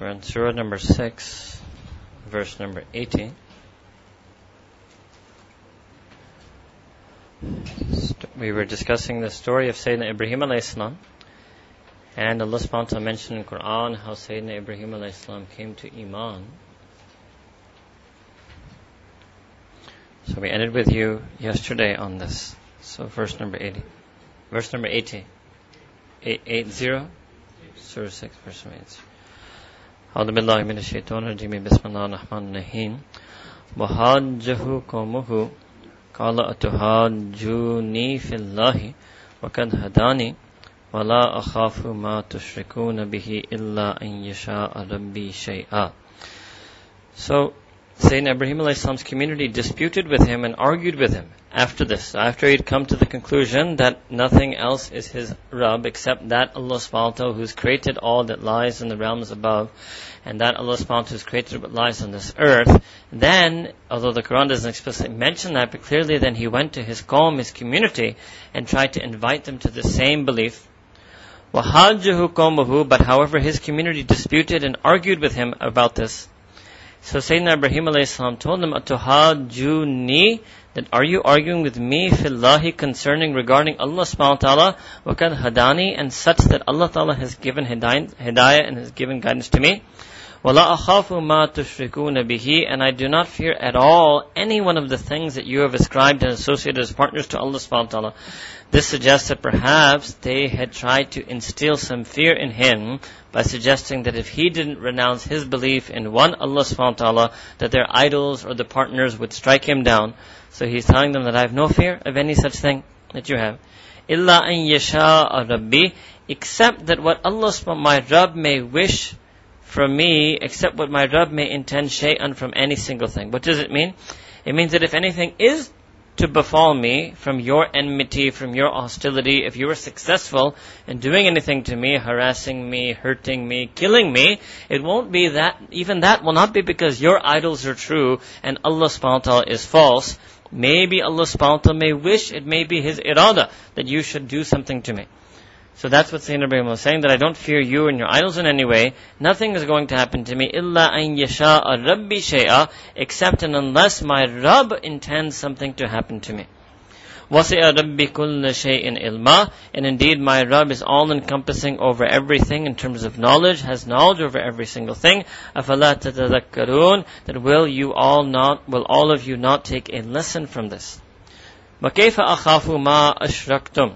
We're Surah number 6, verse number 80. We were discussing the story of Sayyidina Ibrahim alayhi salam. And Allah subhanahu wa ta'ala mentioned in Quran how Sayyidina Ibrahim alayhi salam came to Iman. So we ended with you yesterday on this. So verse number 80. Verse number 80. 880. Surah 6, verse number 80. أعوذ بالله من الشيطان الرجيم. بسم الله الرحمن الرحيم. وحاجه قومه قال أتحاجوني في الله وقد هداني ولا أخاف ما تشركون به إلا أن يشاء ربي شيئا. So Sayyidina Ibrahim Islam's community disputed with him and argued with him after this, after he'd come to the conclusion that nothing else is his Rabb except that Allah subhanahu wa ta'ala who's created all that lies in the realms above and that Allah subhanahu wa ta'ala who's created what lies on this earth, then, although the Quran doesn't explicitly mention that, but clearly then he went to his qawm, his community, and tried to invite them to the same belief. وَحَاجَّهُ قَوْمُهُ But however, his community disputed and argued with him about this. So Sayyidina Ibrahim alayhi told them, Atuhajuni, that are you arguing with me fillahi concerning regarding Allah subhanahu wa ta'ala, wakad hadani, and such that Allah ta'ala has given hidayah and has given guidance to me? وَلَا أَخَافُ مَا تُشْرِكُونَ بِهِ And I do not fear at all any one of the things that you have ascribed and associated as partners to Allah subhanahu wa ta'ala. This suggests that perhaps they had tried to instill some fear in him by suggesting that if he didn't renounce his belief in one Allah subhanahu wa ta'ala, that their idols or the partners would strike him down. So he's telling them that I have no fear of any such thing that you have. Illa an yasha rabbi, except that what Allah subhanahu my Rabb may wish from me, except what my Rabb may intend shay'an from any single thing. What does it mean? It means that if anything is to befall me from your enmity, from your hostility, if you are successful in doing anything to me, harassing me, hurting me, killing me, it won't be that, even that will not be because your idols are true and Allah subhanahu wa ta'ala is false. Maybe Allah subhanahu wa ta'ala may wish, it may be His irada, that you should do something to me. So that's what Sayyidina Ibrahim was saying, that I don't fear you and your idols in any way. Nothing is going to happen to me, illa an yasha'a rabbi shay'a, except and unless my Rabb intends something to happen to me. وَسِعَ رَبِّ كُلَّ شَيْءٍ ilma, And indeed my Rabb is all encompassing over everything in terms of knowledge, has knowledge over every single thing. أَفَلَا تَتَذَكَّرُونَ That will you all not, will all of you not take a lesson from this? وَكَيْفَ أَخَافُ مَا أَشْرَكْتُمْ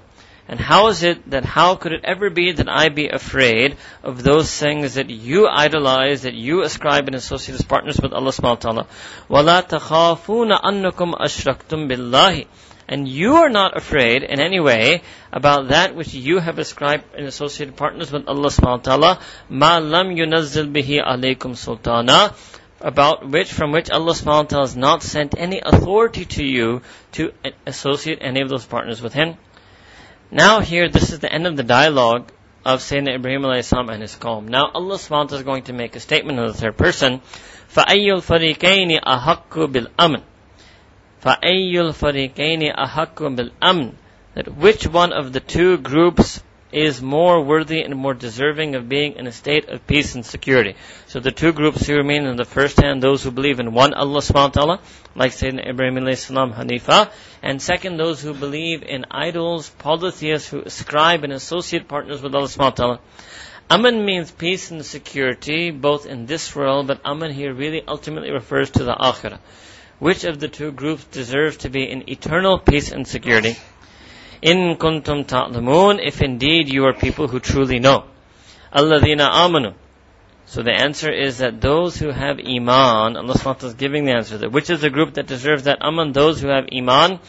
and how is it that how could it ever be that I be afraid of those things that you idolize, that you ascribe and associate as partners with Allah subhanahu wa ta'ala? وَلَا تَخَافُونَ أَنَّكُمْ أَشْرَكْتُمْ بِاللَّهِ and you are not afraid in any way about that which you have ascribed and associated partners with Allah subhanahu wa ta'ala, ma lam yunazzil bihi alaykum sultana, about which, from which Allah subhanahu wa ta'ala has not sent any authority to you to associate any of those partners with Him. Now here, this is the end of the dialogue of Sayyidina Ibrahim salam and his qawm. Now Allah subhanahu is going to make a statement in the third person. فَأَيُّ الْفَرِيقَيْنِ أَحَقُّ بِالْأَمْنِ فَأَيُّ الْفَرِيقَيْنِ أَحَقُّ بِالْأَمْنِ That which one of the two groups is more worthy and more deserving of being in a state of peace and security. So the two groups who remain in the first hand, those who believe in one Allah subhanahu wa ta'ala, like Sayyidina Ibrahim alayhi salam Hanifa, and second, those who believe in idols, polytheists who ascribe and associate partners with Allah subhanahu wa ta'ala. Aman means peace and security, both in this world, but Aman here really ultimately refers to the Akhirah. Which of the two groups deserves to be in eternal peace and security? In kuntum ta'lamun, if indeed you are people who truly know. Alladhina amanu. So the answer is that those who have iman, Allah SWT is giving the answer. That which is the group that deserves that aman? Those who have iman.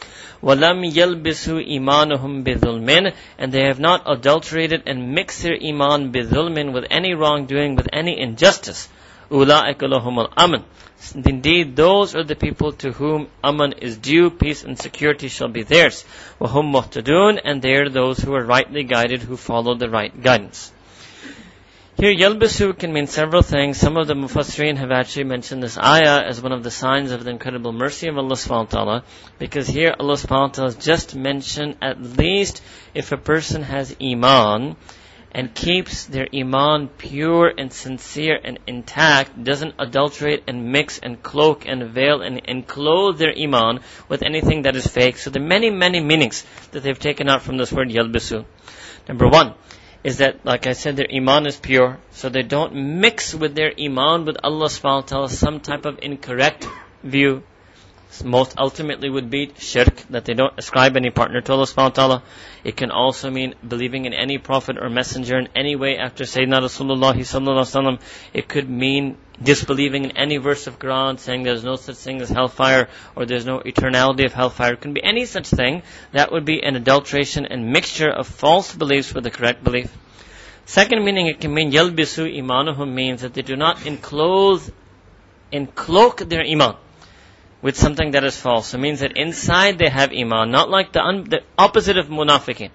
وَلَمْ يَلْبِسُوا إِيمَانُهُمْ بِظُلْمٍ And they have not adulterated and mixed their iman بِظُلْمٍ with any wrongdoing, with any injustice. Ula'ika. Indeed, those are the people to whom aman is due, peace and security shall be theirs. Wahum muhtadun, and they are those who are rightly guided, who follow the right guidance. Here, yalbasu can mean several things. Some of the mufassirin have actually mentioned this ayah as one of the signs of the incredible mercy of Allah subhanahu wa ta'ala, because here Allah subhanahu wa ta'ala has just mentioned at least if a person has iman, and keeps their iman pure and sincere and intact, doesn't adulterate and mix and cloak and veil and enclose their iman with anything that is fake. So there are many, many meanings that they've taken out from this word yalbisu. Number one is that, like I said, their iman is pure, so they don't mix with their iman with Allah subhanahu wa ta'ala some type of incorrect view most ultimately would be shirk, that they don't ascribe any partner to Allah subhanahu wa ta'ala. It can also mean believing in any prophet or messenger in any way after Sayyidina Rasulullah sallallahu. It could mean disbelieving in any verse of Quran, saying there's no such thing as hellfire or there's no eternality of hellfire. It can be any such thing. That would be an adulteration and mixture of false beliefs with the correct belief. Second meaning, it can mean yalbisu imanuhum means that they do not enclose, encloak their iman with something that is false. It means that inside they have iman, not like the, un- the opposite of munafiqin.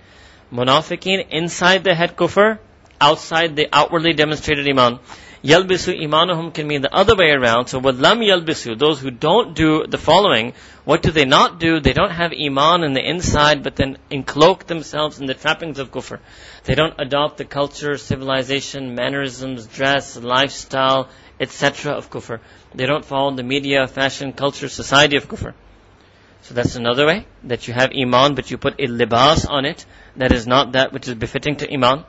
Munafiqin, inside they had kufr, outside they outwardly demonstrated iman. Yalbisu imanuhum can mean the other way around. So with lam yalbisu, those who don't do the following, what do they not do? They don't have iman in the inside, but then encloak themselves in the trappings of kufr. They don't adopt the culture, civilization, mannerisms, dress, lifestyle, etc. of kufr. They don't follow the media, fashion, culture, society of kufr. So that's another way that you have iman, but you put a libas on it that is not that which is befitting to iman.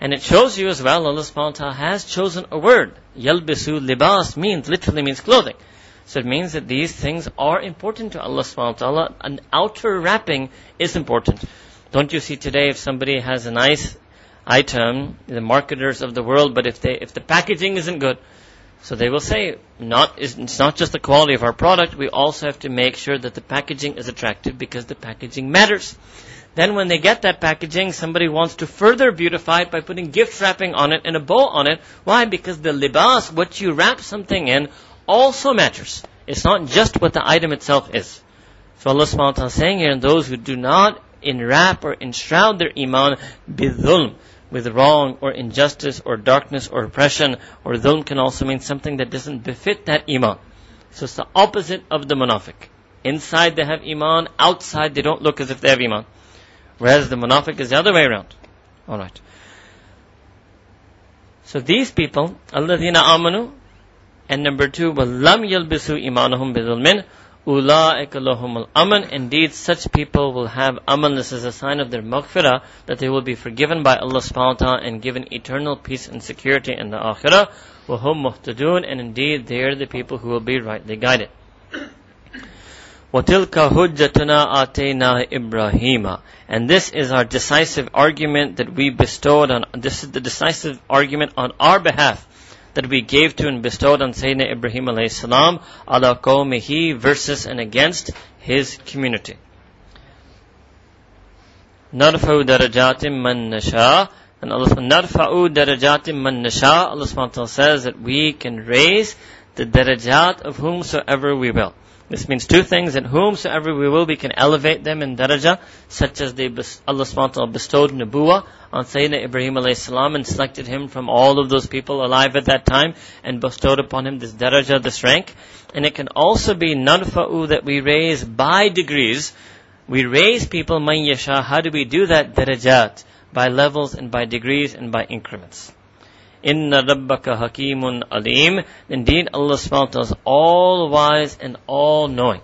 And it shows you as well, Allah subhanahu wa ta'ala has chosen a word. Yalbisu libas means, literally means clothing. So it means that these things are important to Allah subhanahu wa ta'ala. An outer wrapping is important. Don't you see today if somebody has a nice item, the marketers of the world, but if they, if the packaging isn't good, so they will say, not, it's not just the quality of our product, we also have to make sure that the packaging is attractive because the packaging matters. Then when they get that packaging, somebody wants to further beautify it by putting gift wrapping on it and a bow on it. Why? Because the libas, what you wrap something in, also matters. It's not just what the item itself is. So Allah subhanahu wa ta'ala is saying here, and those who do not enwrap or enshroud their iman bidhulm, with wrong or injustice or darkness or oppression or dhulm can also mean something that doesn't befit that iman. So it's the opposite of the munafiq. Inside they have iman, outside they don't look as if they have iman. Whereas the munafiq is the other way around. Alright. So these people, alladhina amanu, and number two, وَلَمْ يَلْبِسُوا إِيمَانَهُمْ بِظُلْمٍ Ula'ika lahumul aman. Indeed, such people will have aman. This is a sign of their maghfirah, that they will be forgiven by Allah subhanahu wa ta'ala and given eternal peace and security in the akhirah. Wahum muhtadun. And indeed, they are the people who will be rightly guided. وَتِلْكَ هُجَّتُنَا آتَيْنَا إِبْرَاهِيمَ And this is our decisive argument that we bestowed on, this is the decisive argument on our behalf that we gave to and bestowed on Sayyidina Ibrahim alayhi salam, ala qawmihi versus and against his community. Narfa'u darajatim man nasha. And Allah darajatim man nasha. Allah says that we can raise the darajat of whomsoever we will. This means two things, that whomsoever we will, we can elevate them in daraja, such as they, Allah subhanahu bestowed nubuwa on Sayyidina Ibrahim alayhi salam and selected him from all of those people alive at that time and bestowed upon him this daraja, this rank. And it can also be nanfa'u that we raise by degrees. We raise people man yasha. How do we do that? Darajat. By levels and by degrees and by increments. Inna rabbaka hakimun alim. Indeed, Allah subhanahu is all wise and all knowing.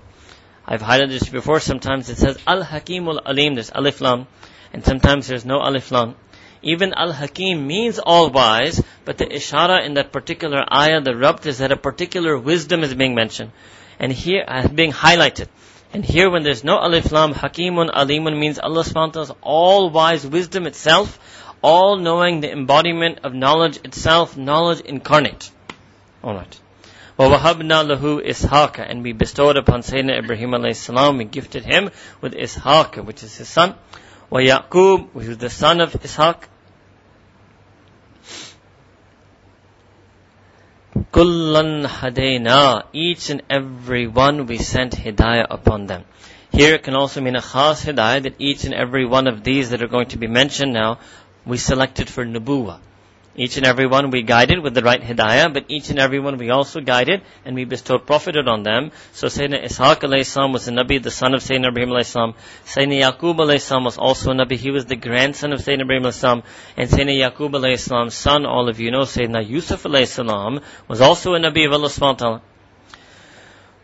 I've highlighted this before. Sometimes it says Al Hakimul Alim. There's Alif Lam, and sometimes there's no Alif Lam. Even Al Hakim means all wise, but the ishara in that particular ayah, the rabt is that a particular wisdom is being mentioned, and here uh, being highlighted. And here, when there's no Alif Lam, Hakimun Alimun means Allah subhanahu wa all wise wisdom itself all knowing the embodiment of knowledge itself, knowledge incarnate. Alright. وَوَهَبْنَا لَهُ إِسْحَاقَ And we bestowed upon Sayyidina Ibrahim alayhi salam, we gifted him with Ishaq, which is his son. وَيَعْقُوب, which is the son of Ishaq. Kullan hadayna. Each and every one we sent hidayah upon them. Here it can also mean a khas hidayah that each and every one of these that are going to be mentioned now we selected for nubuwa. Each and every one we guided with the right hidayah, but each and every one we also guided and we bestowed prophethood on them. So Sayyidina Ishaq alayhissalam was a Nabi, the son of Sayyidina Ibrahim alayhi salam. Sayyidina Yaqub alayhi was also a Nabi. He was the grandson of Sayyidina Ibrahim alayhi salam. And Sayyidina Yaqub alayhissalam's son, all of you know, Sayyidina Yusuf alayhissalam was also a Nabi of Allah subhanahu wa ta'ala.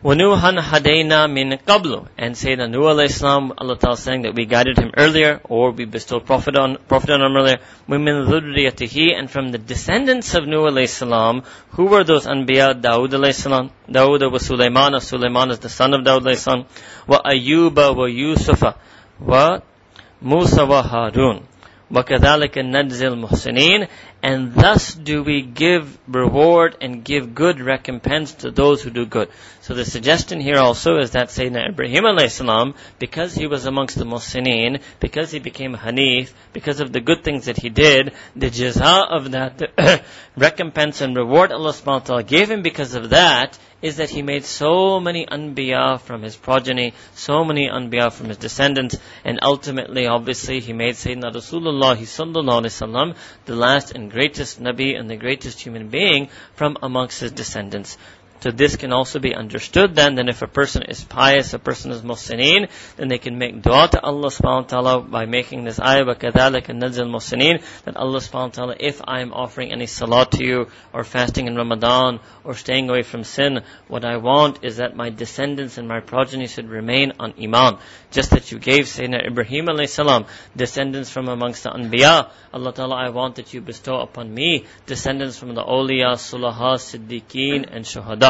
وَنُوحًا هَدَيْنَا مِن قَبْلُ And Sayyidina Nuh alayhi salam, Allah Ta'ala saying that we guided him earlier, or we bestowed prophet on, prophet on him earlier. وَمِن ذُرِّيَّتِهِ And from the descendants of Nuh alayhi salam, who were those Anbiya? Dawood alayhi salam. Dawood was Sulaiman, Sulaiman is the son of Dawood alayhi salam. وَأَيُّوبَ وَيُوسُفَ وَمُوسَى وَهَارُونَ وَكَذَلِكَ نَجْزِي الْمُحْسِنِينَ And thus do we give reward and give good recompense to those who do good. So the suggestion here also is that Sayyidina Ibrahim alayhi salam, because he was amongst the Muhsineen, because he became Hanif, because of the good things that he did, the jaza of that recompense and reward Allah subhanahu wa ta'ala gave him because of that is that he made so many anbiya from his progeny, so many anbiya from his descendants, and ultimately, obviously, he made Sayyidina Rasulullah sallallahu the last and greatest nabi and the greatest human being from amongst his descendants. So this can also be understood then, then if a person is pious, a person is muhsineen, then they can make dua to Allah subhanahu wa ta'ala by making this ayah, وَكَذَلِكَ نَزِلْ muhsineen, that Allah subhanahu wa ta'ala, if I am offering any salat to you, or fasting in Ramadan, or staying away from sin, what I want is that my descendants and my progeny should remain on iman. Just that you gave Sayyidina Ibrahim alayhi salam, descendants from amongst the anbiya, Allah ta'ala, I want that you bestow upon me descendants from the awliya, sulaha, siddiqeen, and shuhada.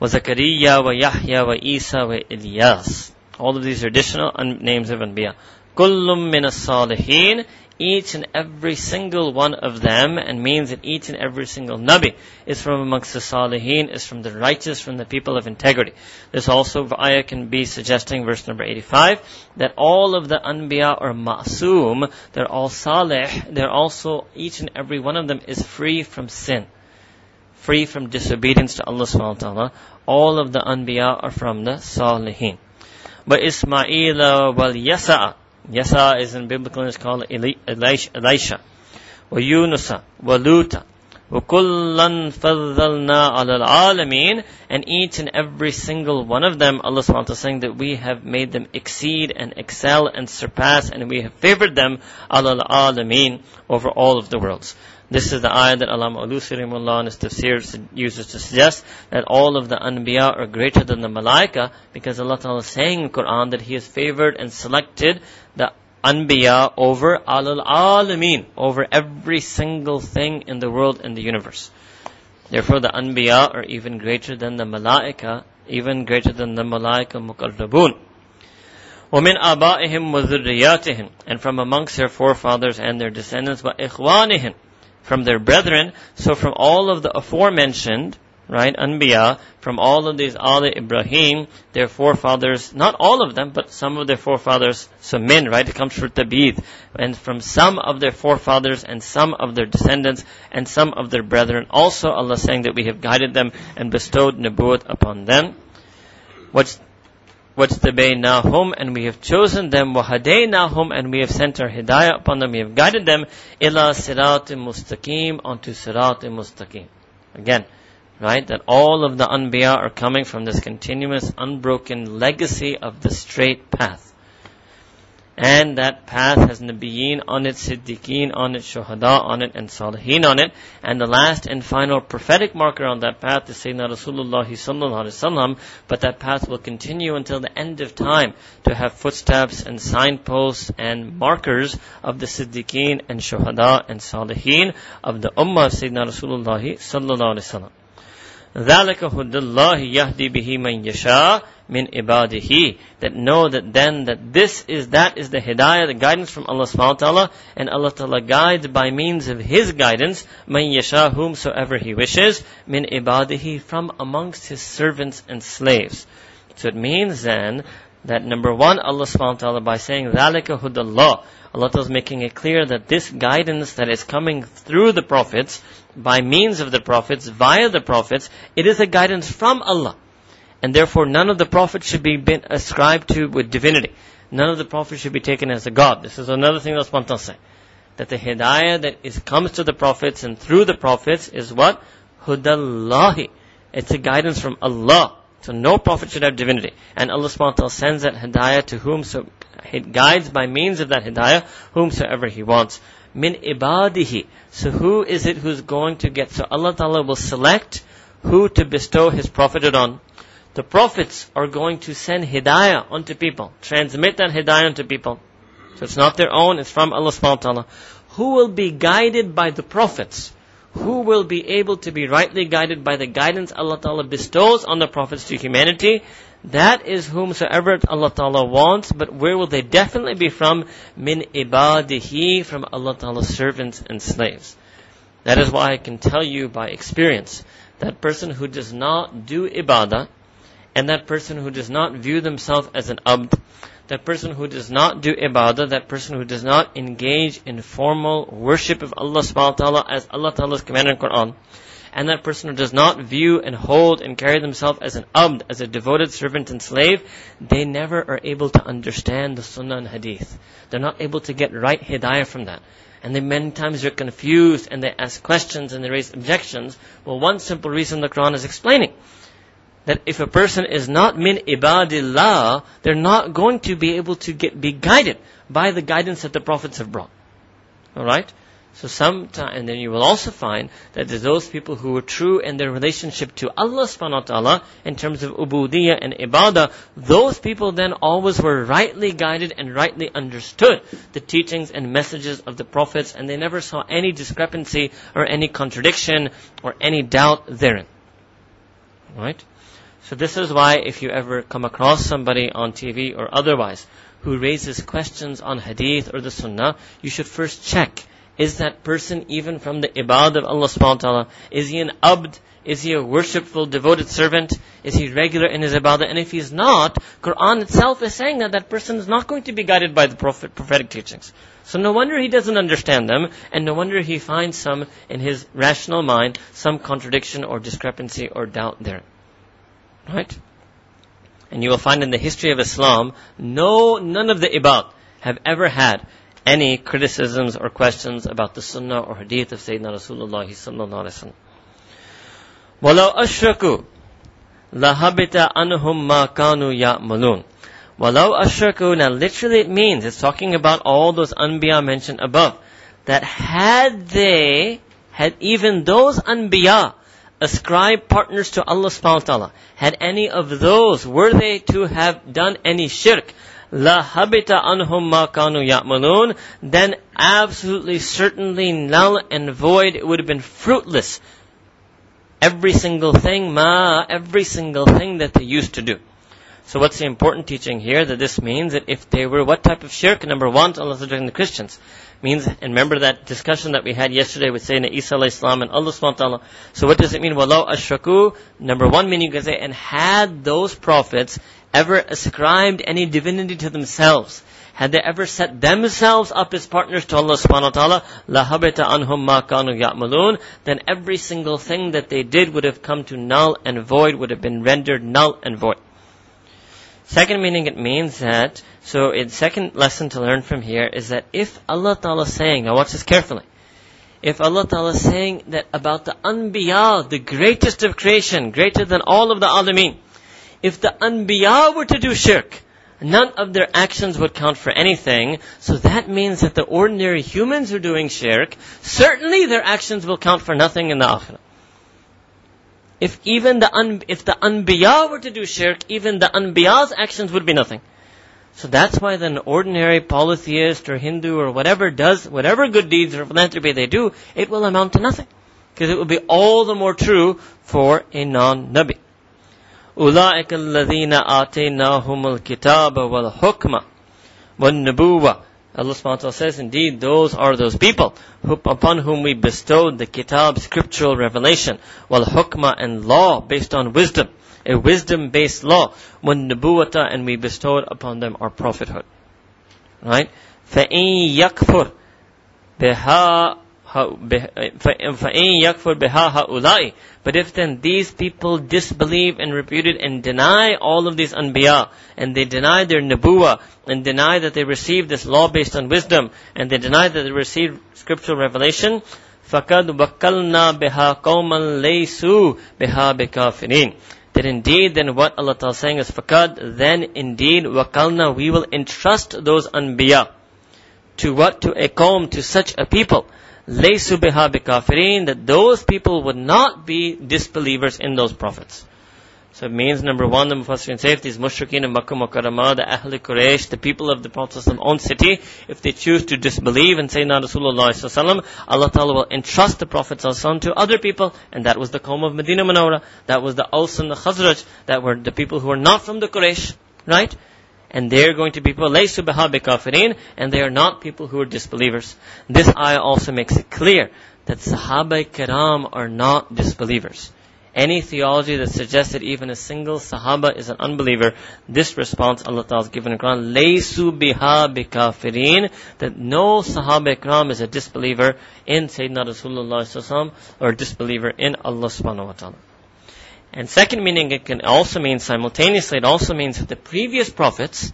وزكريا ويحيى وإيسى وإلياس all of these are additional names of Anbiya كل من الصالحين each and every single one of them and means that each and every single Nabi is from amongst the Salihin, is from the righteous, from the people of integrity. This also ayah can be suggesting verse number 85 that all of the Anbiya are Ma'soom, they're all Salih, they're also, each and every one of them is free from sin free from disobedience to Allah subhanahu wa ta'ala. All of the anbiya are from the salihin. But Ismail wal Yasa, Yasa is in biblical it's called Elisha, wa Yunusa, wa Luta, وَكُلًّا فَضَّلْنَا عَلَى الْعَالَمِينَ And each and every single one of them, Allah subhanahu wa ta'ala saying that we have made them exceed and excel and surpass and we have favored them عَلَى الْعَالَمِينَ over all of the worlds. This is the ayah that Allama Alusi Rahimullah in his tafsir uses to suggest that all of the anbiya are greater than the malaika because Allah Ta'ala is saying in Quran that He has favored and selected the anbiya over alal alameen, over every single thing in the world and the universe. Therefore the anbiya are even greater than the malaika, even greater than the malaika muqarrabun. ومن آبائهم وذرياتهم and from amongst their forefathers and their descendants وإخوانهم from their brethren. So from all of the aforementioned, right, Anbiya, from all of these Ali Ibrahim, their forefathers, not all of them, but some of their forefathers, so men, right, it comes from Tabith, and from some of their forefathers and some of their descendants and some of their brethren. Also Allah saying that we have guided them and bestowed Nabuat upon them. What's وَاجْتَبَيْنَاهُمْ And we have chosen them, وَهَدَيْنَاهُمْ And we have sent our hidayah upon them, we have guided them, إِلَى صِرَاطٍ مُسْتَقِيمٍ Onto صِرَاطٍ مُسْتَقِيمٍ Again, right, that all of the anbiya are coming from this continuous, unbroken legacy of the straight path. And that path has Nabiyeen on it, Siddiqeen on it, Shuhada on it, and Salihin on it. And the last and final prophetic marker on that path is Sayyidina Rasulullah sallallahu alaihi wasallam. But that path will continue until the end of time to have footsteps and signposts and markers of the Siddiqeen and Shuhada and Salihin of the Ummah of Sayyidina Rasulullah sallallahu alaihi wasallam. ذَلِكَ هُدَى اللَّهِ يَهْدِي بِهِ مَنْ يَشَاءُ min ibadihi. That know that then that this is, that is the hidayah, the guidance from Allah subhanahu wa ta'ala, and Allah ta'ala guides by means of His guidance, man yasha whomsoever He wishes, min ibadihi, from amongst His servants and slaves. So it means then, that number one, Allah subhanahu wa ta'ala by saying, ذَلِكَ هُدَى اللَّهِ Allah is making it clear that this guidance that is coming through the prophets, by means of the prophets, via the prophets, it is a guidance from Allah. And therefore none of the prophets should be ascribed to with divinity. None of the prophets should be taken as a god. This is another thing that's Pantan say. that the hidayah that is, comes to the prophets and through the prophets is what? Hudallahi. It's a guidance from Allah. So no prophet should have divinity. And Allah subhanahu sends that hidayah to whom so he guides by means of that hidayah whomsoever he wants. Min ibadihi. So who is it who's going to get? So Allah ta'ala will select who to bestow his prophethood on. The prophets are going to send hidayah onto people, transmit that hidayah onto people. So it's not their own, it's from Allah subhanahu wa ta'ala. Who will be guided by the prophets? who will be able to be rightly guided by the guidance Allah Ta'ala bestows on the prophets to humanity, that is whomsoever Allah Ta'ala wants, but where will they definitely be from? Min ibadihi, from Allah Ta'ala's servants and slaves. That is why I can tell you by experience, that person who does not do ibadah, and that person who does not view themselves as an abd, that person who does not do ibadah, that person who does not engage in formal worship of Allah subhanahu wa ta'ala as Allah ta'ala has commanded in Quran, and that person who does not view and hold and carry themselves as an abd, as a devoted servant and slave, they never are able to understand the sunnah and hadith. They're not able to get right hidayah from that. And they many times are confused and they ask questions and they raise objections. Well, one simple reason the Quran is explaining that if a person is not min ibadillah, they're not going to be able to get, be guided by the guidance that the prophets have brought. Alright? So sometime, and then you will also find that there's those people who are true in their relationship to Allah subhanahu wa ta'ala in terms of ubudiyah and ibadah, those people then always were rightly guided and rightly understood the teachings and messages of the prophets and they never saw any discrepancy or any contradiction or any doubt therein. Right? So this is why if you ever come across somebody on TV or otherwise who raises questions on hadith or the sunnah, you should first check. Is that person even from the ibad of Allah subhanahu wa ta'ala? Is he an abd? Is he a worshipful, devoted servant? Is he regular in his ibadah? And if he's not, Quran itself is saying that that person is not going to be guided by the prophet, prophetic teachings. So no wonder he doesn't understand them, and no wonder he finds some, in his rational mind, some contradiction or discrepancy or doubt there. Right? And you will find in the history of Islam, no, none of the ibad have ever had any criticisms or questions about the sunnah or hadith of Sayyidina Rasulullah sallallahu alayhi wa sallam. وَلَوْ أَشْرَكُوا لَهَبِتَ أَنْهُمْ مَا كَانُوا يَعْمَلُونَ وَلَوْ أَشْرَكُوا Now literally it means, it's talking about all those anbiya mentioned above, that had they, had even those anbiya ascribe partners to Allah subhanahu wa ta'ala, had any of those, were they to have done any shirk, la habita anhum ma kanu ya'malun, then absolutely certainly null and void, it would have been fruitless. Every single thing, ma, every single thing that they used to do. So what's the important teaching here? That this means that if they were what type of shirk? Number one, Allah rejecting the Christians means, and remember that discussion that we had yesterday with Sayyidina Isa Islam and Allah subhanahu wa ta'ala. So what does it mean? Walau ashraku, number one meaning you can say, and had those prophets ever ascribed any divinity to themselves, had they ever set themselves up as partners to Allah subhanahu wa ta'ala, anhum ma kanu ya'malun, then every single thing that they did would have come to null and void, would have been rendered null and void. Second meaning it means that, so the second lesson to learn from here is that if Allah Ta'ala is saying, now watch this carefully, if Allah Ta'ala is saying that about the Anbiya, the greatest of creation, greater than all of the Alameen, if the Anbiya were to do shirk, none of their actions would count for anything, so that means that the ordinary humans who are doing shirk, certainly their actions will count for nothing in the Akhirah if even the un, if the anbiya were to do shirk, even the anbiya's actions would be nothing. So that's why an ordinary polytheist or Hindu or whatever does, whatever good deeds or philanthropy they do, it will amount to nothing. Because it will be all the more true for a non-Nabi. أولئك الذين آتيناهم الكتاب والحكمة والنبوة Allah subhanahu wa ta'ala says, indeed, those are those people who, upon whom we bestowed the kitab, scriptural revelation, wal hukmah and law based on wisdom, a wisdom-based law, when nubuwata, and we bestowed upon them our prophethood. Right? فَإِن يَكْفُرْ بِهَا But if then these people disbelieve and reputed and deny all of these anbiya, and they deny their nabuwa, and deny that they received this law based on wisdom, and they deny that they received scriptural revelation, فَقَدْ وَكَّلْنَا بِهَا قَوْمًا لَيْسُوا بِهَا بِكَافِرِينَ that indeed then what Allah Ta'ala is saying is fakad, then indeed wakalna, we will entrust those anbiya to what? To a qawm, to such a people. Laysu biha bikafirin, that those people would not be disbelievers in those prophets. So it means number one, the Mufassirin say, if these mushrikeen in Makkah Mukarramah, the Ahl Quraysh, the people of the Prophet's own city, if they choose to disbelieve and say, not Rasulullah Allah Ta'ala will entrust the Prophet to other people, and that was the Qawm of Medina Manawara, that was the Aus and the Khazraj, that were the people who were not from the Quraysh, right? and they're going to be people laysu biha bikafirin, and they are not people who are disbelievers. This ayah also makes it clear that Sahaba kiram are not disbelievers. Any theology that suggests that even a single Sahaba is an unbeliever, this response Allah Ta'ala has given in Quran, laysu biha bikafirin, that no Sahaba kiram is a disbeliever in Sayyidina Rasulullah or a disbeliever in Allah subhanahu wa ta'ala. And second meaning, it can also mean simultaneously, it also means that the previous prophets,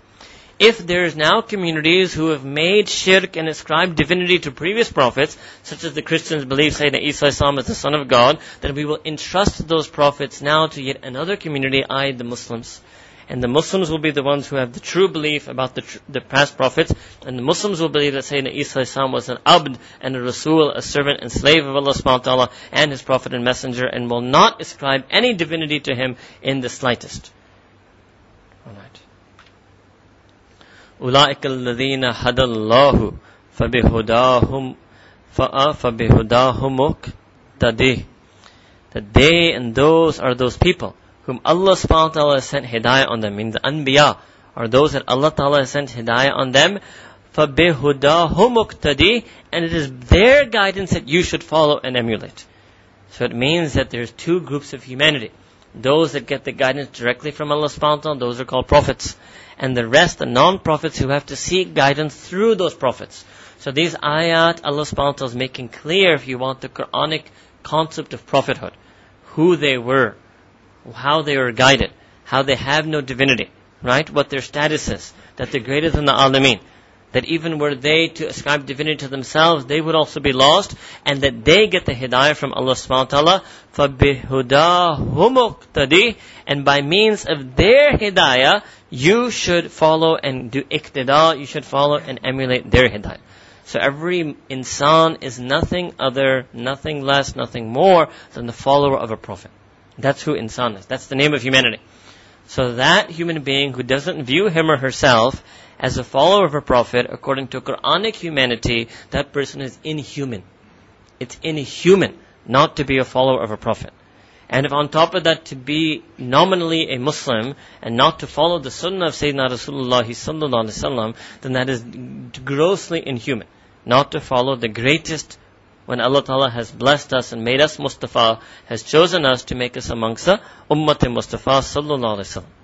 if there's now communities who have made shirk and ascribed divinity to previous prophets, such as the Christians believe Sayyidina Isa is the Son of God, then we will entrust those prophets now to yet another community, i.e. the Muslims and the Muslims will be the ones who have the true belief about the, tr- the past prophets, and the Muslims will believe that Sayyidina Isa Islam was an abd and a rasul, a servant and slave of Allah subhanahu wa ta'ala and his prophet and messenger, and will not ascribe any divinity to him in the slightest. Alright. أولئك الذين هدى الله فبهداهم فبهداهم مقتدي that they and those are those people whom Allah subhanahu wa ta'ala has sent hidayah on them, means the anbiya, are those that Allah ta'ala has sent hidayah on them, فَبِهُدَاهُ مُقْتَدِي And it is their guidance that you should follow and emulate. So it means that there's two groups of humanity. Those that get the guidance directly from Allah subhanahu wa ta'ala, those are called prophets. And the rest, the non-prophets who have to seek guidance through those prophets. So these ayat, Allah subhanahu wa ta'ala is making clear, if you want, the Quranic concept of prophethood. Who they were, how they were guided, how they have no divinity, right? What their status is, that they're greater than the alameen That even were they to ascribe divinity to themselves, they would also be lost, and that they get the hidayah from Allah subhanahu wa ta'ala, فَبِهُدَاهُمُقْتَدِي And by means of their hidayah, you should follow and do iqtida, you should follow and emulate their hidayah. So every insan is nothing other, nothing less, nothing more than the follower of a prophet. That's who insan is. That's the name of humanity. So that human being who doesn't view him or herself as a follower of a prophet, according to Quranic humanity, that person is inhuman. It's inhuman not to be a follower of a prophet. And if on top of that to be nominally a Muslim and not to follow the sunnah of Sayyidina Rasulullah sallallahu alaihi wasallam, then that is grossly inhuman. Not to follow the greatest when Allah Ta'ala has blessed us and made us Mustafa, has chosen us to make us amongst the Ummah Mustafa sallallahu alaihi wasallam.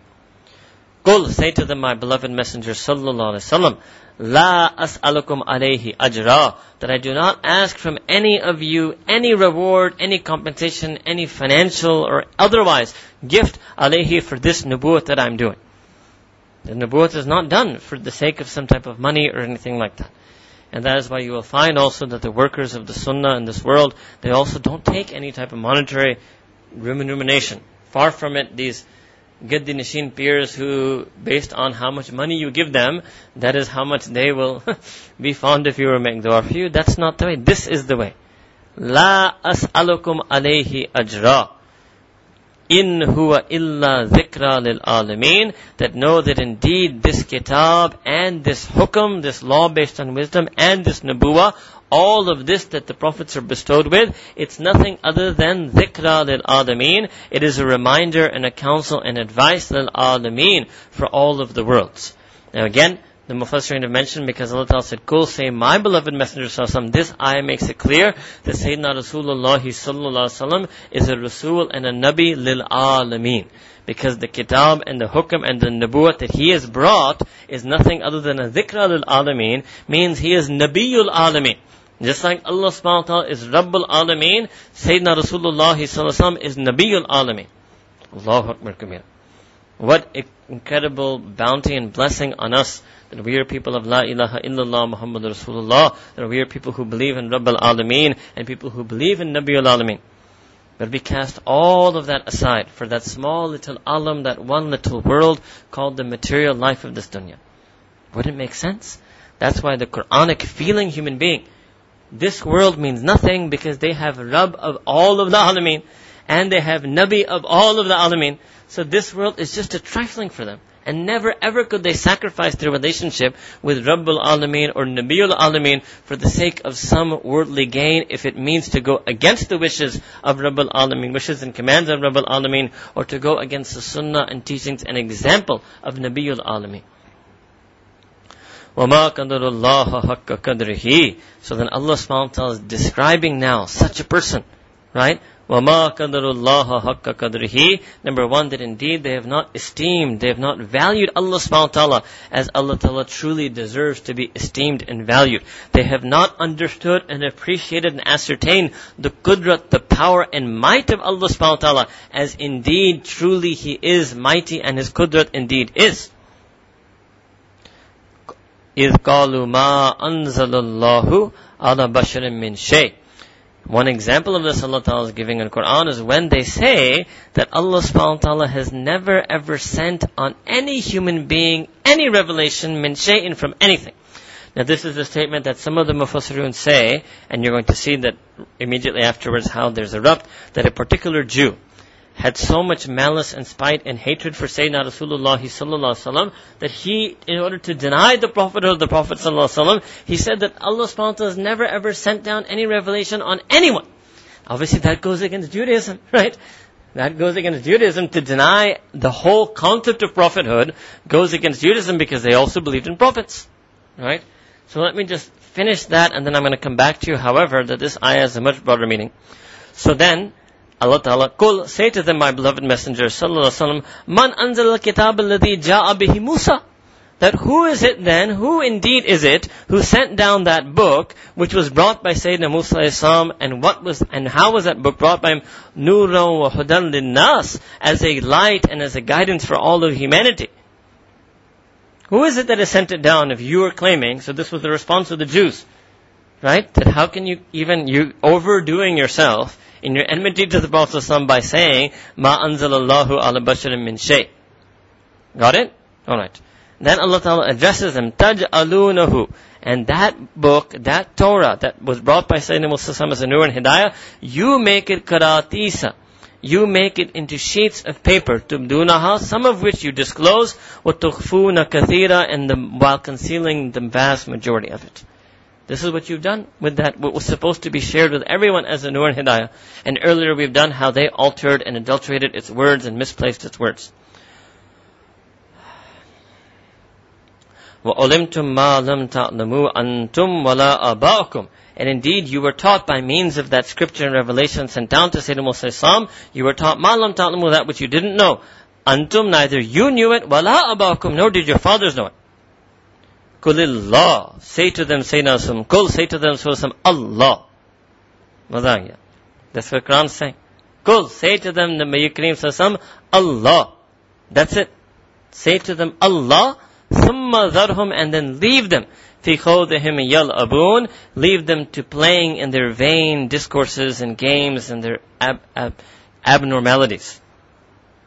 Qul, say to them, my beloved messenger sallallahu alaihi wasallam, La as'alukum alayhi ajra, that I do not ask from any of you any reward, any compensation, any financial or otherwise gift alayhi for this nubuwwat that I'm doing. The nubuwwat is not done for the sake of some type of money or anything like that. And that is why you will find also that the workers of the Sunnah in this world, they also don't take any type of monetary remuneration. Far from it, these Gaddi Nishin peers who, based on how much money you give them, that is how much they will be fond of you or make dua for you. That's not the way. This is the way. La as'alukum alayhi ajra in illa dhikra lil alameen that know that indeed this kitab and this hukam, this law based on wisdom and this nabuwa, all of this that the prophets are bestowed with, it's nothing other than dhikra lil alameen. It is a reminder and a counsel and advice lil alameen for all of the worlds. Now again, the Mufassirin have mentioned because Allah Ta'ala said, Kul say, my beloved Messenger Sallallahu this ayah makes it clear that Sayyidina Rasulullah Sallallahu is a Rasul and a Nabi lil alameen. Because the kitab and the hukam and the nabuwat that he has brought is nothing other than a dhikra lil alameen, means he is Nabiyul alameen. Just like Allah subhanahu wa ta'ala is Rabbul Alameen, Sayyidina Rasulullah is Nabiul Alameen. Allahu Akbar Kabir. What incredible bounty and blessing on us that we are people of La ilaha illallah Muhammad Rasulullah, that we are people who believe in Rabbul Alameen and people who believe in Nabiul Alameen. But we cast all of that aside for that small little alam, that one little world called the material life of this dunya. Wouldn't it make sense? That's why the Quranic feeling human being, this world means nothing because they have Rabb of all of the alameen and they have Nabi of all of the alameen. So this world is just a trifling for them. And never ever could they sacrifice their relationship with Rabbul Alameen or Nabiul Alameen for the sake of some worldly gain if it means to go against the wishes of Rabbul Alameen, wishes and commands of Rabbul Alameen, or to go against the Sunnah and teachings and example of Nabiul Alameen. وَمَا قَدَرُ اللَّهَ حَقَّ قَدْرِهِ So then Allah subhanahu wa ta'ala is describing now such a person, right? وَمَا قَدَرُ اللَّهَ حَقَّ قَدْرِهِ Number one, that indeed they have not esteemed, they have not valued Allah subhanahu wa ta'ala as Allah ta'ala truly deserves to be esteemed and valued. They have not understood and appreciated and ascertained the qudrat, the power and might of Allah subhanahu wa ta'ala as indeed truly He is mighty and His qudrat indeed is. إِذْ قَالُوا مَا أَنزَلَ اللَّهُ عَلَى بَشَرٍ مِّن شَيْءٍ one example of this Allah Ta'ala is giving in Quran is when they say that Allah subhanahu wa ta'ala has never ever sent on any human being any revelation min shay'in from anything. Now this is a statement that some of the Mufassirun say, and you're going to see that immediately afterwards how there's a rabt, that a particular Jew, had so much malice and spite and hatred for Sayyidina Rasulullah sallallahu that he, in order to deny the prophethood of the Prophet sallallahu he said that Allah subhanahu wa ta'ala has never ever sent down any revelation on anyone. Obviously that goes against Judaism, right? That goes against Judaism to deny the whole concept of prophethood goes against Judaism because they also believed in prophets. Right? So let me just finish that and then I'm going to come back to you, however, that this ayah has a much broader meaning. So then, Allah Ta'ala, Qul, say to them, my beloved messenger, Sallallahu Alaihi Wasallam, Man anzal al-kitab alladhi ja'a bihi Musa. That who is it then, who indeed is it, who sent down that book, which was brought by Sayyidina Musa Islam, and what was, and how was that book brought by him? Nuran wa hudan nas as a light and as a guidance for all of humanity. Who is it that has sent it down if you are claiming, so this was the response of the Jews, right? That how can you even, you overdoing yourself, in your enmity to the Prophet by saying, Ma anzalallahu ala basharin min shay. Got it? Alright. Then Allah Ta'ala addresses them, Taj'alunahu. And that book, that Torah that was brought by Sayyidina Musa as a Nur and Hidayah, you make it karatisa. You make it into sheets of paper, tubdunaha, some of which you disclose, wa tukhfuna kathira, and the, while concealing the vast majority of it. This is what you've done with that, what was supposed to be shared with everyone as a Nur and Hidayah. And earlier we've done how they altered and adulterated its words and misplaced its words. وَعُلِمْتُم مَا لَمْ تَعْلَمُوا أَنْتُمْ وَلَا أَبَاؤُكُمْ And indeed, you were taught by means of that scripture and revelation sent down to Sayyidina Musa Islam, you were taught مَا لَمْ تَعْلَمُوا that which you didn't know. Antum, neither you knew it, وَلَا أَبَاؤُكُمْ nor did your fathers know it. Kulillah. Say to them, say Nasum. Kul, say to them, Surah Allah. Madagya. That's what Quran saying. Kul, say to them, Nabi Kareem Sassam, Allah. That's it. Say to them, Allah. Thumma dharhum, and then leave them. Fi khawdihim yal'abun. Leave them to playing in their vain discourses and games and their ab- ab- abnormalities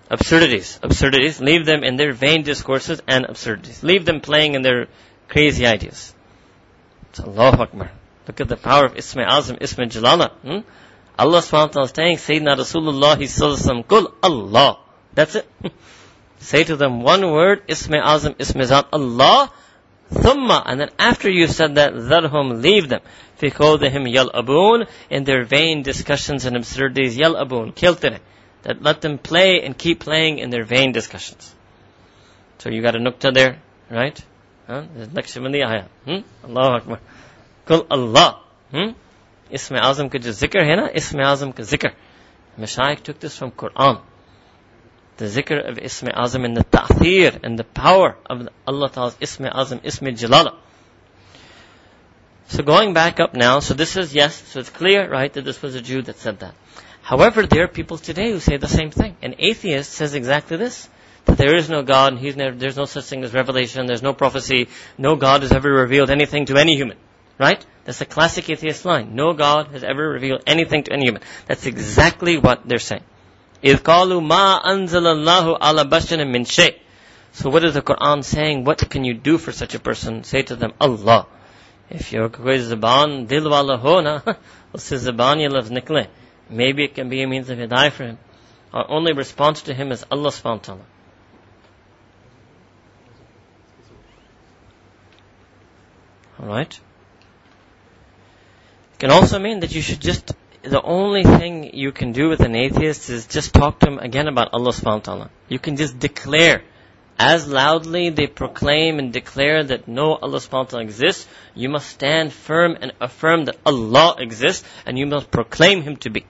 absurdities, absurdities. Leave them in their vain discourses and absurdities. Leave them playing in their crazy ideas. It's Allahu Akbar. Look at the power of Isma Azam, Isma Jalala. Hmm? Allah subhanahu wa ta'ala is saying, Sayyidina Rasulullah sallallahu Kul Allah. That's it. Say to them one word, Isma Azam, Isma Zat, Allah, Thumma, and then after you've said that, Dharhum, leave them. Fi khawdihim yal abun, in their vain discussions and absurdities, yal abun, kiltire. That let them play and keep playing in their vain discussions. So you got a nukta there, right? नक्श बंदी आया अल्लाह अकबर कुल अल्लाह इसमें आजम का जो जिक्र है ना इसमें आजम का जिक्र Mashaykh took this from Quran. The zikr of Isma Azam and the ta'thir and the power of Allah Ta'ala's Isma Azam, Isma Jalala. So going back up now, so this is yes, so it's clear, right, that this was a Jew that said that. However, there are people today who say the same thing. An atheist says exactly this. that there is no God, never, there's no such thing as revelation, there's no prophecy, no God has ever revealed anything to any human. Right? That's the classic atheist line. No God has ever revealed anything to any human. That's exactly what they're saying. So what is the Quran saying? What can you do for such a person? Say to them, Allah. If your koi zaban dil wala ho na, usse zaban ye nikle. Maybe it can be a means of hidayah for him. Our only response to him is Allah subhanahu wa ta'ala. Alright? It can also mean that you should just, the only thing you can do with an atheist is just talk to him again about Allah subhanahu wa ta'ala. You can just declare as loudly they proclaim and declare that no Allah subhanahu wa ta'ala exists, you must stand firm and affirm that Allah exists and you must proclaim Him to be.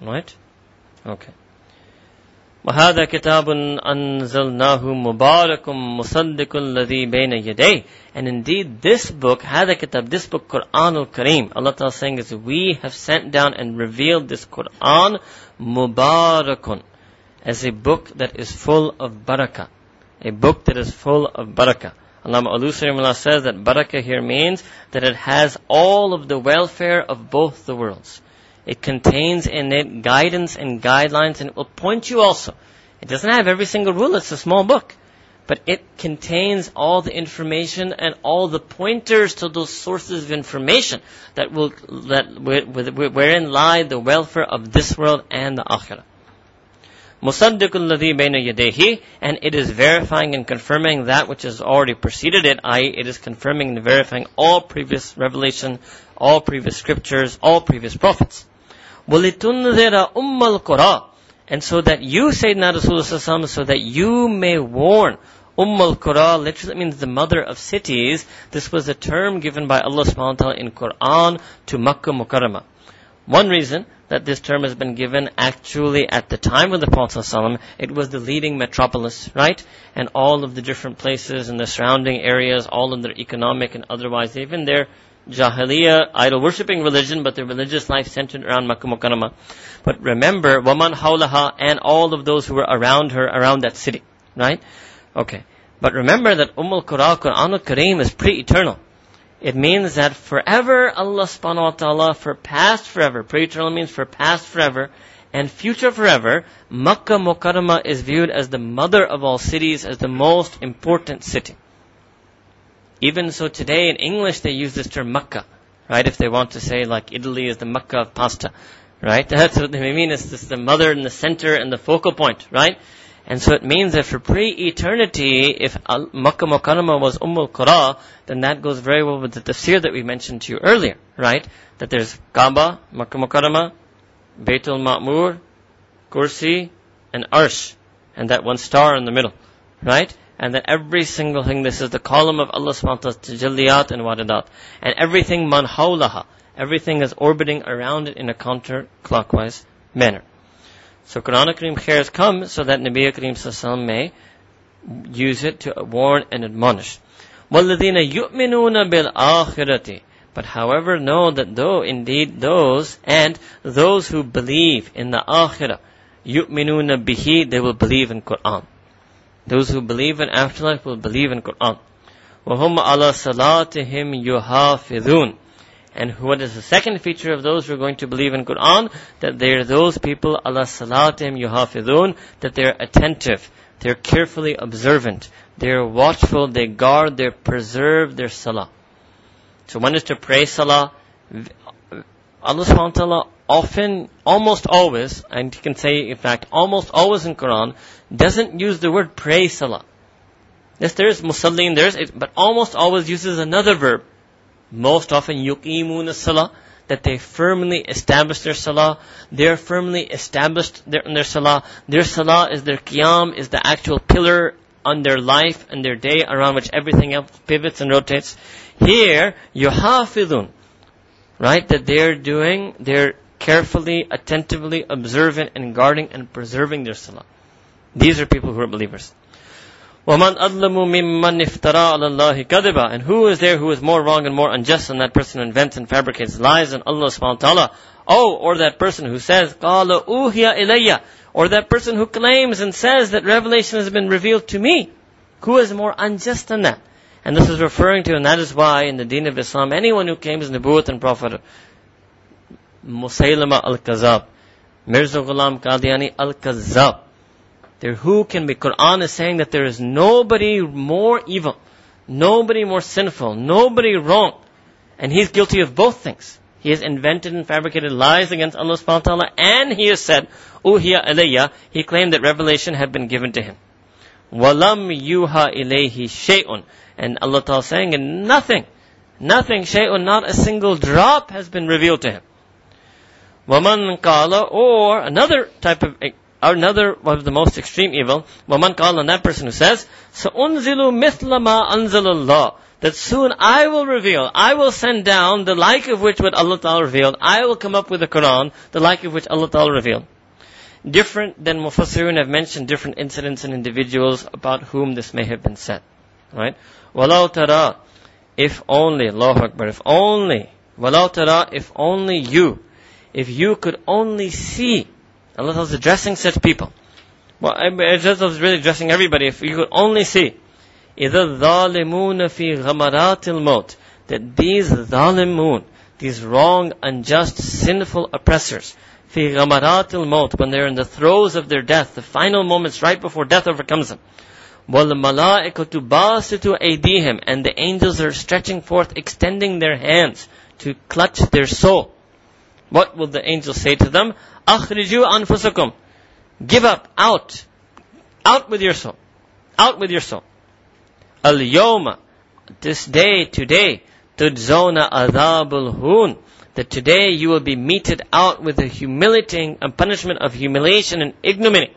Alright? Okay. وهذا كتاب أنزلناه مبارك مصدق الذي بين يديه and indeed this book هذا كتاب this book Quran al-Kareem Allah Ta'ala saying is we have sent down and revealed this Quran mubarakun as a book that is full of barakah a book that is full of barakah Allama Alusri says that barakah here means that it has all of the welfare of both the worlds it contains in it guidance and guidelines and it will point you also. It doesn't have every single rule, it's a small book. But it contains all the information and all the pointers to those sources of information that will, that, wherein lie the welfare of this world and the akhirah. Musaddiqul ladhi bayna yadehi, and it is verifying and confirming that which has already preceded it, i.e. it is confirming and verifying all previous revelation, all previous scriptures, all previous prophets. وَلِتُنذِرَ أُمَّ الْقُرَى And so that you, Sayyidina Rasulullah so that you may warn Umm al-Qura literally means the mother of cities. This was a term given by Allah subhanahu wa ta'ala in Quran to Makkah Mukarramah. One reason that this term has been given actually at the time of the Prophet ﷺ, it was the leading metropolis, right? And all of the different places and the surrounding areas, all of their economic and otherwise, even their Jahiliyyah, idol worshipping religion, but their religious life centered around Makkah. But remember, Waman Hawlaha and all of those who were around her, around that city. Right? Okay. But remember that Umm al-Qura, Quran al-Kareem is pre-eternal. It means that forever Allah subhanahu wa ta'ala, for past forever, pre-eternal means for past forever, and future forever, Makkah Mukarramah is viewed as the mother of all cities, as the most important city. Even so today in English they use this term Makkah, right? If they want to say like Italy is the Makkah of pasta, right? That's what they mean. It's just the mother and the center and the focal point, right? And so it means that for pre-eternity, if Makkah Mukarramah was Umm al-Qura, then that goes very well with the tafsir that we mentioned to you earlier, right? That there's Kaaba, Makkah Mukarramah, Baitul Ma'mur, Kursi, and Arsh, and that one star in the middle, right? and that every single thing, this is the column of Allah subhanahu wa ta'ala, tajalliyat and waradat. And everything man hawlaha, everything is orbiting around it in a counterclockwise manner. So Quran Kareem has come so that Nabi Kareem sallallahu may use it to warn and admonish. وَالَّذِينَ يُؤْمِنُونَ بِالْآخِرَةِ But however, know that though indeed those and those who believe in the akhirah, يُؤْمِنُونَ bihi, they will believe in Quran. Those who believe in afterlife will believe in Quran. وَهُمْ عَلَى صَلَاتِهِمْ يُحَافِظُونَ And what is the second feature of those who are going to believe in Quran? That they are those people, ala salatihim yuhafidun, that they're attentive, they're carefully observant, they're watchful, they guard, they preserve their salah. So one is to pray salah. Allah subhanahu wa ta'ala often, almost always, and you can say in fact almost always in Quran, doesn't use the word pray salah. Yes, there is musallin, there is, but almost always uses another verb. Most often yuqimun salah, that they firmly establish their salah. They're firmly established their, in their salah. Their salah is their qiyam, is the actual pillar on their life and their day around which everything else pivots and rotates. Here, yuhafidun, right? That they're doing, they're carefully, attentively observant and guarding and preserving their salah. These are people who are believers. وَمَنْ أَظْلَمُ مِمَّنْ افْتَرَى عَلَى اللَّهِ كَذِبًا And who is there who is more wrong and more unjust than that person who invents and fabricates lies on Allah subhanahu wa ta'ala? Oh, or that person who says, قَالَ أُوهِيَ إِلَيَّ Or that person who claims and says that revelation has been revealed to me. Who is more unjust than that? And this is referring to, and that is why in the deen of Islam, anyone who claims Nubuwwat and Prophet, Musaylama al-Kazab, Mirza Ghulam Qadiani al-Kazab, there who can be, Quran is saying that there is nobody more evil, nobody more sinful, nobody wrong, and he's guilty of both things. He has invented and fabricated lies against Allah subhanahu wa ta'ala, and he has said, Uhiya alayya, he claimed that revelation had been given to him. Walam yuha ilayhi shay'un. And Allah Ta'ala saying, and nothing, nothing, shay'un, not a single drop has been revealed to him. Waman qala, or another type of, another one of the most extreme evil, waman qala, and that person who says, sa'unzilu mithla ma anzalallah. That soon I will reveal, I will send down the like of which what Allah Ta'ala revealed. I will come up with the Quran, the like of which Allah Ta'ala revealed. Different than Mufassirun have mentioned different incidents and individuals about whom this may have been said. Right? Walau tara, if only, Allahu Akbar, if only, walau tara, if only you, if you could only see, Allah was addressing such people. Well, just was really addressing everybody, if you could only see, إِذَا الظَّالِمُونَ فِي غَمَرَاتِ الْمَوْتِ That these zalimun, these wrong, unjust, sinful oppressors, fi غَمَرَاتِ الْمَوْتِ When they're in the throes of their death, the final moments right before death overcomes them. وَالْمَلَائِكَةُ بَاسِطُ أَيْدِيهِمْ And the angels are stretching forth, extending their hands to clutch their soul. What will the angels say to them? Akhriju anfusakum. Give up, out. Out with your soul. Out with your soul. Al. This day, today. Tudzona adabul hun. That today you will be meted out with a humiliating and punishment of humiliation and ignominy.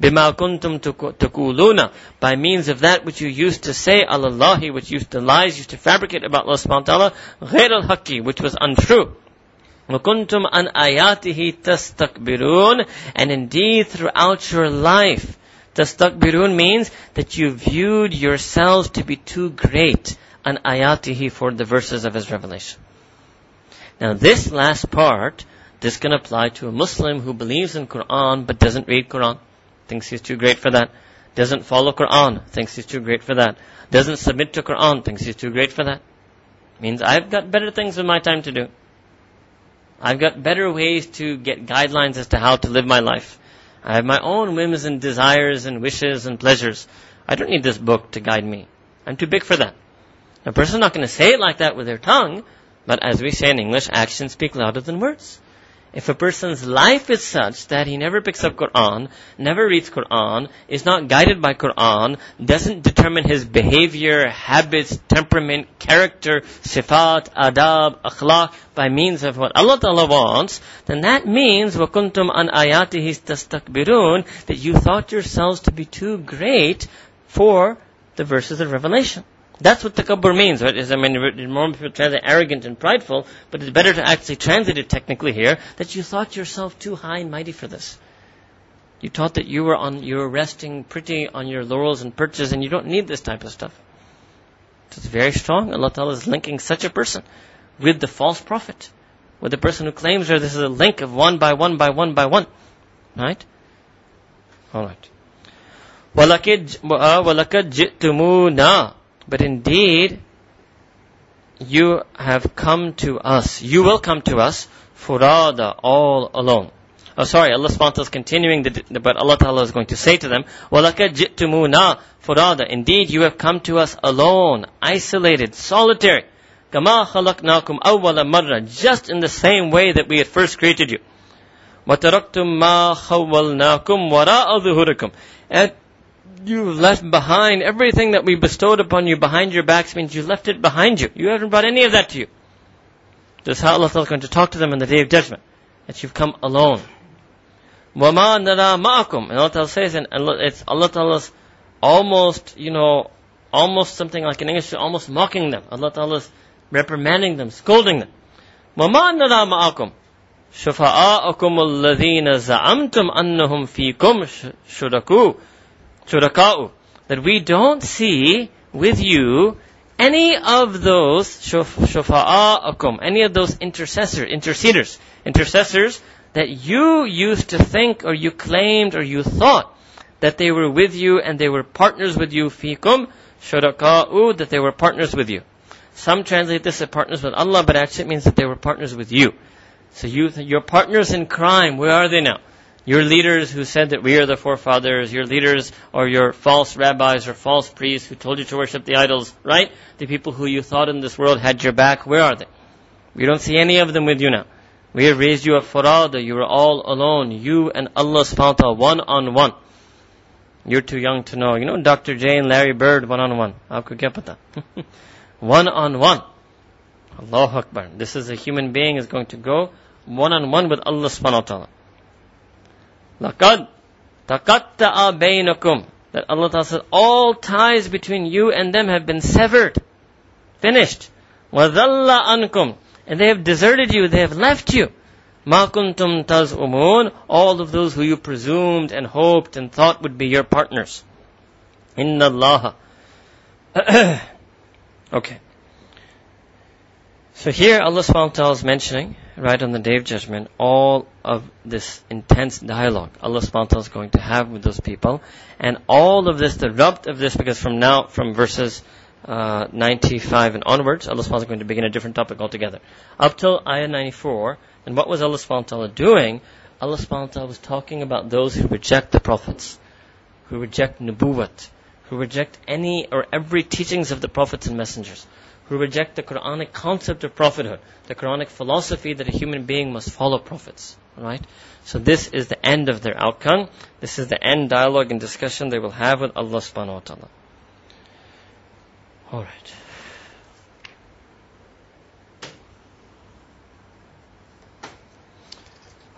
Bima kuntum tukuluna. By means of that which you used to say, Allahi, which used to lies, used to fabricate about Allah subhanahu wa ta'ala. Ghair al-haqqi, which was untrue. وكنتم عن آياته تستكبرون and indeed throughout your life tastakbirun means that you viewed yourselves to be too great an ayatihi for the verses of his revelation. Now this last part, this can apply to a Muslim who believes in Quran but doesn't read Quran thinks he's too great for that. Doesn't follow Quran, thinks he's too great for that. Doesn't submit to Quran, thinks he's too great for that. Means I've got better things in my time to do. I've got better ways to get guidelines as to how to live my life. I have my own whims and desires and wishes and pleasures. I don't need this book to guide me. I'm too big for that. A person's not going to say it like that with their tongue, but as we say in English, actions speak louder than words. If a person's life is such that he never picks up Quran, never reads Quran, is not guided by Quran, doesn't determine his behavior, habits, temperament, character, sifat, adab, akhlaq by means of what Allah Ta'ala wants, then that means وَكُنْتُمْ an آيَاتِهِ تَسْتَكْبِرُونَ that you thought yourselves to be too great for the verses of Revelation. That's what takabbur means, right? Is, I mean, more people translate arrogant and prideful, but it's better to actually translate it technically here, that you thought yourself too high and mighty for this. You thought that you were on, you were resting pretty on your laurels and perches and you don't need this type of stuff. It's very strong. Allah Ta'ala is linking such a person with the false prophet. With the person who claims that this is a link of one by one by one by one. Right? Alright. وَلَكَدْ جِئْتُمُونَا but indeed, you have come to us. You will come to us, furada, all alone. Oh, sorry, Allah subhanahu wa ta'ala is continuing, the, but Allah ta'ala is going to say to them, وَلَكَدْ جِئْتُمُونَا furada. Indeed, you have come to us alone, isolated, solitary. كَمَا خَلَقْنَاكُمْ أَوَّلَ مَرَّةٍ Just in the same way that we had first created you. وَتَرَكْتُمْ مَا خَوَّلْنَاكُمْ وَرَاءَ ظُهُرِكُمْ And you left behind everything that we bestowed upon you behind your backs means you left it behind you. You haven't brought any of that to you. This is how Allah is going to talk to them in the day of judgment. That you've come alone. وَمَا نَرَى مَعَكُمْ And Allah Ta'ala says, and it's Allah Ta'ala's almost, you know, almost something like in English, almost mocking them. Allah Ta'ala is reprimanding them, scolding them. وَمَا نَرَى مَعَكُمْ شُفَعَاءَكُمُ الَّذِينَ زَعَمْتُمْ أَنَّهُمْ فِيكُمْ شُرَكُوا shuraka'u, that we don't see with you any of those shufa'a'akum, any of those intercessors, interceders, intercessors that you used to think or you claimed or you thought that they were with you and they were partners with you, fikum, shuraka'u, that they were partners with you. Some translate this as partners with Allah, but actually it means that they were partners with you. So you, your partners in crime, where are they now? Your leaders who said that we are the forefathers, your leaders or your false rabbis or false priests who told you to worship the idols, right? The people who you thought in this world had your back, where are they? We don't see any of them with you now. We have raised you a farada, you are all alone, you and Allah subhanahu one on one. You're too young to know. You know Dr. J and Larry Bird, one on one. One on one. Allahu Akbar. This is a human being is going to go one on one with Allah subhanahu wa ta'ala. لَقَدْ تَقَطَّعَ بَيْنَكُمْ That Allah Ta'ala says, all ties between you and them have been severed. Finished. وَذَلَّ أَنْكُمْ And they have deserted you, they have left you. مَا كُنْتُمْ تَزْعُمُونَ All of those who you presumed and hoped and thought would be your partners. إِنَّ اللَّهَ Okay. So here Allah subhanahu wa ta'ala is mentioning right on the day of judgment, all of this intense dialogue Allah subhanahu wa ta'ala is going to have with those people. And all of this, the rub of this, because from now, from verses uh, 95 and onwards, Allah subhanahu wa is going to begin a different topic altogether. Up till ayah 94, and what was Allah subhanahu wa ta'ala doing? Allah subhanahu wa ta'ala was talking about those who reject the prophets, who reject nubuwat, who reject any or every teachings of the prophets and messengers who reject the Quranic concept of prophethood, the Quranic philosophy that a human being must follow prophets. Right? So this is the end of their outcome. This is the end dialogue and discussion they will have with Allah subhanahu wa ta'ala. Alright.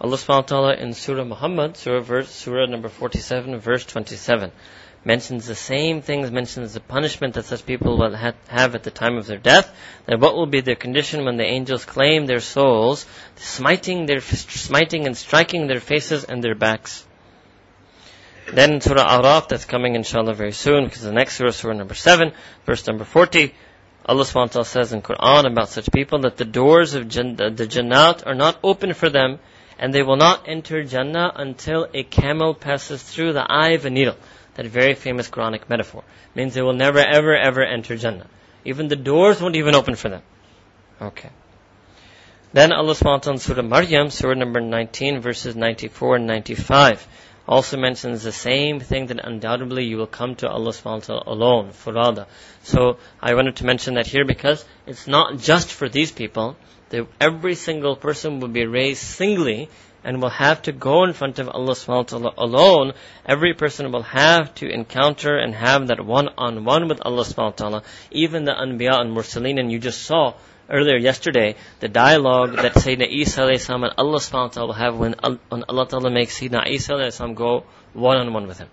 Allah subhanahu wa ta'ala in Surah Muhammad, Surah, verse, Surah number 47, verse 27 mentions the same things, mentions the punishment that such people will have at the time of their death, that what will be their condition when the angels claim their souls, smiting their, smiting and striking their faces and their backs. Then Surah Araf, that's coming inshallah very soon, because the next surah, Surah number 7, verse number 40, Allah SWT says in Quran about such people that the doors of the Jannat are not open for them, and they will not enter Jannah until a camel passes through the eye of a needle that very famous Quranic metaphor. Means they will never, ever, ever enter Jannah. Even the doors won't even open for them. Okay. Then Allah subhanahu in Surah Maryam, Surah number 19, verses 94 and 95, also mentions the same thing that undoubtedly you will come to Allah subhanahu wa ta'ala alone, furada. So I wanted to mention that here because it's not just for these people. Every single person will be raised singly and will have to go in front of Allah subhanahu wa ta'ala alone, every person will have to encounter and have that one-on-one with Allah subhanahu wa ta'ala. Even the Anbiya and Mursaleen, and you just saw earlier yesterday, the dialogue that Sayyidina Isa alayhi and Allah subhanahu wa ta'ala will have when, when Allah ta'ala makes Sayyidina Isa alayhi go one-on-one with him.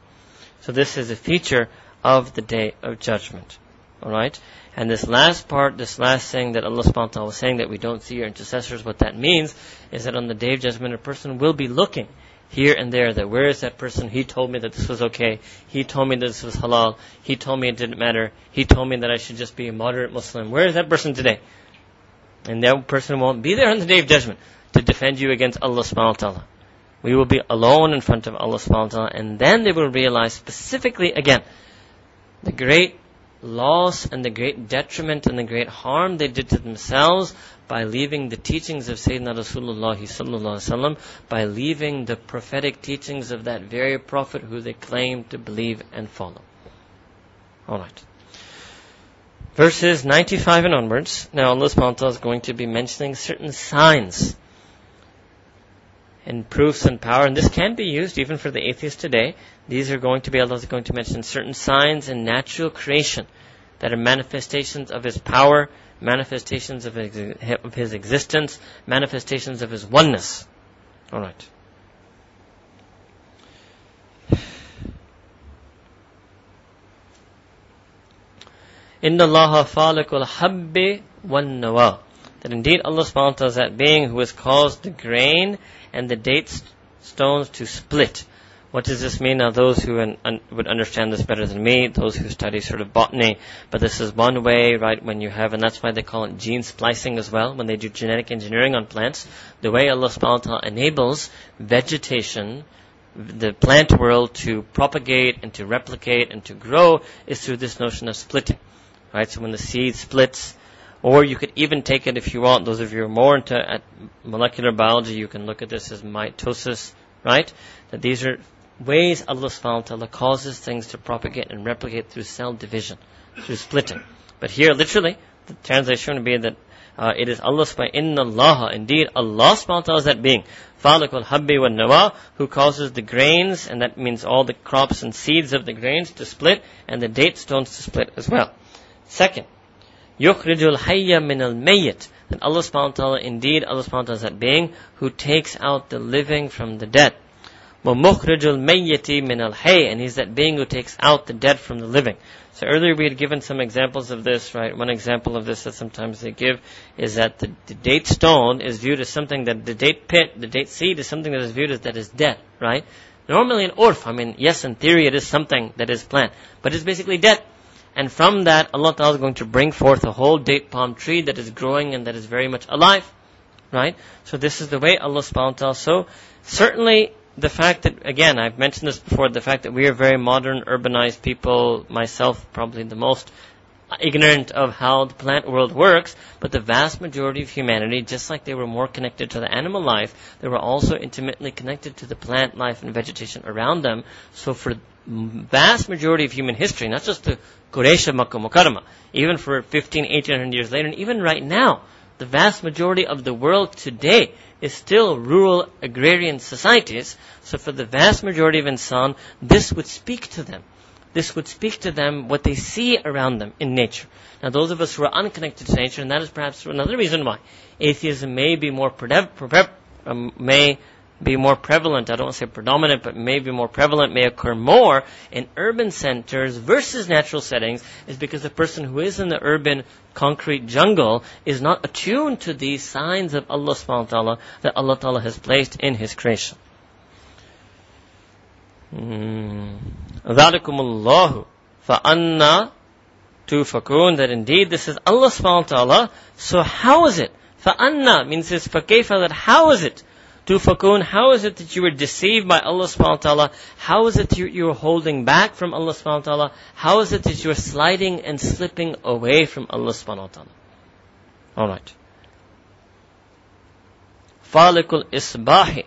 So this is a feature of the day of judgment. Alright? And this last part, this last thing that Allah subhanahu wa ta'ala was saying that we don't see our intercessors, what that means is that on the day of judgment, a person will be looking here and there that where is that person? He told me that this was okay. He told me that this was halal. He told me it didn't matter. He told me that I should just be a moderate Muslim. Where is that person today? And that person won't be there on the day of judgment to defend you against Allah subhanahu wa ta'ala. We will be alone in front of Allah subhanahu wa ta'ala and then they will realize specifically again the great loss and the great detriment and the great harm they did to themselves by leaving the teachings of Sayyidina Rasulullah by leaving the prophetic teachings of that very prophet who they claimed to believe and follow. Alright. Verses 95 and onwards, now Allah subhanahu is going to be mentioning certain signs and proofs and power, and this can be used even for the atheist today. These are going to be, Allah is going to mention certain signs in natural creation that are manifestations of His power, manifestations of His, of his existence, manifestations of His oneness. Alright. Allah falikul habbi wan nawa. That indeed Allah subhanahu wa ta'ala is that being who has caused the grain and the date stones to split. What does this mean? Now, those who un- un- would understand this better than me, those who study sort of botany, but this is one way, right, when you have, and that's why they call it gene splicing as well, when they do genetic engineering on plants, the way Allah subhanahu wa ta'ala enables vegetation, the plant world to propagate and to replicate and to grow is through this notion of splitting. Right? So when the seed splits, or you could even take it if you want, those of you who are more into uh, molecular biology, you can look at this as mitosis, right? That these are ways Allah subhanahu wa ta'ala causes things to propagate and replicate through cell division, through splitting. But here, literally, the translation would be that uh, it is Allah subhanahu inna Allah, indeed Allah subhanahu wa ta'ala is that being. Falik al habbi wa nawa, who causes the grains, and that means all the crops and seeds of the grains to split, and the date stones to split as well. Second, yukhrijul hayya min al mayyit. That Allah subhanahu wa ta'ala, indeed Allah subhanahu wa ta'ala is that being who takes out the living from the dead. وَمُخْرِجُ الْمَيِّتِ مِنَ الْحَيِّ And he's that being who takes out the dead from the living. So earlier we had given some examples of this, right? One example of this that sometimes they give is that the, the date stone is viewed as something that the date pit, the date seed is something that is viewed as that is dead, right? Normally in urf, I mean, yes, in theory it is something that is plant, but it's basically dead. And from that, Allah Ta'ala is going to bring forth a whole date palm tree that is growing and that is very much alive, right? So this is the way Allah subhanahu wa ta'ala. So certainly the fact that, again, I've mentioned this before, the fact that we are very modern, urbanized people, myself probably the most ignorant of how the plant world works, but the vast majority of humanity, just like they were more connected to the animal life, they were also intimately connected to the plant life and vegetation around them. So for the vast majority of human history, not just the Quraysh Makkah even for 15, 1800 years later, and even right now, the vast majority of the world today is still rural agrarian societies. So for the vast majority of insan, this would speak to them. This would speak to them what they see around them in nature. Now those of us who are unconnected to nature, and that is perhaps another reason why atheism may be more, um, may be more prevalent, I don't want to say predominant, but maybe more prevalent, may occur more in urban centers versus natural settings is because the person who is in the urban concrete jungle is not attuned to these signs of Allah subhanahu wa ta'ala that Allah ta'ala has placed in His creation. ذَلِكُمُ اللَّهُ فَأَنَّا تُوفَكُونَ That indeed this is Allah subhanahu wa ta'ala. So how is it? فَأَنَّا means it's فَكَيْفَ that how is it? Tufakun, how is it that you were deceived by Allah subhanahu wa ta'ala? How is it that you, were holding back from Allah subhanahu wa ta'ala? How is it that you are sliding and slipping away from Allah subhanahu wa ta'ala? Alright. Falikul isbahi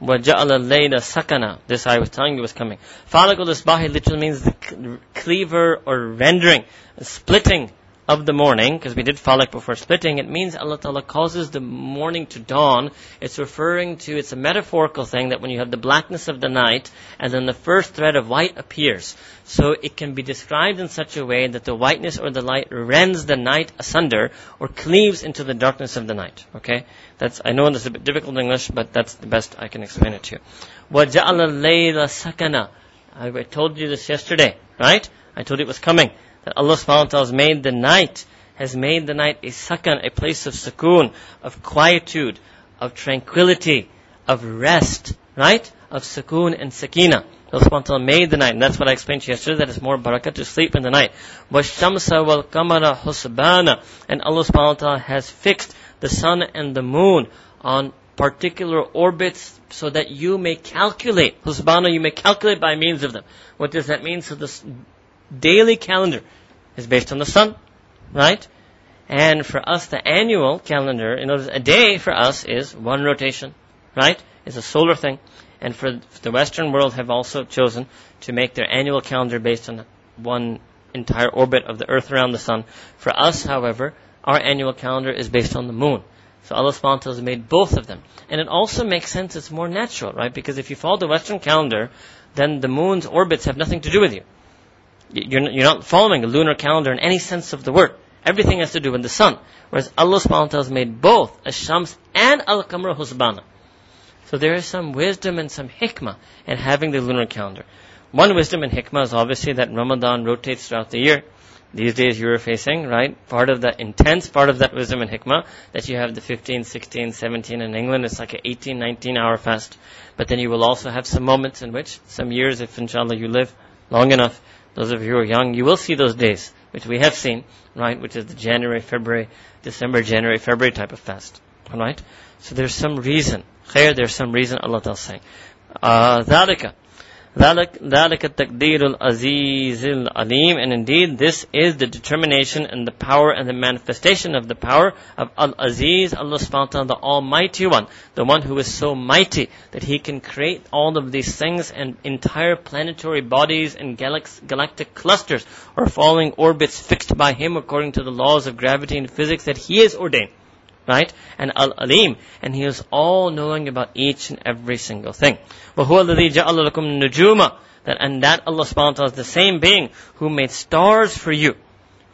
wa ja'ala layla sakana. This I was telling you was coming. Falikul isbahi literally means the cleaver or rendering, splitting of the morning, because we did falak before splitting, it means Allah Ta'ala causes the morning to dawn. It's referring to, it's a metaphorical thing that when you have the blackness of the night, and then the first thread of white appears. So it can be described in such a way that the whiteness or the light rends the night asunder, or cleaves into the darkness of the night. Okay? That's, I know this is a bit difficult in English, but that's the best I can explain it to you. وَجَعَلَ اللَّيْلَ سَكَنًا I told you this yesterday, right? I told you it was coming that Allah subhanahu wa ta'ala has made the night, has made the night a sakan, a place of sukoon, of quietude, of tranquility, of rest, right? Of sukoon and sakina. Allah subhanahu wa ta'ala made the night, and that's what I explained to you yesterday, that it's more barakah to sleep in the night. وَالشَّمْسَ وَالْقَمَرَ حُسْبَانًا And Allah subhanahu wa ta'ala has fixed the sun and the moon on particular orbits so that you may calculate. Husbana, you may calculate by means of them. What does that mean? So this daily calendar is based on the sun, right? And for us, the annual calendar, in other words, a day for us is one rotation, right? It's a solar thing. And for the Western world have also chosen to make their annual calendar based on one entire orbit of the Earth around the sun. For us, however, our annual calendar is based on the moon. So Allah subhanahu has made both of them. And it also makes sense, it's more natural, right? Because if you follow the Western calendar, then the moon's orbits have nothing to do with you. You're, you're not following a lunar calendar in any sense of the word. Everything has to do with the sun. Whereas Allah subhanahu wa ta'ala has made both Ash-Shams and Al-Qamar Husbana. So there is some wisdom and some hikmah in having the lunar calendar. One wisdom and hikmah is obviously that Ramadan rotates throughout the year. these days you are facing, right? Part of that intense part of that wisdom and hikmah that you have the 15, 16, 17 in England, it's like an 18, 19 hour fast. But then you will also have some moments in which, some years, if inshallah you live long enough, those of you who are young, you will see those days, which we have seen, right? Which is the January, February, December, January, February type of fast. Alright? So there's some reason. Khair, there's some reason Allah Ta'ala saying. Uh, ذَلِكَ ذلك ذلك التقدير العزيز العليم and indeed this is the determination and the power and the manifestation of the power of Al-Aziz Allah subhanahu wa ta'ala the Almighty One the one who is so mighty that He can create all of these things and entire planetary bodies and galax- galactic clusters or falling orbits fixed by Him according to the laws of gravity and physics that He has ordained right? And Al-Alim, and He is all knowing about each and every single thing. وَهُوَ الَّذِي جَعَلَ لَكُمْ نُجُومًا that, and that Allah subhanahu wa ta'ala is the same being who made stars for you.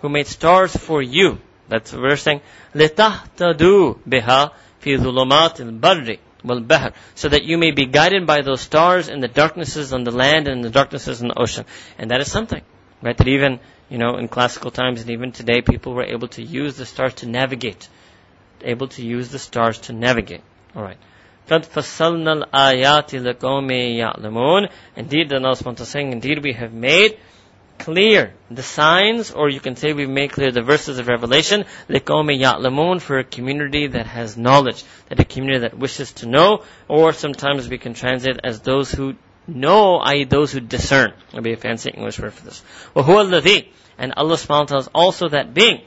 Who made stars for you. That's what we're saying. لِتَهْتَدُوا بِهَا فِي ظُلُمَاتِ الْبَرِّ وَالْبَحْرِ So that you may be guided by those stars in the darknesses on the land and in the darknesses in the ocean. And that is something. Right? That even, you know, in classical times and even today people were able to use the stars to navigate able to use the stars to navigate. Alright. قد فصلنا الآيات لقوم يعلمون Indeed, the Allah subhanahu saying, indeed we have made clear the signs, or you can say we've made clear the verses of Revelation, لقوم يعلمون for a community that has knowledge, that a community that wishes to know, or sometimes we can translate as those who know, i.e. those who discern. That'll be a fancy English word for this. وهو الذي and Allah subhanahu wa ta'ala is also that being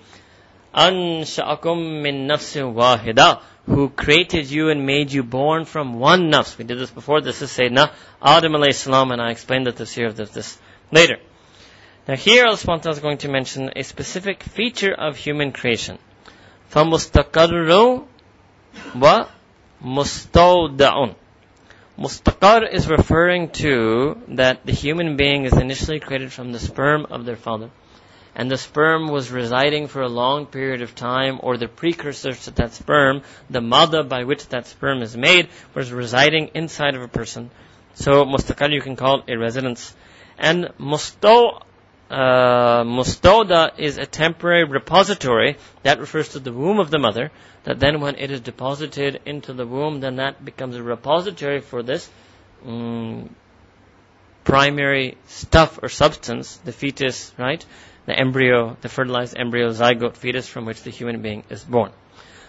أنشأكم من نفس واحدة who created you and made you born from one nafs. We did this before. This is Sayyidina Adam alayhi salam, and I explained the tafsir of this later. Now here Allah is going to mention a specific feature of human creation. فَمُسْتَقَرُّ وَمُسْتَوْدَعٌ Mustaqar is referring to that the human being is initially created from the sperm of their father and the sperm was residing for a long period of time, or the precursor to that sperm, the mother by which that sperm is made, was residing inside of a person. So mustaqar you can call a residence. And uh, mustoda is a temporary repository that refers to the womb of the mother. That then, when it is deposited into the womb, then that becomes a repository for this um, primary stuff or substance, the fetus, right? the embryo, the fertilized embryo, zygote, fetus from which the human being is born.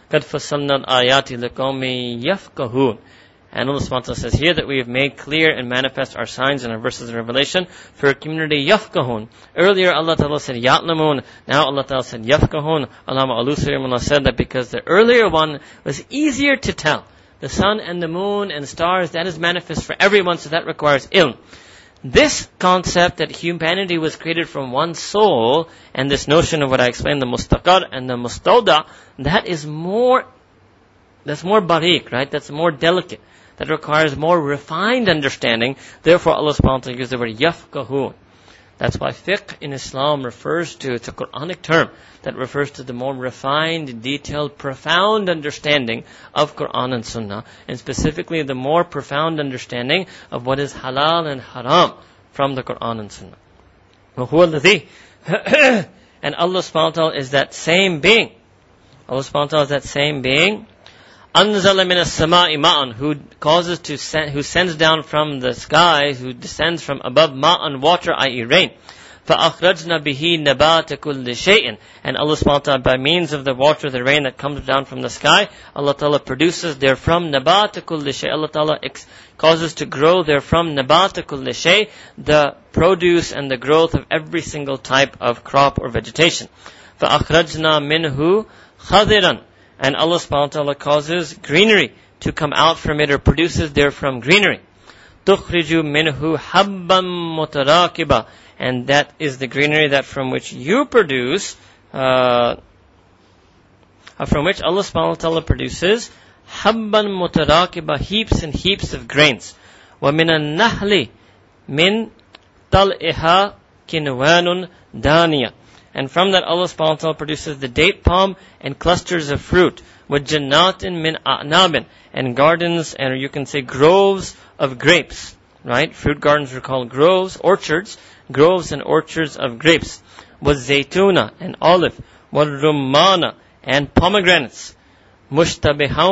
قَدْ فَصَلْنَا الْآيَاتِ لَقَوْمِ يَفْقَهُونَ and Allah subhanahu says here that we have made clear and manifest our signs in our verses of Revelation for a community yafkahun. Earlier Allah Ta'ala said ya'lamun. Now Allah Ta'ala said yafkahun. Allah Allah said that because the earlier one was easier to tell. The sun and the moon and stars, that is manifest for everyone, so that requires ilm. This concept that humanity was created from one soul, and this notion of what I explained, the mustaqar and the mustawda, that is more, that's more barik, right? That's more delicate. That requires more refined understanding. Therefore, Allah subhanahu wa ta'ala uses the word yafqahun. That's why fiqh in Islam refers to, it's a Quranic term that refers to the more refined, detailed, profound understanding of Quran and Sunnah, and specifically the more profound understanding of what is halal and haram from the Quran and Sunnah. and Allah subhanahu wa ta'ala is that same being. Allah subhanahu wa ta'ala is that same being anzala min as-sama'i ma'an, who causes to send, who sends down from the sky, who descends from above ma'an, water, i.e. rain. فَأَخْرَجْنَا بِهِ نَبَاتَ كُلِّ شَيْءٍ And Allah subhanahu wa ta'ala, by means of the water, the rain that comes down from the sky, Allah ta'ala produces therefrom نَبَاتَ كُلِّ شَيْءٍ Allah ta'ala ex- causes to grow therefrom نَبَاتَ كُلِّ شَيْءٍ the produce and the growth of every single type of crop or vegetation. فَأَخْرَجْنَا مِنْهُ خَضِرًا and Allah subhanahu wa ta'ala causes greenery to come out from it or produces therefrom greenery. تُخْرِجُ مِنْهُ حَبًّا مُتَرَاكِبًا And that is the greenery that from which you produce, uh, from which Allah subhanahu wa ta'ala produces habban mutarakiba, heaps and heaps of grains. وَمِنَ النَّحْلِ مِنْ طَلْئِهَا كِنْوَانٌ دَانِيَةٌ and from that Allah subhanahu wa ta'ala produces the date palm and clusters of fruit. With jannatin min a'nabin. And gardens, and you can say groves of grapes. Right? Fruit gardens are called groves, orchards. Groves and orchards of grapes. والزيتون and olive والرمان and pomegranates مشتبها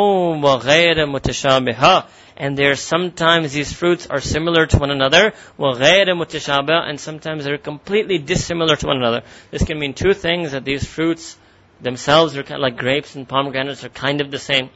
وغير متشابها and there sometimes these fruits are similar to one another وغير متشابه and sometimes they're completely dissimilar to one another this can mean two things that these fruits themselves are kind of like grapes and pomegranates are kind of the same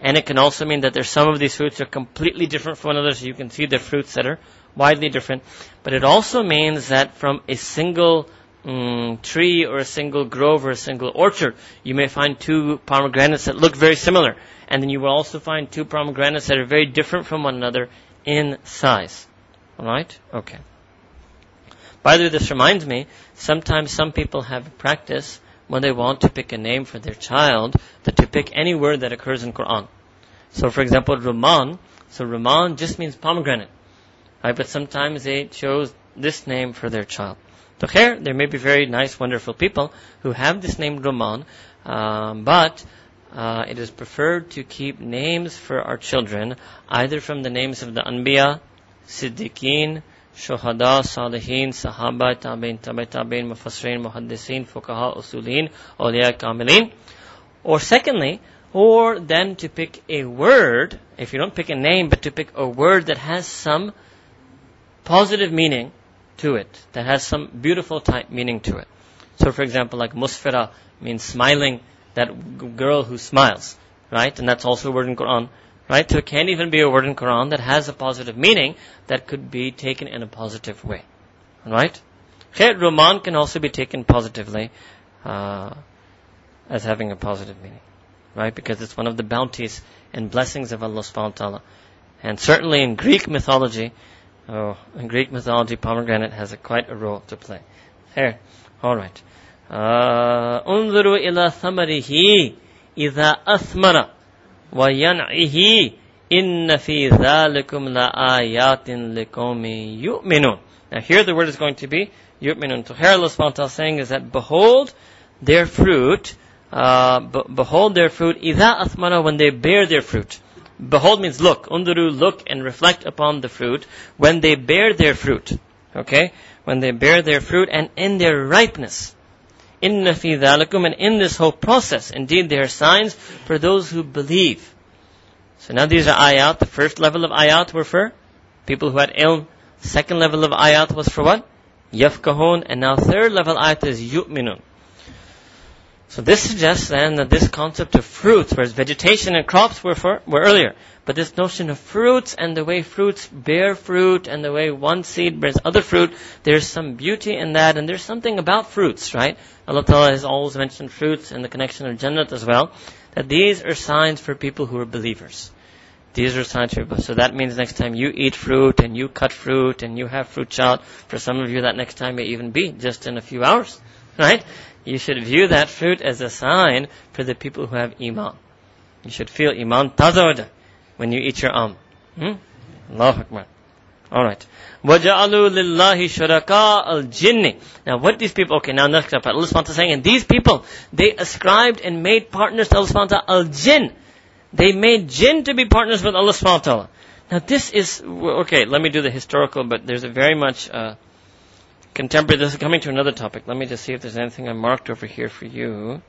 and it can also mean that there's some of these fruits are completely different from one another so you can see the fruits that are widely different but it also means that from a single mm, tree or a single grove or a single orchard, you may find two pomegranates that look very similar. And then you will also find two pomegranates that are very different from one another in size. Alright? Okay. By the way, this reminds me, sometimes some people have a practice when they want to pick a name for their child, that to pick any word that occurs in Quran. So for example, Raman, so Raman just means pomegranate. Right? But sometimes they chose this name for their child. So here, there may be very nice, wonderful people who have this name Raman, um, but uh, it is preferred to keep names for our children either from the names of the Anbiya, Siddiqeen, Shuhada, Salihin, Sahaba, Tabi'in, Tabi' Tabi'in, Mufassirin, Muhaddisin, Fuqaha, Usulin, Awliya, Kamilin. Or secondly, or then to pick a word, if you don't pick a name, but to pick a word that has some positive meaning, to it, that has some beautiful type meaning to it. So for example, like musfira means smiling, that girl who smiles, right? And that's also a word in Quran, right? So it can even be a word in Quran that has a positive meaning that could be taken in a positive way, right? Khair Roman can also be taken positively, uh, as having a positive meaning, right? Because it's one of the bounties and blessings of Allah subhanahu wa ta'ala. And certainly in Greek mythology, Oh, in Greek mythology, pomegranate has a, quite a role to play. Here, all right. انظروا إلى ثمره إذا أثمر وينعه إن في ذلكم لآيات لقوم يؤمنون. Now here the word is going to be يؤمنون. So here Allah subhanahu wa saying is that behold their fruit, uh, behold their fruit إذا أثمر when they bear their fruit. Behold means look. Unduru, look and reflect upon the fruit when they bear their fruit. Okay? When they bear their fruit and in their ripeness. Inna fi dhalakum and in this whole process, indeed there are signs for those who believe. So now these are ayat. The first level of ayat were for people who had ilm. Second level of ayat was for what? Yafkahun. And now third level ayat is yu'minun. So this suggests then that this concept of fruits, whereas vegetation and crops were for, were earlier, but this notion of fruits and the way fruits bear fruit and the way one seed bears other fruit, there's some beauty in that and there's something about fruits, right? Allah Ta'ala has always mentioned fruits and the connection of Jannat as well, that these are signs for people who are believers. These are signs for people. So that means next time you eat fruit and you cut fruit and you have fruit child, for some of you that next time may even be just in a few hours, right? you should view that fruit as a sign for the people who have iman. You should feel iman tazawada when you eat your am. Hmm? Allahu Akbar. Alright. وَجَعَلُوا لِلَّهِ شُرَكَاءَ الْجِنِّ Now what these people, okay, now next up, Allah subhanahu saying, and these people, they ascribed and made partners to Allah subhanahu wa ta'ala, al-jinn. They made jinn to be partners with Allah subhanahu wa ta'ala. Now this is, okay, let me do the historical, but there's a very much, uh, contemporary, this is coming to another topic. Let me just see if there's anything I marked over here for you.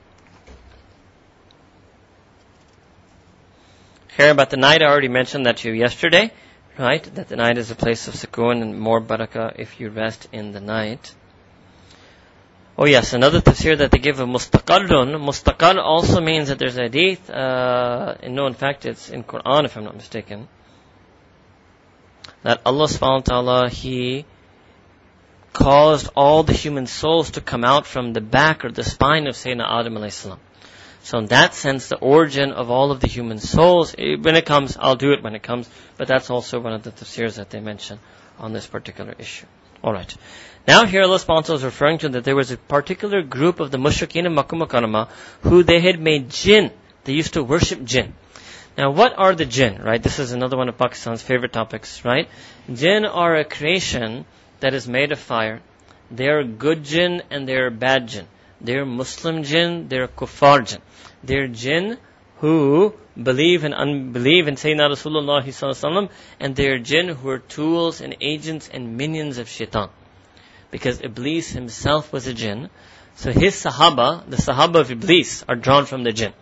Here about the night, I already mentioned that to you yesterday, right? That the night is a place of sukoon and more barakah if you rest in the night. Oh yes, another tafsir that they give of mustaqarrun. Mustaqar also means that there's a hadith, uh, no, in fact it's in Quran if I'm not mistaken, that Allah subhanahu wa ta'ala, He caused all the human souls to come out from the back or the spine of Sayyidina Adam alayhi So in that sense, the origin of all of the human souls, eh, when it comes, I'll do it when it comes, but that's also one of the tafsirs that they mention on this particular issue. Alright. Now here Allah subhanahu is referring to that there was a particular group of the mushrikeen of Makkah who they had made jinn. They used to worship jinn. Now what are the jinn, right? This is another one of Pakistan's favorite topics, right? Jinn are a creation that is made of fire. They are good jinn and they are bad jinn. They are Muslim jinn, they are kuffar jinn. They are jinn who believe and unbelieve in Sayyidina Rasulullah and they are jinn who are tools and agents and minions of shaitan. because Iblis himself was a jinn. So his Sahaba, the Sahaba of Iblis, are drawn from the jinn.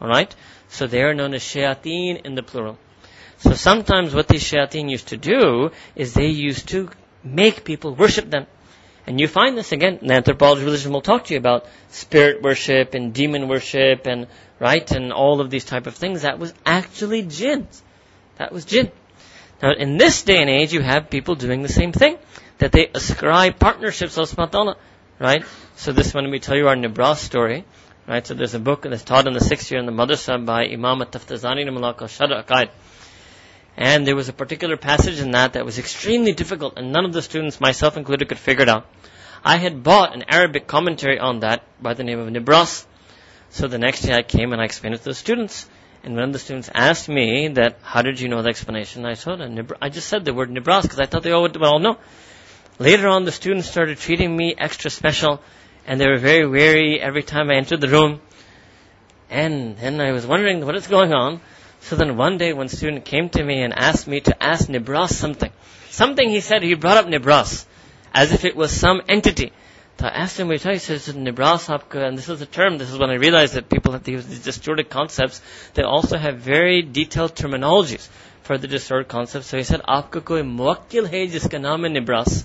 Alright? So they are known as shayateen in the plural. So sometimes what these shayateen used to do is they used to make people worship them. And you find this again, in anthropology religion will talk to you about spirit worship and demon worship and, right, and all of these type of things. That was actually jinns. That was jinn. Now in this day and age you have people doing the same thing. That they ascribe partnerships of Allah right? So this one we tell you our Nibras story, right? So there's a book that's taught in the sixth year in the madrasa by Imam At-Taftazani Malaka Sharh Aqaid. And there was a particular passage in that that was extremely difficult and none of the students, myself included, could figure it out. I had bought an Arabic commentary on that by the name of Nibras. So the next day I came and I explained it to the students. And one of the students asked me that, how did you know the explanation? I told him, I just said the word Nibras because I thought they all would well know. Later on, the students started treating me extra special, and they were very wary every time I entered the room. And then I was wondering what is going on. So then one day, one student came to me and asked me to ask Nibras something. Something he said, he brought up Nibras, as if it was some entity. So I asked him, what he says, Nibras Apka, and this is a term, this is when I realized that people have these distorted concepts. They also have very detailed terminologies for the distorted concepts. So he said, Aapka koi muwakkil hai jiska naam Nibras.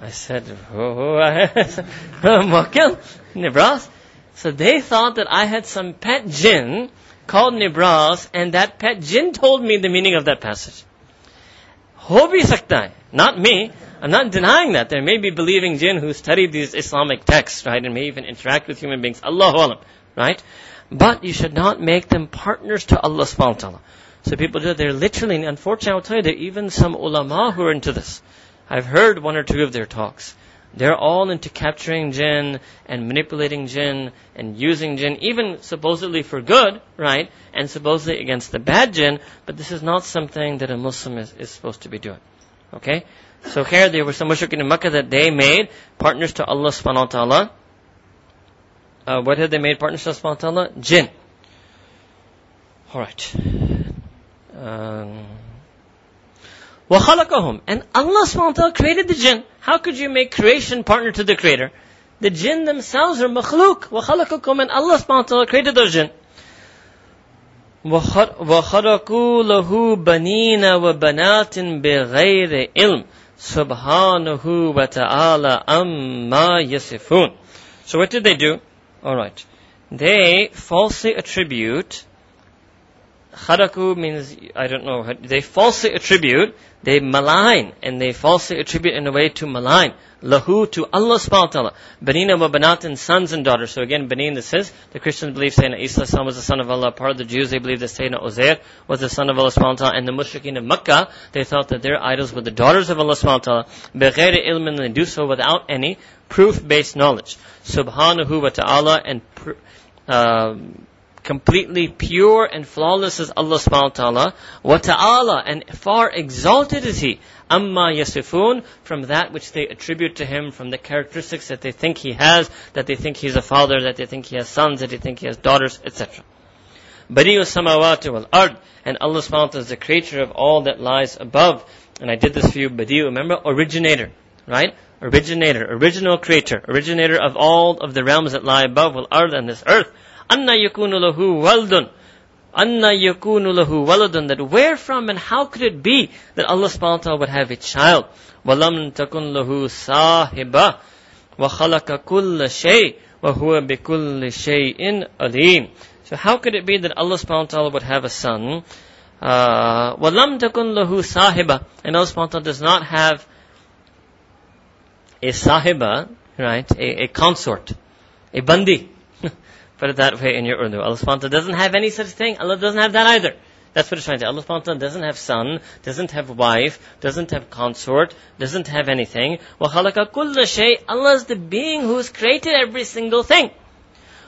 I said, oh, Muwakkil? Nibras? So they thought that I had some pet jinn called Nibras, and that pet jinn told me the meaning of that passage. Ho bhi sakta hai. Not me. I'm not denying that. There may be believing jinn who study these Islamic texts, right, and may even interact with human beings. Allahu alam, right? But you should not make them partners to Allah subhanahu wa ta'ala. So people do, they're literally, unfortunately, I'll tell you, there are even some ulama who are into this. I've heard one or two of their talks. They're all into capturing jinn and manipulating jinn and using jinn, even supposedly for good, right? And supposedly against the bad jinn, but this is not something that a Muslim is, is supposed to be doing. Okay? So here there were some mushrikin in Makkah that they made partners to Allah subhanahu wa ta'ala. Uh, what had they made partners to Allah subhanahu wa ta'ala? Jinn. Alright. Um, وَخَلَقَهُمْ And Allah subhanahu created the jinn. How could you make creation partner to the creator? The jinn themselves are makhluk. وَخَلَقَكُمْ And Allah subhanahu created those jinn. وَخَرَقُوا لَهُ بَنِينَ وَبَنَاتٍ بِغَيْرِ إِلْمٍ سُبْحَانَهُ وَتَعَالَى أَمَّا يَصِفُونَ So what did they do? Alright. They falsely attribute Kharaku means, I don't know, they falsely attribute, they malign, and they falsely attribute in a way to malign. Lahu to Allah subhanahu wa ta'ala. Banina wa banatin, sons and daughters. So again, Banin, this is, the Christians believe Sayyidina Isa son was the son of Allah. Part of the Jews, they believe that Sayyidina Uzair was the son of Allah subhanahu wa ta'ala. And the mushrikeen of Makkah, they thought that their idols were the daughters of Allah subhanahu wa ta'ala. Beghayri ilmin, they do so without any proof-based knowledge. Subhanahu wa ta'ala, and, uh, completely pure and flawless is Allah subhanahu wa ta'ala. Wa ta'ala, and far exalted is He. Amma yasifun, from that which they attribute to Him, from the characteristics that they think He has, that they think He's a father, that they think He has sons, that they think He has daughters, etc. Badi'u samawati wal ard, and Allah subhanahu wa ta'ala is the creator of all that lies above. And I did this for you, Badi'u, remember, originator, right? Originator, original creator, originator of all of the realms that lie above, wal ard, and this earth. Anna yakunu lahu waldun. Anna yakunu lahu waladun. That where from and how could it be that Allah subhanahu wa ta'ala would have a child? Walam takun lahu sahiba. Wa khalaqa kulla shay. Wa huwa bi kulli shay'in alim. So how could it be that Allah subhanahu wa ta'ala would have a son? Walam takun lahu sahiba. And Allah subhanahu wa ta'ala does not have a sahiba, right? A, a consort. A bandi. Put it that way in your Urdu. Allah subhanahu wa ta'ala doesn't have any such thing. Allah doesn't have that either. That's what it's trying to say. Allah subhanahu wa ta'ala doesn't have son, doesn't have wife, doesn't have consort, doesn't have anything. وَخَلَقَ كُلَّ شَيْءٍ Allah is the being who's created every single thing.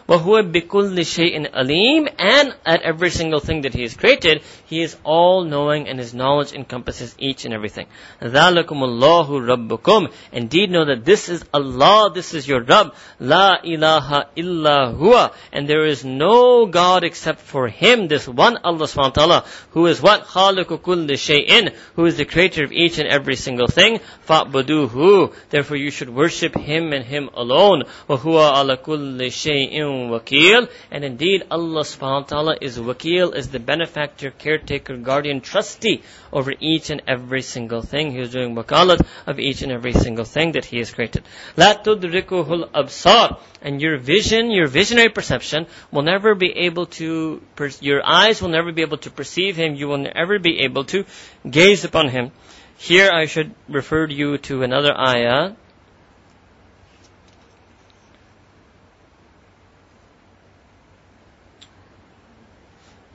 وَهُوَ بِكُلِّ شَيْءٍ أَلِيمٍ And at every single thing that He has created, He is all-knowing and His knowledge encompasses each and everything. ذَلَكُمُ اللَّهُ رَبُّكُمْ Indeed know that this is Allah, this is your Rabb. La ilaha illa huwa. And there is no God except for Him, this one Allah subhanahu wa ta'ala, who is what? خَالِقُ كُلِّ شَيْءٍ Who is the creator of each and every single thing. فَأْبُدُوهُ Therefore you should worship Him and Him alone. وَهُوَ عَلَى كُلِّ شَيْءٍ وَكِيلٌ And indeed Allah subhanahu wa ta'ala is wakil, is the benefactor, caretaker, guardian, trustee over each and every single thing. He is doing wakalat of each and every single thing that he has created. Absar. And your vision, your visionary perception will never be able to, your eyes will never be able to perceive him. You will never be able to gaze upon him. Here I should refer you to another ayah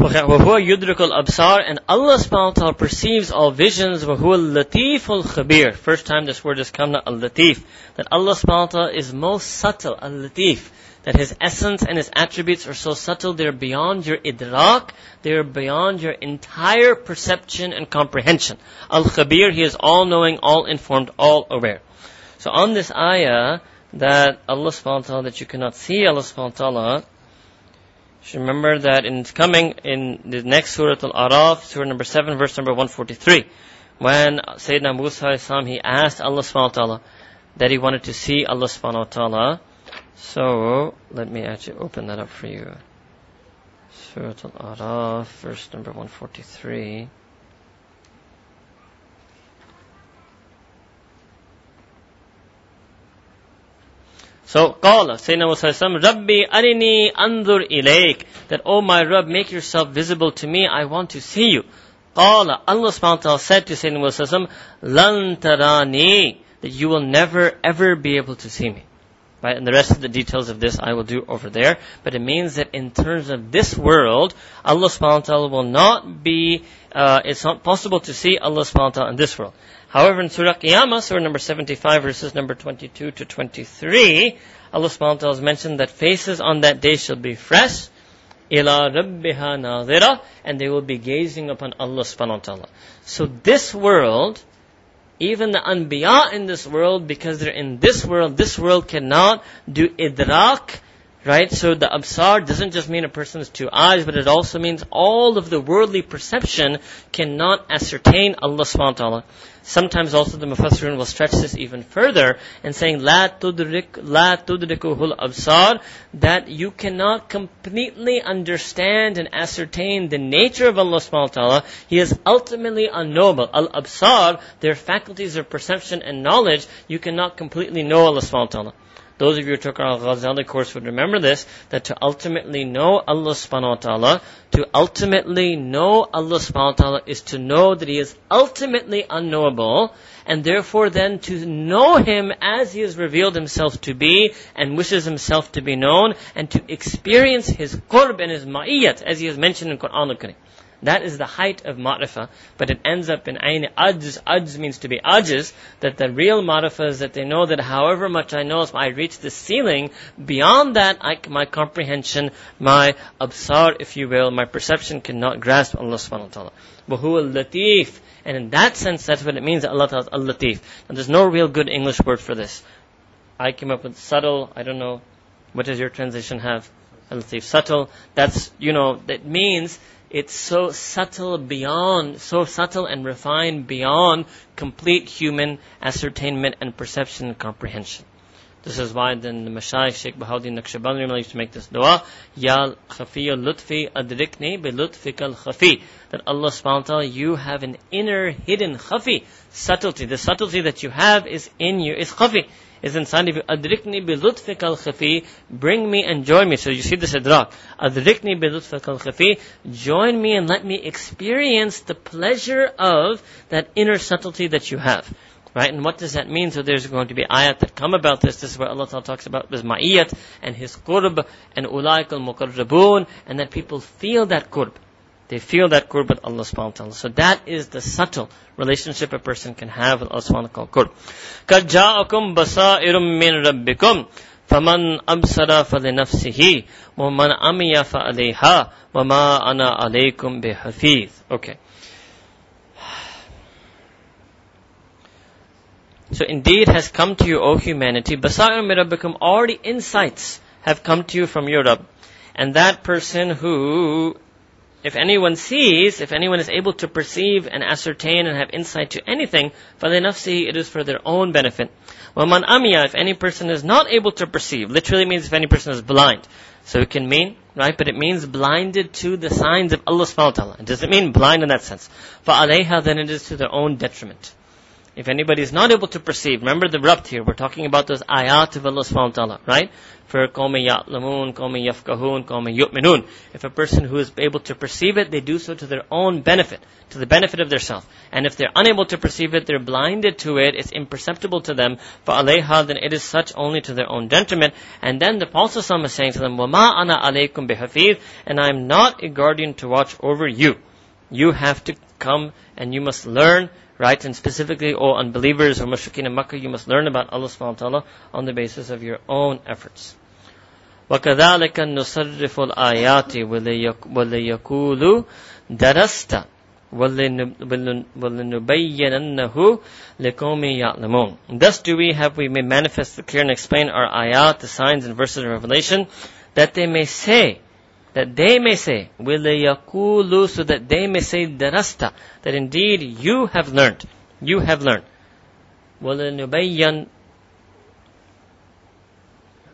وَهُوَ يُدْرِكُ الْأَبْصَارِ And Allah subhanahu wa ta'ala perceives all visions. وَهُوَ اللَّطِيفُ الْخَبِيرُ First time this word has come, now, al-latif. That Allah subhanahu wa ta'ala is most subtle, al-latif. That His essence and His attributes are so subtle, they're beyond your idrak, they're beyond your entire perception and comprehension. Al-Khabir, He is all-knowing, all-informed, all-aware. So on this ayah, that Allah subhanahu wa ta'ala, that you cannot see Allah subhanahu wa ta'ala, remember that in coming in the next Surah Al-Araf, Surah number 7, verse number 143, when Sayyidina Musa Islam, he asked Allah subhanahu wa ta'ala that he wanted to see Allah subhanahu wa ta'ala. So, let me actually open that up for you. Surah Al-Araf, verse number 143. So, قال Sayyidina Musa Rabbi arini anzur ilayk. That, oh my Rabb, make yourself visible to me. I want to see you. قال Allah subhanahu wa ta'ala said to Sayyidina Musa lan tarani. That you will never ever be able to see me. Right? And the rest of the details of this I will do over there. But it means that in terms of this world, Allah subhanahu wa ta'ala will not be, uh, it's not possible to see Allah subhanahu wa ta'ala in this world. However, in Surah Qiyamah, Surah number 75, verses number 22 to 23, Allah subhanahu wa ta'ala has mentioned that faces on that day shall be fresh, ila rabbiha nadira, and they will be gazing upon Allah subhanahu wa ta'ala. So this world, even the anbiya in this world, because they're in this world, this world cannot do idrak, Right? So the absar doesn't just mean a person's two eyes, but it also means all of the worldly perception cannot ascertain Allah subhanahu wa ta'ala. Sometimes also the Mufassirun will stretch this even further and saying, La tudrik, la tudrikuhul absar, that you cannot completely understand and ascertain the nature of Allah subhanahu wa ta'ala. He is ultimately unknowable. Al-absar, their faculties of perception and knowledge, you cannot completely know Allah subhanahu wa ta'ala. Those of you who took our Ghazali course would remember this, that to ultimately know Allah subhanahu wa ta'ala, to ultimately know Allah subhanahu wa ta'ala is to know that He is ultimately unknowable, and therefore then to know Him as He has revealed Himself to be, and wishes Himself to be known, and to experience His qurb and His ma'iyat, as He has mentioned in Quran al-Karim. That is the height of ma'rifah, but it ends up in ayn ajz. Ajz means to be ajiz, that the real ma'rifah is that they know that however much I know, I reach the ceiling, beyond that, I, my comprehension, my absar, if you will, my perception cannot grasp Allah subhanahu wa ta'ala. Wahuwa latif. And in that sense, that's what it means Allah ta'ala al-latif. And there's no real good English word for this. I came up with subtle, I don't know, what does your translation have? Al-latif, subtle. That's, you know, that means it's so subtle beyond, so subtle and refined beyond complete human ascertainment and perception and comprehension. This is why then the Mashayikh Sheikh Bahauddin Naqshbandi used to make this dua, Ya khafiya lutfi adrikni bi lutfikal khafi. That Allah subhanahu wa ta'ala, you have an inner hidden khafi, subtlety. The subtlety that you have is in you, is khafi is of you. Adrikni bi lutfikal khafi. Bring me and join me. So you see this idrak. Adrikni bi lutfikal khafi. Join me and let me experience the pleasure of that inner subtlety that you have. Right? And what does that mean? So there's going to be ayat that come about this. This is where Allah Ta'ala talks about his ma'iyat and his qurb and ulaik al-muqarrabun and that people feel that qurb. They feel that qurb with Allah subhanahu wa ta'ala. So that is the subtle relationship a person can have with Allah subhanahu wa ta'ala. Qurb. قَدْ جَاءَكُمْ بَصَائِرٌ مِّن رَبِّكُمْ فَمَنْ أَبْصَرَ فَلِنَفْسِهِ وَمَنْ أَمِيَ فَعَلَيْهَا وَمَا أَنَا عَلَيْكُمْ بِحَفِيظ Okay. So indeed has come to you, O humanity, basair mirabbikum, already insights have come to you from your Rabb. And that person who, if anyone sees, if anyone is able to perceive and ascertain and have insight to anything, فَلِنَفْسِهِ it is for their own benefit. وَمَنْ أَمِيَا if any person is not able to perceive, literally means if any person is blind. So it can mean, right, but it means blinded to the signs of Allah subhanahu wa ta'ala. It doesn't mean blind in that sense. فَعَلَيْهَا then it is to their own detriment. If anybody is not able to perceive, remember the rabt here, we're talking about those ayat of Allah subhanahu wa ta'ala, right? For qawmi ya'lamun, qawmi yafkahun, qawmi yu'minun. If a person who is able to perceive it, they do so to their own benefit, to the benefit of their self. And if they're unable to perceive it, they're blinded to it, it's imperceptible to them, فَعَلَيْهَا then it is such only to their own detriment. And then the Prophet is saying to them, وَمَا أَنَا عَلَيْكُمْ بِحَفِيظ And I am not a guardian to watch over you. You have to come and you must learn right? And specifically, O unbelievers or mushrikeen in Makkah, you must learn about Allah subhanahu wa ta'ala on the basis of your own efforts. وَكَذَلِكَ نُصَرِّفُ الْآيَاتِ وَلِيَقُولُوا دَرَسْتَ وَلِنُبَيِّنَنَّهُ لِقَوْمٍ يَعْلَمُونَ Thus do we have we may manifest, clear and explain our ayat, the signs and verses of revelation, that they may say, that they may say, will yakulu, so that they may say darasta, that indeed you have learned, you have learned. وَلَنُبَيَّنْ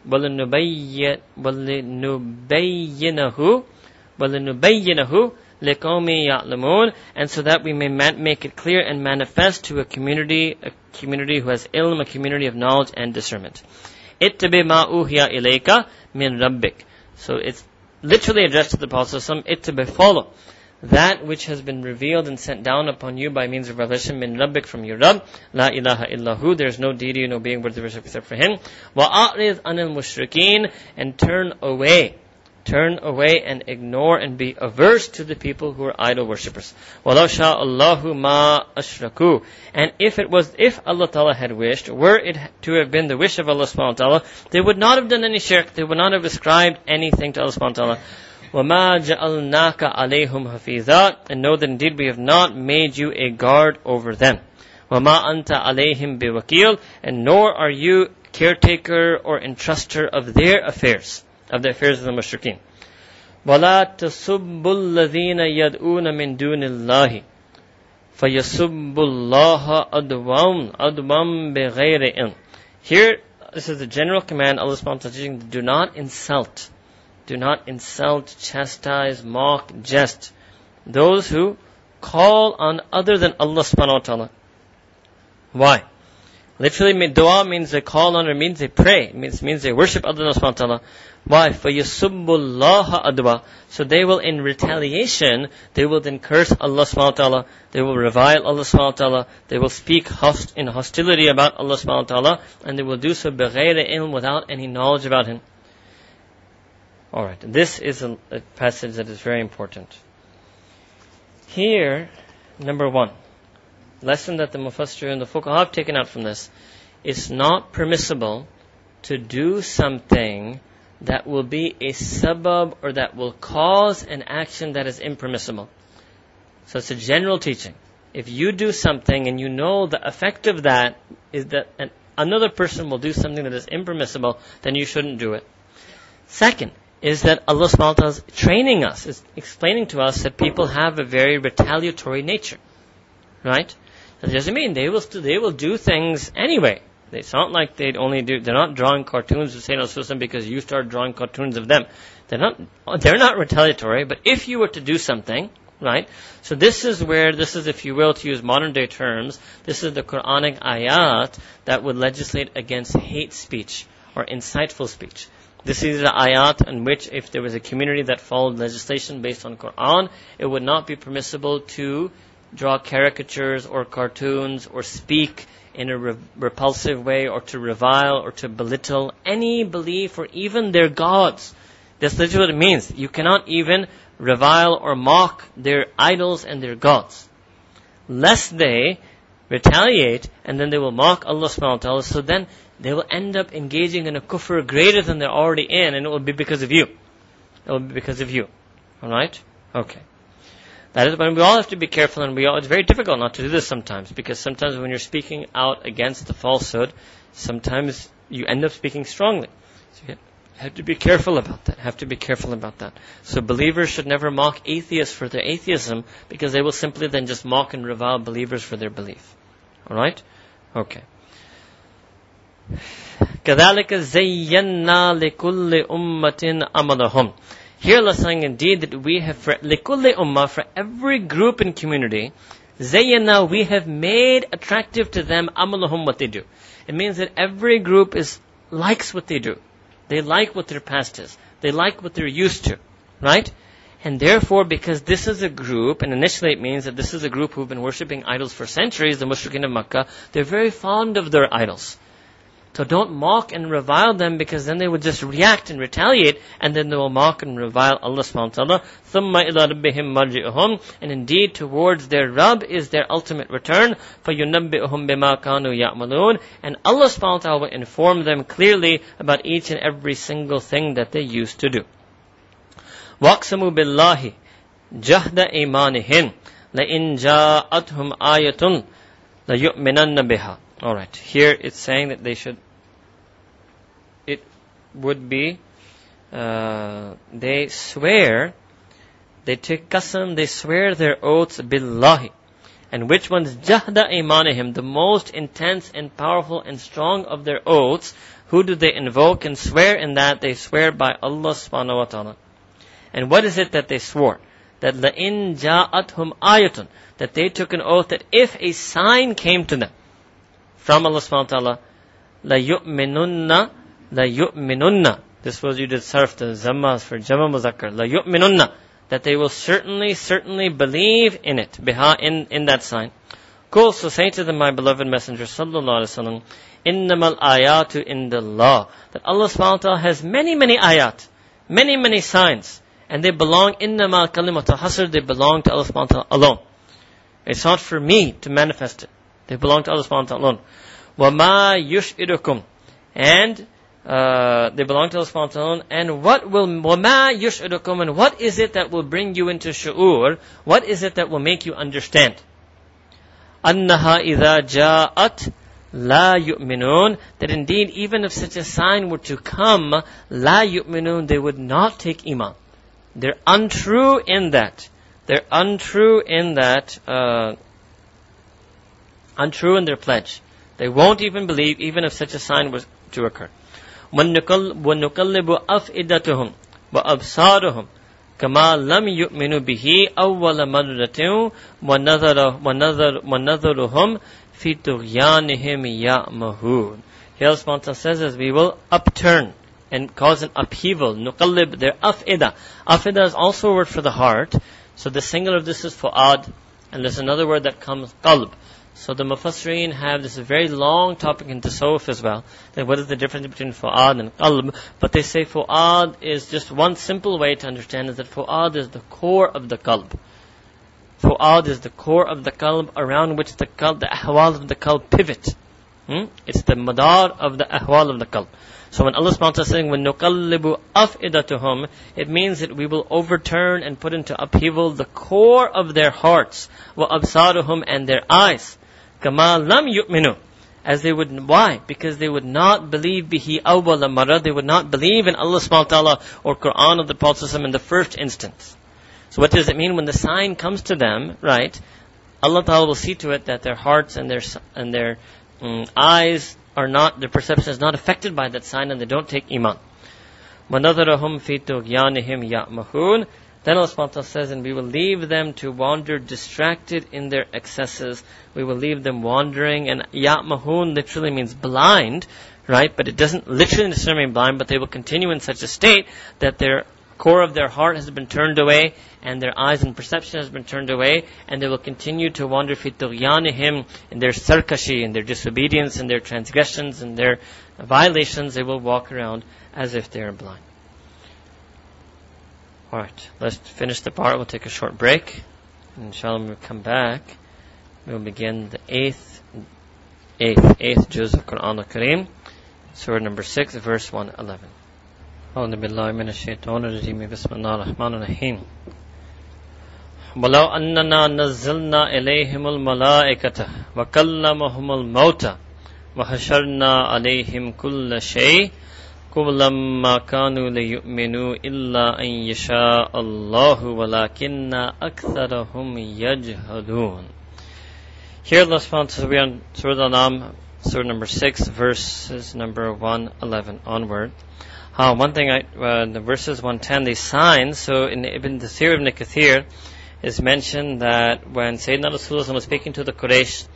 وَلَنُبَيِّنَهُ وَلَنُبَيِّنَهُ لِقَوْمِ يَعْلَمُونَ And so that we may make it clear and manifest to a community, a community who has ilm, a community of knowledge and discernment. اتَّبِي مَا أُوهِيَ إِلَيْكَ مِنْ رَبِّكَ So it's literally addressed to the Prophet it to be follow that which has been revealed and sent down upon you by means of revelation min rabbik from your Rabb. La ilaha illahu there is no deity no being worthy of worship except for him. Wa a'rid anil mushrikeen and turn away turn away and ignore and be averse to the people who are idol worshippers. وَلَوْ شَاءَ اللَّهُ مَا أَشْرَكُوا And if it was, if Allah Ta'ala had wished, were it to have been the wish of Allah subhanahu wa ta'ala, they would not have done any shirk, they would not have ascribed anything to Allah subhanahu wa ta'ala. وَمَا جَعَلْنَاكَ عَلَيْهُمْ حَفِيظًا And know that indeed we have not made you a guard over them. وَمَا أَنْتَ عَلَيْهِمْ بِوَكِيلٍ And nor are you caretaker or entruster of their affairs of the affairs of the mushrikeen. وَلَا تَسُبُّ الَّذِينَ يَدْعُونَ مِن دُونِ اللَّهِ فَيَسُبُّ اللَّهَ أَدْوَمْ أَدْوَمْ بِغَيْرِ إِلْمٍ Here, this is the general command Allah subhanahu wa ta'ala do not insult. Do not insult, chastise, mock, jest. Those who call on other than Allah subhanahu wa ta'ala. Why? Literally, dua means they call on or means they pray. It means, means they worship other than Allah subhanahu wa ta'ala. Why? For yasubullaha adwa. So they will in retaliation, they will then curse Allah subhanahu wa ta'ala, they will revile Allah subhanahu wa ta'ala, they will speak host- in hostility about Allah subhanahu wa ta'ala, and they will do so bighayra ilm without any knowledge about Him. Alright, this is a, a passage that is very important. Here, number one, lesson that the Mufassir and the Fuqaha have taken out from this, it's not permissible to do something that will be a sabab or that will cause an action that is impermissible. So it's a general teaching. If you do something and you know the effect of that is that an, another person will do something that is impermissible, then you shouldn't do it. Second, is that Allah subhanahu wa ta'ala is training us, is explaining to us that people have a very retaliatory nature. Right? That doesn't mean they will they will do things anyway. It's not like they only do, they're not drawing cartoons of Sayyidina Rasulullah because you start drawing cartoons of them. They're not, they're not retaliatory, but if you were to do something, right? So this is where, this is if you will, to use modern day terms, this is the Quranic ayat that would legislate against hate speech or inciteful speech. This is the ayat in which if there was a community that followed legislation based on Quran, it would not be permissible to draw caricatures or cartoons or speak in a re- repulsive way or to revile or to belittle any belief or even their gods. That's literally what it means. You cannot even revile or mock their idols and their gods. Lest they retaliate, and then they will mock Allah subhanahu wa ta'ala, so then they will end up engaging in a kufr greater than they're already in, and it will be because of you. It will be because of you. Alright? Okay. That is when we all have to be careful and we all, it's very difficult not to do this sometimes because sometimes when you're speaking out against the falsehood, sometimes you end up speaking strongly. So you have to be careful about that. Have to be careful about that. So believers should never mock atheists for their atheism because they will simply then just mock and revile believers for their belief. Alright? Okay. كذلك زينا لكل أمة أملهم here Allah saying indeed that we have for likulli ummah, for every group and community, zayyana, we have made attractive to them amalahum what they do. It means that every group is, likes what they do. They like what their past is. They like what they're used to. Right? And therefore, because this is a group, and initially it means that this is a group who've been worshipping idols for centuries, the mushrikeen of Makkah, they're very fond of their idols. So don't mock and revile them because then they will just react and retaliate and then they will mock and revile Allah subhanahu wa ta'ala. ثُمَّ إِلَىٰ And indeed towards their Rabb is their ultimate return. فَيُنَبِّئُهُمْ بِمَا كَانُوا يَعْمَلُونَ And Allah subhanahu wa ta'ala will inform them clearly about each and every single thing that they used to do. وَاقْسَمُوا بِاللَّهِ جَهْدَ إِيمَانِهِمْ لَإِنْ جَاءَتْهُمْ آيَةٌ لَيُؤْمِنَنَّ بِهَا Alright, here it's saying that they should, it would be, uh, they swear, they take qasam, they swear their oaths billahi. And which one's jahda imanihim, the most intense and powerful and strong of their oaths, who do they invoke and swear in that? They swear by Allah subhanahu wa ta'ala. And what is it that they swore? That la'in ja'athum ayatun, that they took an oath that if a sign came to them, from Allah subhanahu wa ta'ala, la yu'minunna, la. This was you did sarf the zammas for jama muzakkar. La yu'minunna. That they will certainly, certainly believe in it, biha, in, in that sign. Qul, so say to them, my beloved messenger, sallallahu alaihi wasallam, innamal ayatu indallah. That Allah subhanahu wa ta'ala has many, many ayat, many, many signs, and they belong, innamal kalimatul hasr, they belong to Allah subhanahu wa ta'ala alone. It's not for me to manifest it. They belong to Allah subhanahu wa ta'ala alone. وَمَا يُشْئِرُكُمْ And uh, they belong to Allah subhanahu wa ta'ala And what will, وَمَا يُشْئِرُكُمْ And what is it that will bring you into shu'ur? What is it that will make you understand? أَنَّهَا إِذَا جَاءَتْ La yu'minun, that indeed even if such a sign were to come, la yu'minun, they would not take iman. They're untrue in that. They're untrue in that uh, untrue in their pledge. They won't even believe even if such a sign was to occur. وَنُقَلِّبُ أَفْئِدَتُهُمْ وَأَبْصَارُهُمْ كما لم يؤمنوا به أول مرة ونظر ونظر ونظرهم في طغيانهم يأمهون. Here Allah says as we will upturn and cause an upheaval. نقلب their afida. Afida is also a word for the heart. So the singular of this is fu'ad. And there's another word that comes qalb. So the Mufassireen have this very long topic in Tasawwuf as well. That what is the difference between Fu'ad and Qalb? But they say Fu'ad is just one simple way to understand is that Fu'ad is the core of the Qalb. Fu'ad is the core of the Qalb around which the Qalb, the Ahwal of the Qalb pivot. Hmm? It's the Madar of the Ahwal of the Qalb. So when Allah subhanahu wa ta'ala is saying, when nuqallibu af'idatuhum, it means that we will overturn and put into upheaval the core of their hearts, absaruhum and their eyes. Kama lam yu'minu. As they would, why? Because they would not believe bihi awwala marra. They would not believe in Allah subhanahu wa ta'ala or Quran of the Prophet in the first instance. So what does it mean when the sign comes to them, right? Allah ta'ala will see to it that their hearts and their, and their um, eyes are not, their perception is not affected by that sign and they don't take iman. وَنَظَرَهُمْ فِي تُغْيَانِهِمْ يَأْمَهُونَ then Allah subhanahu says, and we will leave them to wander distracted in their excesses. We will leave them wandering. And ya'mahun literally means blind, right? But it doesn't literally necessarily mean blind, but they will continue in such a state that their core of their heart has been turned away and their eyes and perception has been turned away and they will continue to wander fi tughyanihim in their sarkashi, in their disobedience, in their transgressions, in their violations. They will walk around as if they are blind. Alright, let's finish the part. We'll take a short break. Inshallah, when we come back, we'll begin the eighth eighth, eighth juz of Quran al-Kareem, surah number six, verse 111. أعوذ بالله من الشيطان الرجيم بسم الله الرحمن الرحيم ولو أننا نزلنا إليهم الملائكة وكلمهم الموتى وحشرنا عليهم كل شيء قبلا كانوا ليؤمنوا إلا أن يشاء الله ولكن أكثرهم يجهلون Here Allah subhanahu wa Surah Al-Anam, Surah number 6, verses number 111 onward. Uh, one thing, I, uh, the verses 110, they signs, so in Ibn, the tafsir of Ibn Kathir is mentioned that when Sayyidina Rasulullah was speaking to the Quraysh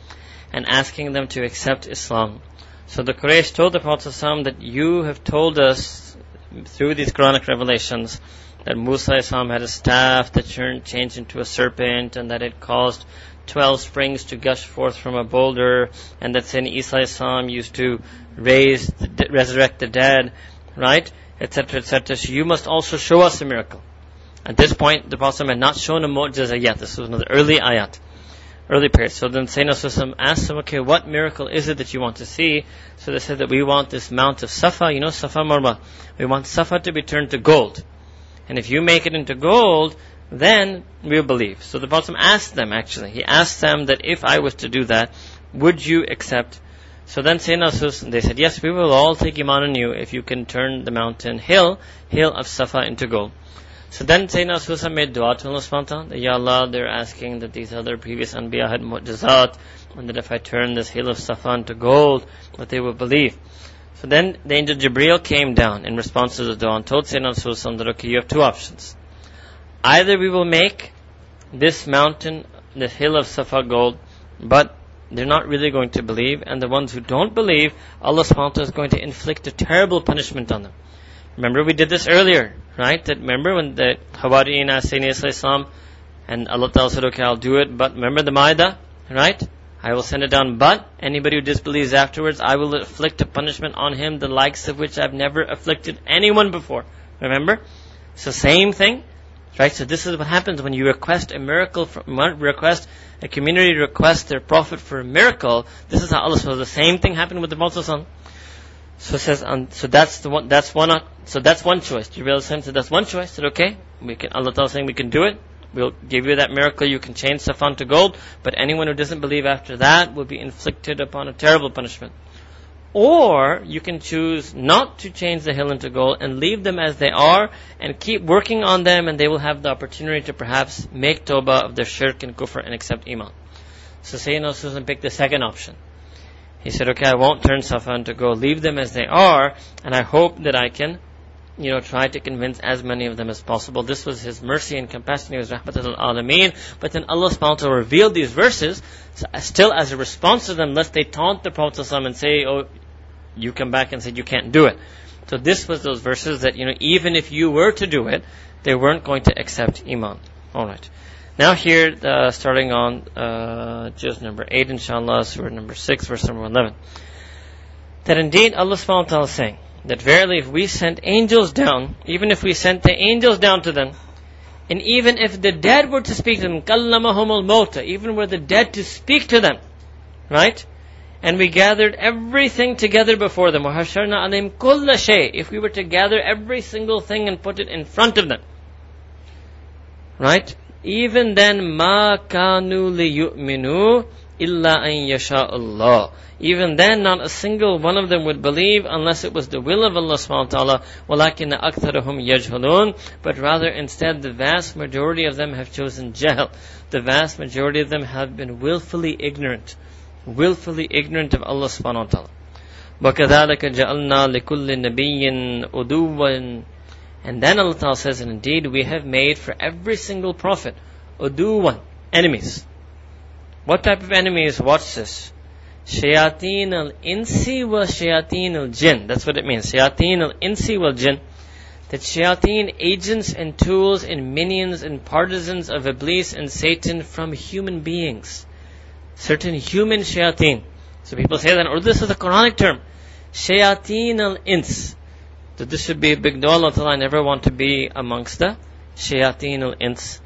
and asking them to accept Islam, so the Quraysh told the Prophet ﷺ that you have told us through these Quranic revelations that Musa Islam had a staff that turned, changed into a serpent and that it caused 12 springs to gush forth from a boulder and that Sayyidina Isa Islam used to raise, the, resurrect the dead, right? Etc. etc. So you must also show us a miracle. At this point, the Prophet had not shown a mu'jiza yet. This was another early ayat early period. So then Sayyidina asked them, okay, what miracle is it that you want to see? So they said that we want this mount of Safa, you know Safa Marwa. We want Safa to be turned to gold. And if you make it into gold, then we'll believe. So the Prophet asked them actually, he asked them that if I was to do that, would you accept? So then Sayyidina they said, yes, we will all take Iman on you if you can turn the mountain hill, hill of Safa into gold. So then Sayyidina Susa made dua to Allah subhanahu wa Ya Allah, they're asking that these other previous Anbiya had mu'jizat, and that if I turn this hill of Safan to gold, that they will believe. So then the angel Jibreel came down in response to the dua and told Sayyidina Susa that, okay, you have two options. Either we will make this mountain, the hill of Safa gold, but they're not really going to believe, and the ones who don't believe, Allah subhanahu wa ta'ala is going to inflict a terrible punishment on them. Remember we did this earlier, right? That remember when the Hawariyin asked Sayyidina Islam and Allah Ta'ala said, okay, I'll do it, but remember the Maida, right? I will send it down, but anybody who disbelieves afterwards, I will afflict a punishment on him, the likes of which I've never afflicted anyone before. Remember? So same thing, right? So this is what happens when you request a miracle, from, request a community request their prophet for a miracle. This is how Allah. So the same thing happened with the Prophet. So says, um, so that's the one, that's one, so that's one choice. Jibreel said, that's one choice. Said, okay, we can, Allah Ta'ala saying we can do it. We'll give you that miracle. You can change Safan to gold. But anyone who doesn't believe after that will be inflicted upon a terrible punishment. Or you can choose not to change the hill into gold and leave them as they are and keep working on them and they will have the opportunity to perhaps make tawbah of their shirk and kufr and accept iman. So Sayyidina Susan picked the second option. He said, okay, I won't turn Safan to go, leave them as they are, and I hope that I can, you know, try to convince as many of them as possible. This was his mercy and compassion. He was rahmatul alameen. But then Allah subhanahu wa revealed these verses, uh, still as a response to them, lest they taunt the Prophet and say, oh, you come back and said you can't do it. So this was those verses that, you know, even if you were to do it, they weren't going to accept Iman. Alright. Now here, uh, starting on uh, juz number 8, inshallah, surah number 6, verse number 11. That indeed Allah subhanahu wa ta'ala is saying, that verily if we sent angels down, even if we sent the angels down to them, and even if the dead were to speak to them, kallamahum mota even were the dead to speak to them, right? And we gathered everything together before them. alayhim kulla shay. If we were to gather every single thing and put it in front of them, right? even then ma kanu liyu'minu illa an yasha Allah. Even then, not a single one of them would believe unless it was the will of Allah subhanahu wa ta'ala. وَلَكِنَّ أَكْثَرَهُمْ يَجْهَلُونَ But rather, instead, the vast majority of them have chosen jahl. The vast majority of them have been willfully ignorant. Willfully ignorant of Allah subhanahu wa ta'ala. وَكَذَلِكَ جَعَلْنَا لِكُلِّ نَبِيٍّ أُدُوًّا and then Allah Ta'ala says, and indeed we have made for every single prophet, uduwan, enemies. What type of enemies? Watch this. Shayateen al-insi wa shayateen al-jinn. That's what it means. Shayateen al-insi wal jinn. That shayateen, agents and tools and minions and partisans of Iblis and Satan from human beings. Certain human shayateen. So people say that, or this is a Quranic term. Shayateen al-ins that this should be a big dua. Allah I never want to be amongst the shayateen al-ins,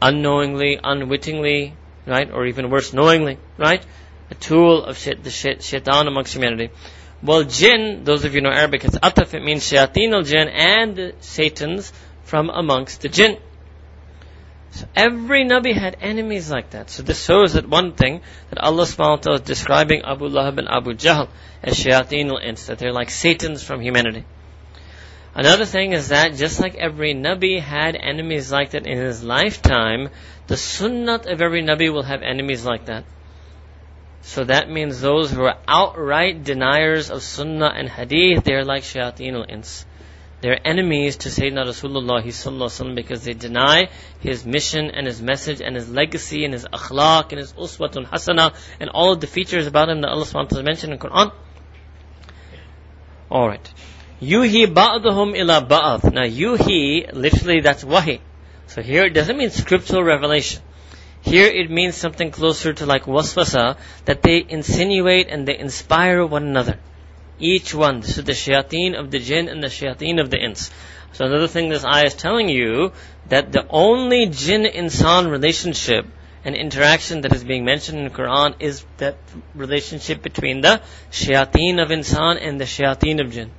unknowingly, unwittingly, right, or even worse, knowingly, right, a tool of the shait, shaitan amongst humanity. Well, jinn, those of you know Arabic, it's ataf, it means shayateen al jinn and Satans from amongst the jinn. So every Nabi had enemies like that. So this shows that one thing, that Allah subhanahu wa ta'ala is describing Abu Lahab and Abu Jahl as shayateen al-ins, that they're like Satans from humanity. Another thing is that just like every Nabi had enemies like that in his lifetime, the sunnah of every Nabi will have enemies like that. So that means those who are outright deniers of sunnah and hadith, they're like shayateen al-ins. They're enemies to Sayyidina Rasulullah because they deny his mission and his message and his legacy and his akhlaq and his uswatun hasana and all of the features about him that Allah wa ta'ala mentioned in Quran. Alright. Yuhi ba'duhum ila ba'd. Now yuhi, literally that's wahi. So here it doesn't mean scriptural revelation. Here it means something closer to like waswasa, that they insinuate and they inspire one another. Each one. This is the shayateen of the jinn and the shayateen of the ins. So another thing this ayah is telling you, that the only jinn-insan relationship and interaction that is being mentioned in the Quran is that relationship between the shayateen of insan and the shayateen of jinn.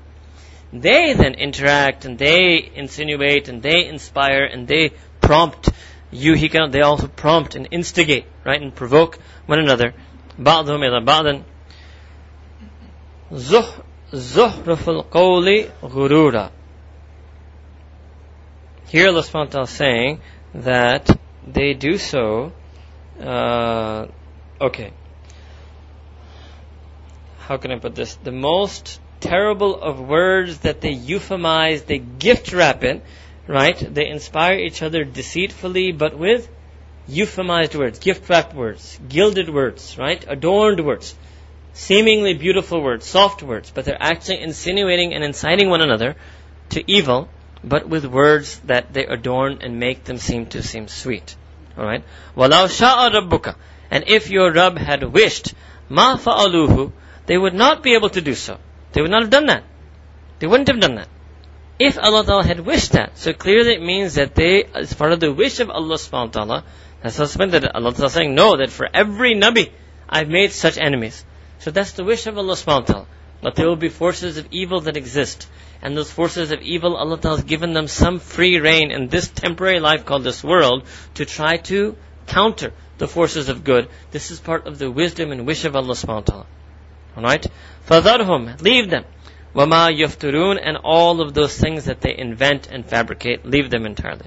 They then interact and they insinuate and they inspire and they prompt you, he can, they also prompt and instigate, right, and provoke one another. بعضهم إلى بعض زخرف القول غرورا Here Allah subhanahu is saying that they do so, uh, okay. How can I put this? The most terrible of words that they euphemize, they gift wrap it, right? They inspire each other deceitfully, but with euphemized words, gift wrapped words, gilded words, right? Adorned words, seemingly beautiful words, soft words, but they're actually insinuating and inciting one another to evil, but with words that they adorn and make them seem to seem sweet. Alright? وَلَوْ شَاءَ رَبُّكَ And if your Rabb had wished, مَا فَعَلُوهُ They would not be able to do so. They would not have done that. They wouldn't have done that. If Allah Ta'ala had wished that. So clearly it means that they, as part of the wish of Allah subhanahu wa ta'ala, that's that Allah Ta'ala saying, no, that for every Nabi, I've made such enemies. So that's the wish of Allah subhanahu wa ta'ala. But there will be forces of evil that exist. And those forces of evil, Allah Ta'ala has given them some free reign in this temporary life called this world to try to counter the forces of good. This is part of the wisdom and wish of Allah subhanahu wa ta'ala. Alright? فَذَرْهُمْ Leave them. وَمَا يَفْتُرُونَ And all of those things that they invent and fabricate, leave them entirely.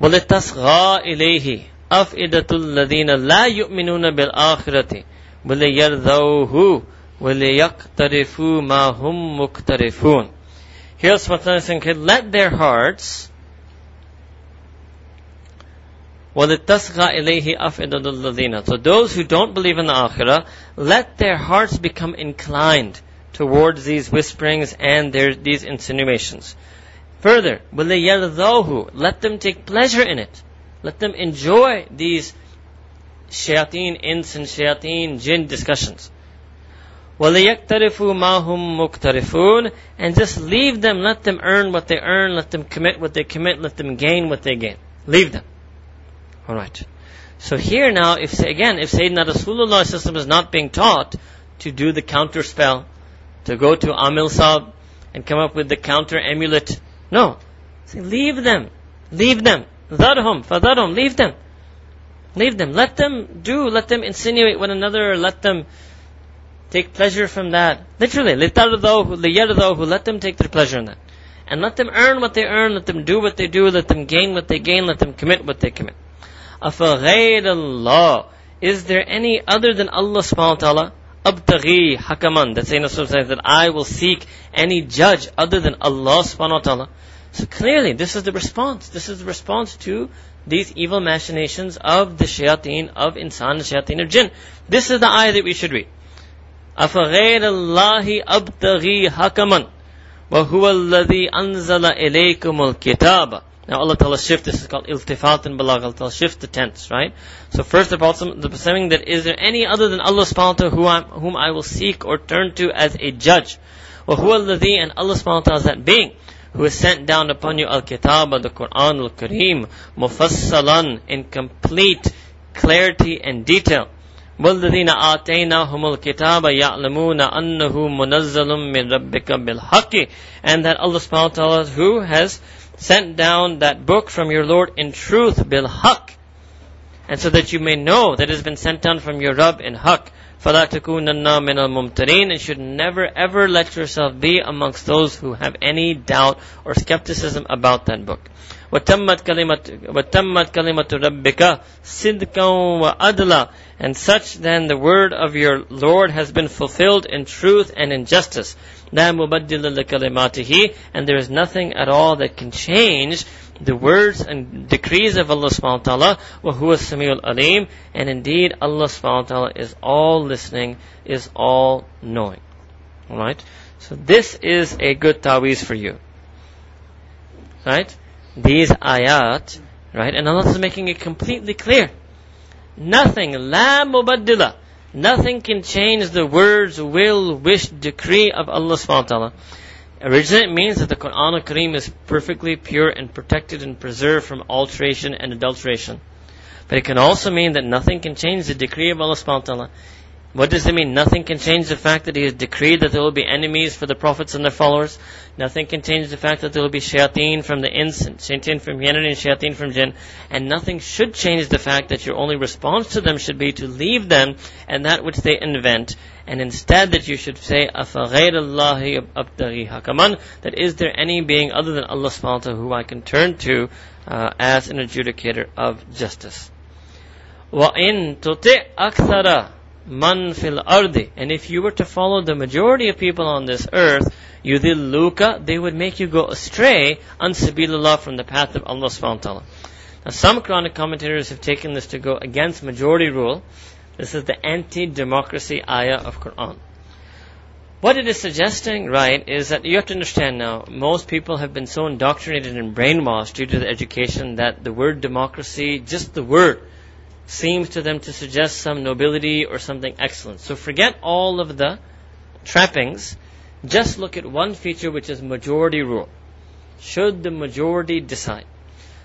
وَلِتَصْغَى إِلَيْهِ أَفْئِدَةُ الَّذِينَ لَا يُؤْمِنُونَ بِالْآخِرَةِ وَلِيَرْضَوْهُ وَلِيَقْتَرِفُوا مَا هُمْ مُقْتَرِفُونَ Here Allah is saying, let their hearts وَلِتَّسْغَى إِلَيْهِ أَفْئِدَةُ الَّذِينَ So those who don't believe in the Akhirah, let their hearts become inclined towards these whisperings and their, these insinuations. Further, let them take pleasure in it. Let them enjoy these shayateen, ins and shayateen, jinn discussions. وَلِيَكْتَرِفُوا مَا هُمْ مُكْتَرِفُونَ And just leave them, let them earn what they earn, let them commit what they commit, let them gain what they gain. Leave them. Alright. So here now, if again, if Sayyidina Rasulullah is not being taught to do the counter spell, to go to Amil Saab and come up with the counter amulet. No. Say, leave them. Leave them. Dharhum, fadharhum, leave them. Leave them. Let them do, let them insinuate one another, let them take pleasure from that. Literally, لِتَرْضَوْهُ Let them take their pleasure in that. And let them earn what they earn, let them do what they do, let them gain what they gain, let them commit what they commit. أَفَغَيْرَ اللَّهِ Is there any other than Allah subhanahu wa ta'ala? abtaghi hakaman. That Sayyidina says that I will seek any judge other than Allah subhanahu wa ta'ala. So clearly, this is the response. This is the response to these evil machinations of the shayateen of insan and shayateen of jinn. This is the ayah that we should read. أَفَغَيْرَ اللَّهِ أَبْتَغِي حَكَمًا وَهُوَ الَّذِي أَنزَلَ إِلَيْكُمُ الْكِتَابَ now Allah Ta'ala shift, this is called iltifat and balagh. Allah Ta'ala shift the tense, right? So first the Prophet the saying that is there any other than Allah subhanahu wa ta'ala whom I will seek or turn to as a judge? Wa huwa alladhi and Allah subhanahu wa ta'ala is that being who has sent down upon you al-kitab, the Quran al-Kareem, mufassalan in complete clarity and detail. وَالَّذِينَ آتَيْنَاهُمُ الْكِتَابَ يَعْلَمُونَ أَنَّهُ مُنَزَّلٌ مِّن رَبِّكَ بِالْحَقِّ And that Allah subhanahu wa ta'ala who has sent down that book from your Lord in truth, بِالْحَقِّ And so that you may know that it has been sent down from your Rabb in haqq. فَلَا تَكُونَنَّ مِنَ الْمُمْتَرِينَ And should never ever let yourself be amongst those who have any doubt or skepticism about that book. وَتَمَّتْ كَلِمَةُ وَتَمَّتْ كَلِمَةُ رَبِّكَ صِدْقًا وَعَدْلًا And such then the word of your Lord has been fulfilled in truth and in justice. لَا مُبَدِّلَ لِكَلِمَاتِهِ And there is nothing at all that can change the words and decrees of Allah subhanahu wa ta'ala, وَهُوَ السَّمِيعُ الْعَلِيمُ And indeed Allah subhanahu wa ta'ala is all listening, is all knowing. Alright? So this is a good taweez for you. Right? These ayat, right? And Allah is making it completely clear. Nothing, la mubaddila. Nothing can change the words, will, wish, decree of Allah subhanahu wa ta'ala. Originally, it means that the Quran al-Kareem is perfectly pure and protected and preserved from alteration and adulteration. But it can also mean that nothing can change the decree of Allah subhanahu wa ta'ala. What does it mean? Nothing can change the fact that He has decreed that there will be enemies for the prophets and their followers. Nothing can change the fact that there will be shayateen from the ins, and shayateen from humanity, and shayateen from jinn. And nothing should change the fact that your only response to them should be to leave them and that which they invent. And instead that you should say, أَفَغَيْرَ اللَّهِ أَبْتَغِي حَكَمًا That is there any being other than Allah subhanahu wa ta'ala who I can turn to uh, as an adjudicator of justice. وَإِن تُطِعْ أَكْثَرَ man fil ardi. And if you were to follow the majority of people on this earth, yudilluka, they would make you go astray on sabilillah from the path of Allah subhanahu wa ta'ala. Now some Quranic commentators have taken this to go against majority rule. This is the anti-democracy ayah of Quran. What it is suggesting, right, is that you have to understand now, most people have been so indoctrinated and brainwashed due to the education that the word democracy, just the word, seems to them to suggest some nobility or something excellent. So forget all of the trappings. Just look at one feature which is majority rule. Should the majority decide?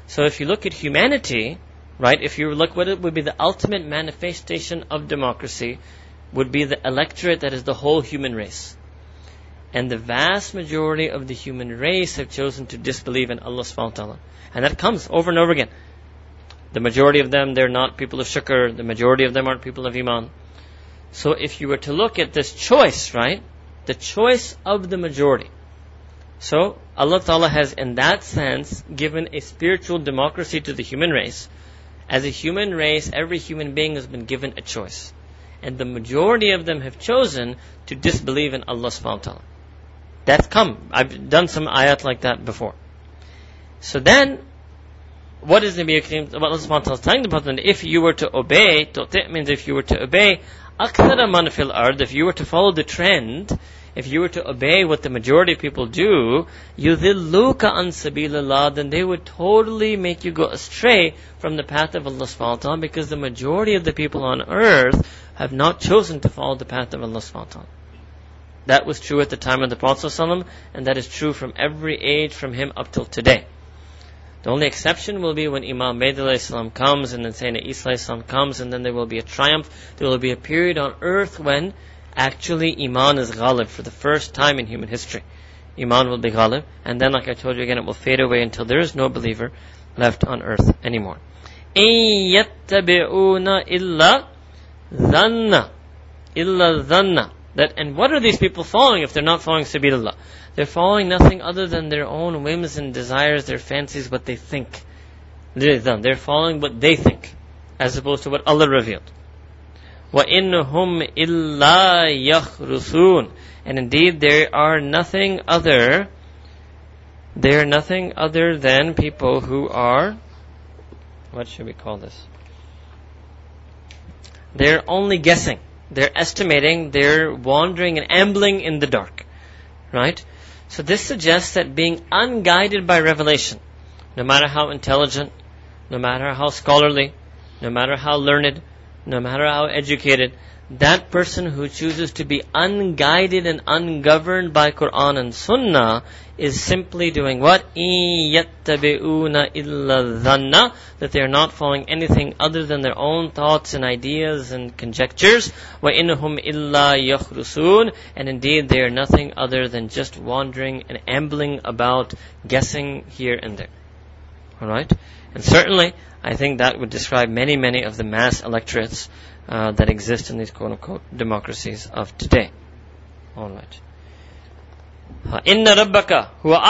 So if you look at humanity, right, if you look what it would be the ultimate manifestation of democracy, would be the electorate that is the whole human race. And the vast majority of the human race have chosen to disbelieve in Allah subhanahu wa ta'ala. And that comes over and over again. The majority of them, they're not people of shukr. The majority of them aren't people of iman. So if you were to look at this choice, right? The choice of the majority. So Allah Ta'ala has in that sense given a spiritual democracy to the human race. As a human race, every human being has been given a choice. And the majority of them have chosen to disbelieve in Allah subhanahu wa ta'ala. That's come. I've done some ayat like that before. So then, what is Nabi Kareem, what Allah subhanahu wa ta'ala is telling the Prophet, if you were to obey, tu'ti' means if you were to obey, akthara man fil ard, if you were to follow the trend, if you were to obey what the majority of people do, yudhilluka an sabilillah, then they would totally make you go astray from the path of Allah subhanahu wa ta'ala because the majority of the people on earth have not chosen to follow the path of Allah subhanahu wa ta'ala. That was true at the time of the Prophet and that is true from every age from him up till today. The only exception will be when Imam Mahdi salam comes and then Sayyidina Isa salam comes and then there will be a triumph. There will be a period on earth when actually Iman is ghalib for the first time in human history. Iman will be ghalib and then like I told you again it will fade away until there is no believer left on earth anymore. إِلَّا ظَنَّ إِلَّا ظَنَّ that, and what are these people following if they're not following Sabilullah? They're following nothing other than their own whims and desires, their fancies, what they think. They're following what they think, as opposed to what Allah revealed. وَإِنَّهُمْ إِلَّا يَخْرُسُونَ And indeed, there are nothing other, they are nothing other than people who are, what should we call this? They're only guessing. They're estimating, they're wandering and ambling in the dark. Right? So this suggests that being unguided by revelation, no matter how intelligent, no matter how scholarly, no matter how learned, no matter how educated, that person who chooses to be unguided and ungoverned by Quran and Sunnah is simply doing what? يَتَّبِعُونَ إِلَّا الظَّنَّ That they are not following anything other than their own thoughts and ideas and conjectures. وَإِنْهُمْ إِلَّا يَخْرُسُونَ And indeed they are nothing other than just wandering and ambling about, guessing here and there. Alright? And certainly, I think that would describe many, many of the mass electorates uh, that exist in these quote unquote democracies of today. Alright. Inna rabbaka huwa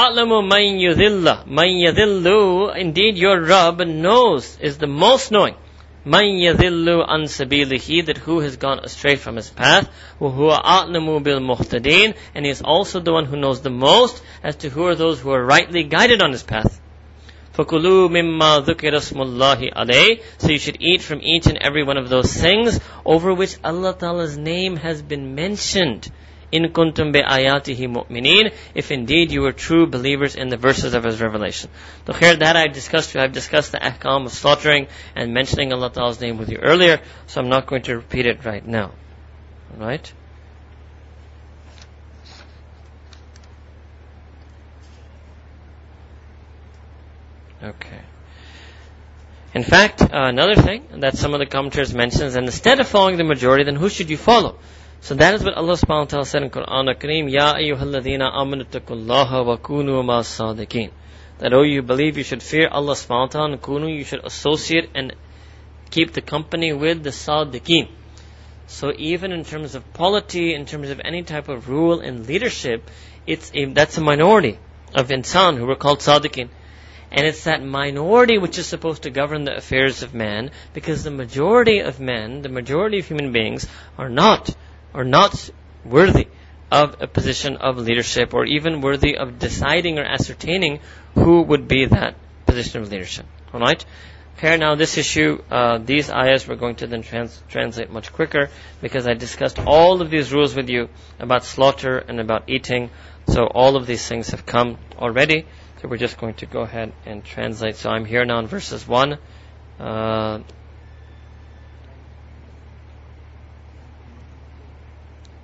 yudhilla man yadhillu indeed your Rabb knows is the most knowing man yadhillu an sabilihi that who has gone astray from his path a'lamu bil muhtadin and he is also the one who knows the most as to who are those who are rightly guided on his path فَكُلُوا مِمَّا ذُكِرَ اسْمُ اللَّهِ عَلَيْهِ So you should eat from each and every one of those things over which Allah Ta'ala's name has been mentioned. In kuntum bi ayatihi mu'minin, if indeed you were true believers in the verses of His revelation. So here that I discussed, I've discussed the ahkam of slaughtering and mentioning Allah Ta'ala's name with you earlier, so I'm not going to repeat it right now. Alright? Okay. In fact, uh, another thing that some of the commentators mentions, and instead of following the majority, then who should you follow? So that is what Allah subhanahu wa ta'ala said in Quran Kareem, Ya ayyuhalladhina amanu wa kunu ma sadiqeen. That oh you believe you should fear Allah subhanahu wa ta'ala and kunu you should associate and keep the company with the sadiqeen. So even in terms of polity, in terms of any type of rule and leadership, it's a, that's a minority of insan who were called sadiqeen. And it's that minority which is supposed to govern the affairs of man, because the majority of men, the majority of human beings, are not, are not worthy of a position of leadership or even worthy of deciding or ascertaining who would be that position of leadership. Alright? Here now this issue, uh, these ayahs we're going to then trans- translate much quicker because I discussed all of these rules with you about slaughter and about eating. So all of these things have come already. So we're just going to go ahead and translate. So I'm here now in verses 1. Uh,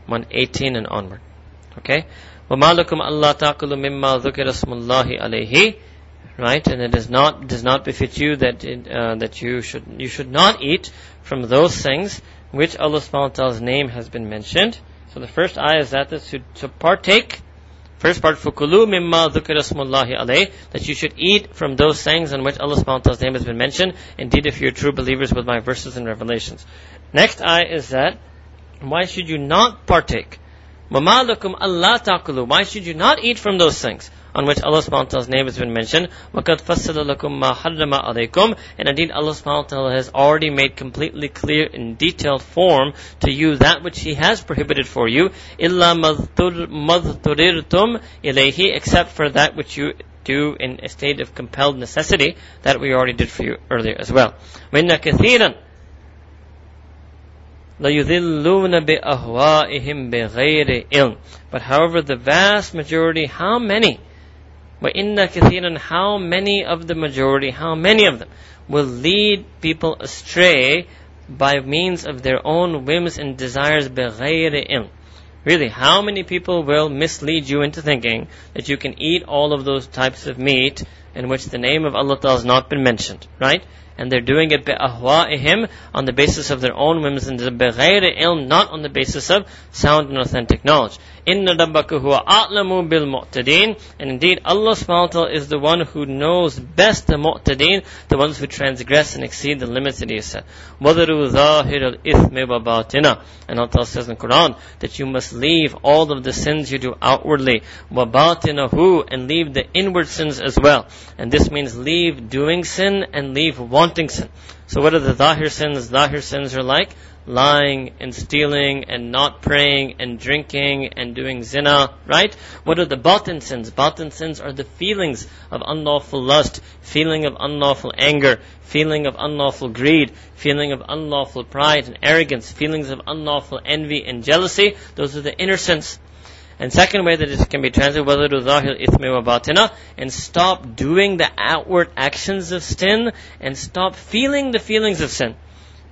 one eighteen and onward. Okay? وَمَا لَكُمْ أَلَّا تَأْكُلُوا مِمَّا ذُكِرَ اسْمُ اللَّهِ عَلَيْهِ Right? And it does not, does not befit you that, it, uh, that you should, you should not eat from those things which Allah subhanahu wa ta'ala's name has been mentioned. So the first ayah is that, to, to partake First part, فُكُلُوا مِمَّا ذُكِرَ اسْمُ اللَّهِ عَلَيْهِ That you should eat from those things in which Allah subhanahu wa ta'ala's name has been mentioned. Indeed, if you're true believers with my verses and revelations. Next ayah is that, why should you not partake? وَمَا لَكُمْ أَلَّا تَأْكُلُوا Why should you not eat from those things? on which Allah subhanahu wa ta'ala's name has been mentioned. وَقَدْ فَصَّلَ لَكُم مَا حَرَّمَ عَلَيْكُمْ And indeed Allah subhanahu wa ta'ala has already made completely clear in detailed form to you that which He has prohibited for you. إِلَّا مَذْتُرِرْتُمْ إِلَيْهِ Except for that which you do in a state of compelled necessity that we already did for you earlier as well. وَإِنَّ كَثِيرًا لَيُذِلُّونَ بِأَهْوَائِهِمْ بِغَيْرِ إِلْمٍ But however, the vast majority, how many وَإِنَّ كَثِيرًا How many of the majority, how many of them will lead people astray by means of their own whims and desires بِغَيْرِ إِلْمٍ Really, how many people will mislead you into thinking that you can eat all of those types of meat in which the name of Allah has not been mentioned, right? And they're doing it بِأَهْوَائِهِمْ on the basis of their own whims and بِغَيْرِ ilm, not on the basis of sound and authentic knowledge. Inna rabbaka huwa a'lamu bil mu'tadin. And indeed, Allah subhanahu wa ta'ala is the one who knows best the mu'tadin, the ones who transgress and exceed the limits that He has set. وَذَرُوا ظَاهِرَ الْإِثْمِ وَبَاطِنَهُ And Allah says in the Quran that you must leave all of the sins you do outwardly, وَبَاطِنَهُ And leave the inward sins as well. And this means leave doing sin and leave wanting sin. So what are the zahir sins? Zahir sins are like lying and stealing and not praying and drinking and doing zina, right? What are the batin sins? Batin sins are the feelings of unlawful lust, feeling of unlawful anger, feeling of unlawful greed, feeling of unlawful pride and arrogance, feelings of unlawful envy and jealousy. Those are the inner sins. And second way that it can be translated, whether to zahir ithmi wa batina, and stop doing the outward actions of sin, and stop feeling the feelings of sin.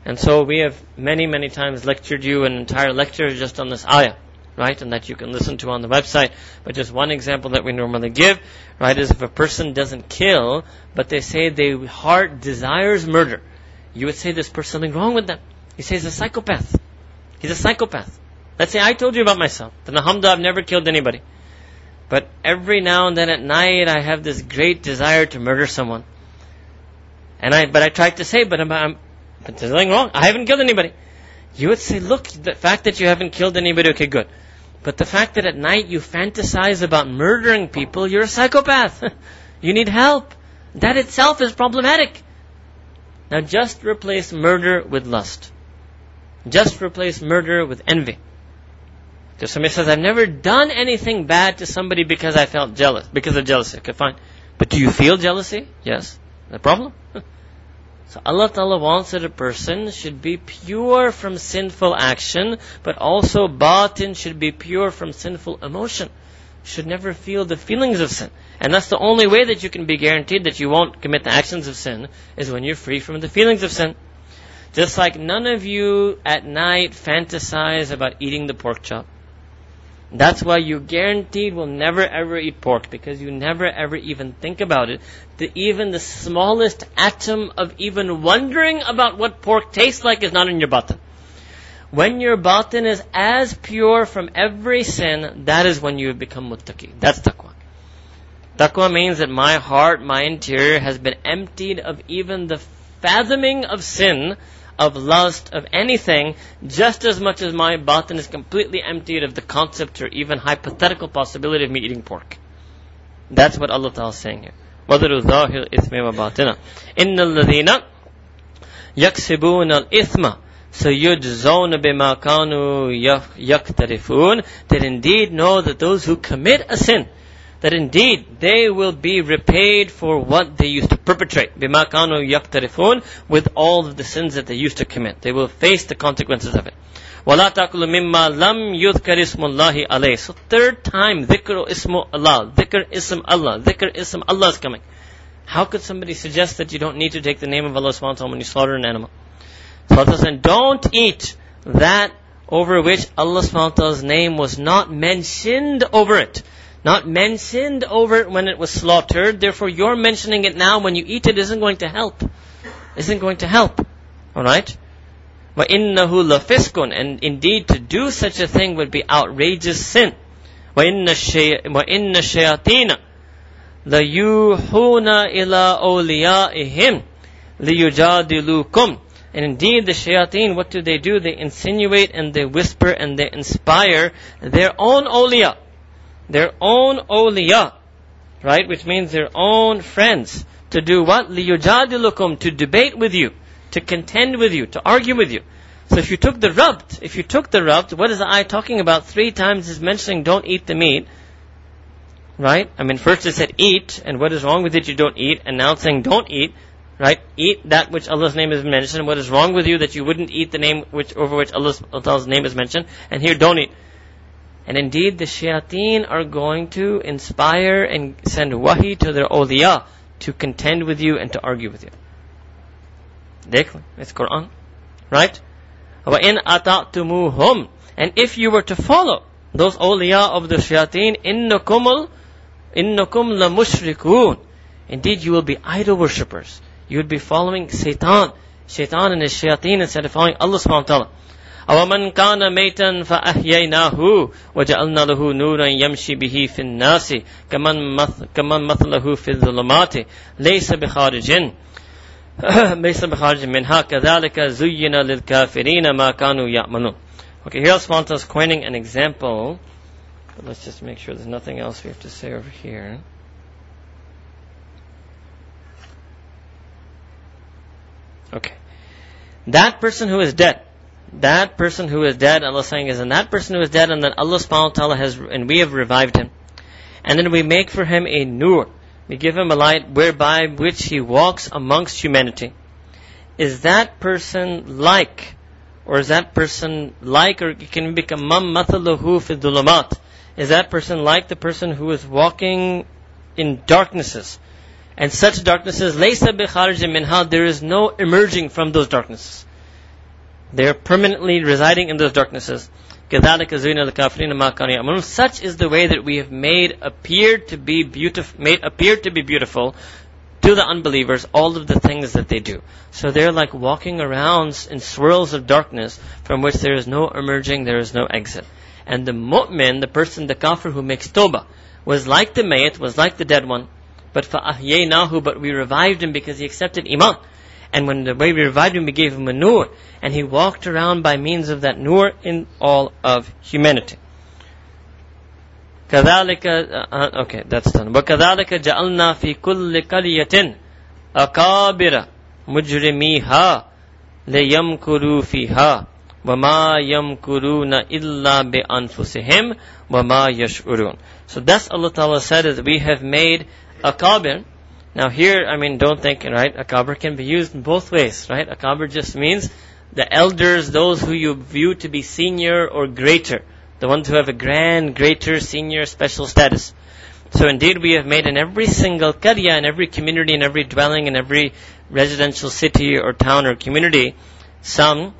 And so we have many, many times lectured you an entire lecture just on this ayah, right? And that you can listen to on the website. But just one example that we normally give, right, is if a person doesn't kill, but they say their heart desires murder, you would say there's something wrong with them. You say he's a psychopath. He's a psychopath. Let's say I told you about myself. That alhamdulillah, I've never killed anybody. But every now and then at night, I have this great desire to murder someone. And I, but I tried to say, but I'm, I'm but there's nothing wrong. I haven't killed anybody. You would say, look, the fact that you haven't killed anybody, okay, good. But the fact that at night you fantasize about murdering people, you're a psychopath. you need help. That itself is problematic. Now just replace murder with lust. Just replace murder with envy. So somebody says, I've never done anything bad to somebody because I felt jealous, because of jealousy. Okay, fine. But do you feel jealousy? Yes. No problem. So Allah Ta'ala wants that a person should be pure from sinful action, but also batin should be pure from sinful emotion. Should never feel the feelings of sin. And that's the only way that you can be guaranteed that you won't commit the actions of sin, is when you're free from the feelings of sin. Just like none of you at night fantasize about eating the pork chop. That's why you guaranteed will never ever eat pork because you never ever even think about it. The, even the smallest atom of even wondering about what pork tastes like is not in your batin. When your batin is as pure from every sin, that is when you have become muttaqi. That's taqwa. Taqwa means that my heart, my interior has been emptied of even the fathoming of sin of lust, of anything, just as much as my batin is completely emptied of the concept or even hypothetical possibility of me eating pork. That's what Allah Ta'ala is saying here. وَذَرُوا ظَاهِرِ الْإِثْمِ وَبَاطِنَ إِنَّ الَّذِينَ يَكْسِبُونَ الْإِثْمَ سَيُجْزَوْنَ بِمَا كَانُوا يَقْتَرِفُونَ That indeed know that those who commit a sin, that indeed they will be repaid for what they used to perpetrate. بِمَا كَانُوا يَقْتَرِفُونَ With all of the sins that they used to commit. They will face the consequences of it. وَلَا تَأْكُلُ مِمَّا لَمْ يُذْكَرِ اسْمُ اللَّهِ عَلَيْهِ So third time, dhikr ismu Allah. Dhikr ism Allah. Dhikr ism Allah is coming. How could somebody suggest that you don't need to take the name of Allah subhanahu wa ta'ala when you slaughter an animal? So Allah said, don't eat that over which Allah subhanahu wa ta'ala's name was not mentioned over it not mentioned over it when it was slaughtered. Therefore, you're mentioning it now when you eat it isn't going to help. Isn't going to help. Alright? وَإِنَّهُ لَفِسْقٌ And indeed, to do such a thing would be outrageous sin. وَإِنَّ الشَّيَاطِينَ لَيُوحُونَ إِلَىٰ أَوْلِيَائِهِمْ لِيُجَادِلُوكُمْ and indeed, the shayateen, what do they do? They insinuate and they whisper and they inspire their own awliya their own awliya, right? Which means their own friends. To do what? لِيُجَادِلُكُمْ To debate with you, to contend with you, to argue with you. So if you took the rabt, if you took the rabt, what is the ayah talking about? Three times is mentioning don't eat the meat. Right? I mean, first it said eat, and what is wrong with it you don't eat, and now it's saying don't eat. Right? Eat that which Allah's name is mentioned. What is wrong with you that you wouldn't eat the name which, over which Allah's, Allah's name is mentioned? And here, don't eat. And indeed, the shayateen are going to inspire and send wahi to their awliya to contend with you and to argue with you. Dekh, it's Quran. Right? وَإِنْ أَطَعْتُمُوهُمْ And if you were to follow those awliya of the shayateen, إِنَّكُمُ إِنَّكُمْ لَمُشْرِكُونَ Indeed, you will be idol worshippers. You would be following Satan. Shaitan and his shayateen instead of following Allah subhanahu wa ta'ala. أومن كان ميتا فأحييناه وجعلنا له نورا يمشي به في الناس كمن كمن مثله في الظلمات ليس بخارج ليس بخارج منها كذلك زين للكافرين ما كانوا يعملون Okay, here Allah is coining an example. But let's just make sure there's nothing else we have to say over here. Okay. That person who is dead that person who is dead, Allah saying is, and that person who is dead, and then Allah subhanahu wa ta'ala has, and we have revived him. And then we make for him a nur. We give him a light whereby which he walks amongst humanity. Is that person like, or is that person like, or can become mam mathalahu fi dhulumat? Is that person like the person who is walking in darknesses? And such darknesses, laysa bi minha, there is no emerging from those darknesses. They are permanently residing in those darknesses. Such is the way that we have made appear to be beautiful, made appear to be beautiful to the unbelievers all of the things that they do. So they're like walking around in swirls of darkness from which there is no emerging, there is no exit. And the mu'min, the person, the kafir who makes tawbah, was like the mayat, was like the dead one, but فَأَحْيَيْنَاهُ But we revived him because he accepted iman. And when the way we revived him, we gave him a nur. And he walked around by means of that nur in all of humanity. كذلك uh, okay that's done وكذلك جعلنا في كل قرية أكابر مجرميها ليمكروا فيها وما يمكرون إلا بأنفسهم وما يشعرون so that's Allah Ta'ala said that we have made a kabir now here, I mean, don't think, right, a kabr can be used in both ways, right? A kabr just means the elders, those who you view to be senior or greater, the ones who have a grand, greater, senior, special status. So indeed we have made in every single karya, in every community, in every dwelling, in every residential city or town or community, some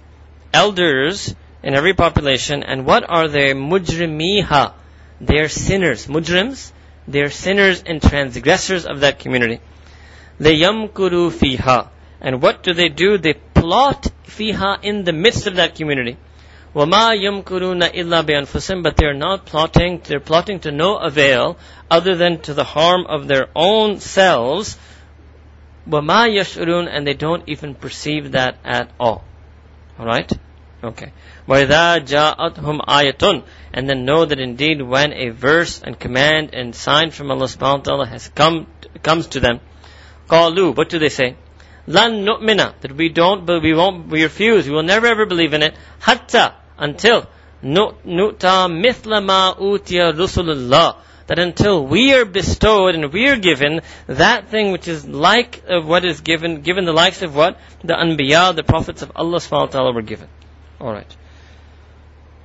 elders in every population, and what are they? Mujrimiha. They're sinners. Mujrims, they're sinners and transgressors of that community. They yamkuru fiha. And what do they do? They plot fiha in the midst of that community. وَمَا يَمْكُرُونَ إِلَّا بِأَنفُسِهِمْ But they're not plotting, they're plotting to no avail other than to the harm of their own selves. وَمَا يَشْعُرُونَ And they don't even perceive that at all. Alright? Okay. وَإِذَا جَاءَتْهُمْ آيَةٌ And then know that indeed when a verse and command and sign from Allah subhanahu wa ta'ala has come, comes to them, قَالُوا What do they say? لَن نُؤْمِنَ That we don't, but we won't, we refuse, we will never ever believe in it, حَتَّى Until نُؤْتَى مِثْلَ مَا أُوتِيَ رُسُلُ اللَّهِ that until we are bestowed and we are given that thing which is like of what is given, given the likes of what the Anbiya, the prophets of Allah subhanahu wa ta'ala were given. Alright.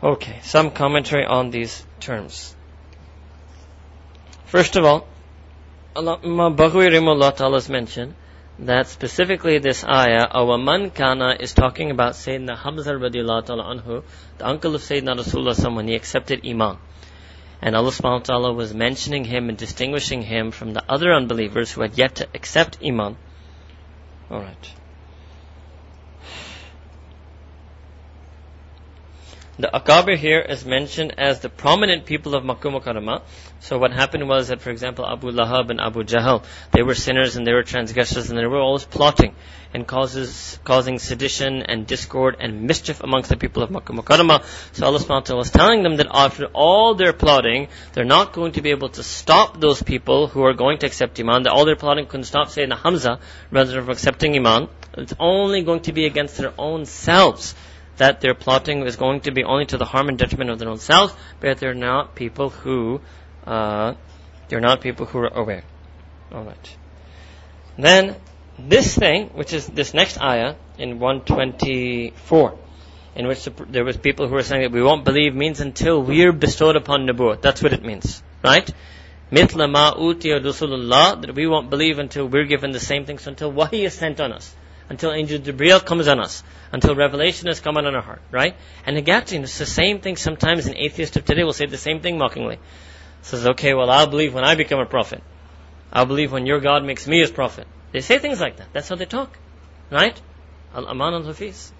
Okay, some commentary on these terms. First of all, Baghawi Rimullah Ta'ala mentioned that specifically this ayah, Awaman Kana, is talking about Sayyidina Hamza radiallahu ta'ala anhu, the uncle of Sayyidina Rasulullah when he accepted Iman. And Allah subhanahu wa ta'ala was mentioning him and distinguishing him from the other unbelievers who had yet to accept Iman. Alright. The Akabir here is mentioned as the prominent people of Makkah Mukarramah. So what happened was that, for example, Abu Lahab and Abu Jahl, they were sinners and they were transgressors and they were always plotting and causes, causing sedition and discord and mischief amongst the people of Makkah Mukarramah. So Allah subhanahu wa was telling them that after all their plotting, they're not going to be able to stop those people who are going to accept Iman. That all their plotting couldn't stop Sayyidina Hamza rather than accepting Iman. It's only going to be against their own selves that their plotting is going to be only to the harm and detriment of their own selves, but they're not people who, uh, they're not people who are aware. Alright. Then, this thing, which is this next ayah in 124, in which there was people who were saying that we won't believe means until we're bestowed upon Nabuwwat. That's what it means. Right? Mithla ma Rasulullah, that we won't believe until we're given the same things, until Wahi is sent on us until Angel Jibreel comes on us, until revelation has come on our heart, right? And again, it's the same thing. Sometimes an atheist of today will say the same thing mockingly. Says, okay, well, I'll believe when I become a prophet. I'll believe when your God makes me his prophet. They say things like that. That's how they talk, right? Al-Aman al-Hafiz.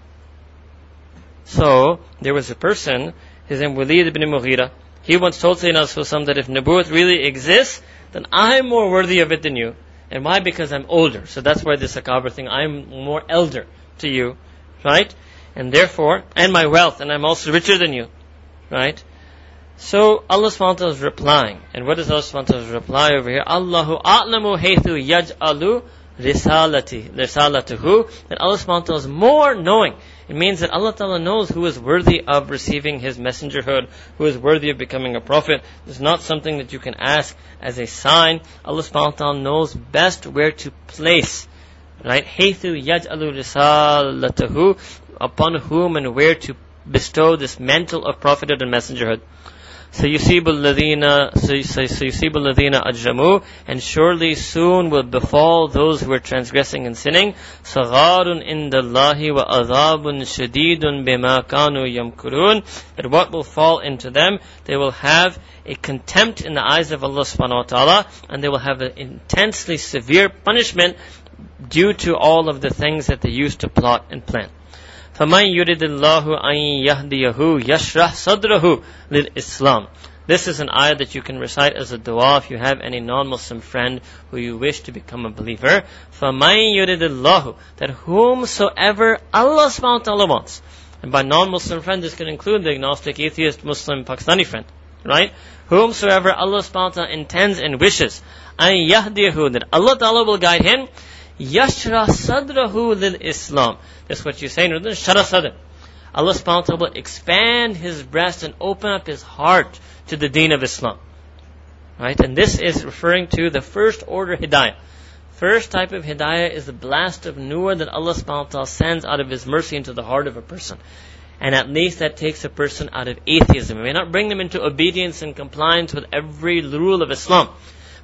So, there was a person, his name Walid ibn Mughira. He once told Sayyidina Rasulullah that if Nabuwwat really exists, then I'm more worthy of it than you. And why? Because I'm older. So that's why this Akabr thing, I'm more elder to you. Right? And therefore, and my wealth, and I'm also richer than you. Right? So Allah subhanahu wa ta'ala is replying. And what does Allah subhanahu reply over here? Allahu a'lamu haythu yaj'alu risalati, risalatuhu. That Allah subhanahu wa ta'ala is more knowing it means that Allah Ta'ala knows who is worthy of receiving His messengerhood, who is worthy of becoming a prophet. It's not something that you can ask as a sign. Allah subhanahu wa ta'ala knows best where to place. Right? Haythu yaj'alu risalatahu upon whom and where to bestow this mantle of prophethood and messengerhood. سَيُصِيبُ الَّذِينَ سَيُصِيبُ الَّذِينَ أَجْرَمُوا And surely soon will befall those who are transgressing and sinning صَغَارٌ إِنْدَ اللَّهِ وَأَذَابٌ شَدِيدٌ بِمَا كَانُوا يَمْكُرُونَ That what will fall into them, they will have a contempt in the eyes of Allah subhanahu wa ta'ala and they will have an intensely severe punishment due to all of the things that they used to plot and plan. فَمَنْ يُرِدِ اللَّهُ أَنْ يَهْدِيَهُ يَشْرَحْ صَدْرَهُ لِلْإِسْلَامِ This is an ayah that you can recite as a dua if you have any non-Muslim friend who you wish to become a believer. فَمَنْ يُرِدِ اللَّهُ That whomsoever Allah subhanahu wa ta'ala wants. And by non-Muslim friend, this can include the agnostic, atheist, Muslim, Pakistani friend. Right? Whomsoever Allah subhanahu wa ta'ala intends and wishes. أَنْ يَهْدِيَهُ That Allah ta'ala will guide him. يَشْرَحْ صَدْرَهُ لِلْإِسْلَامِ that's what you say in Urdu, Shara Sadr. Allah subhanahu wa ta'ala expand his breast and open up his heart to the deen of Islam. Right? And this is referring to the first order hidayah. First type of hidayah is the blast of nur that Allah subhanahu wa ta'ala sends out of his mercy into the heart of a person. And at least that takes a person out of atheism. It may not bring them into obedience and compliance with every rule of Islam,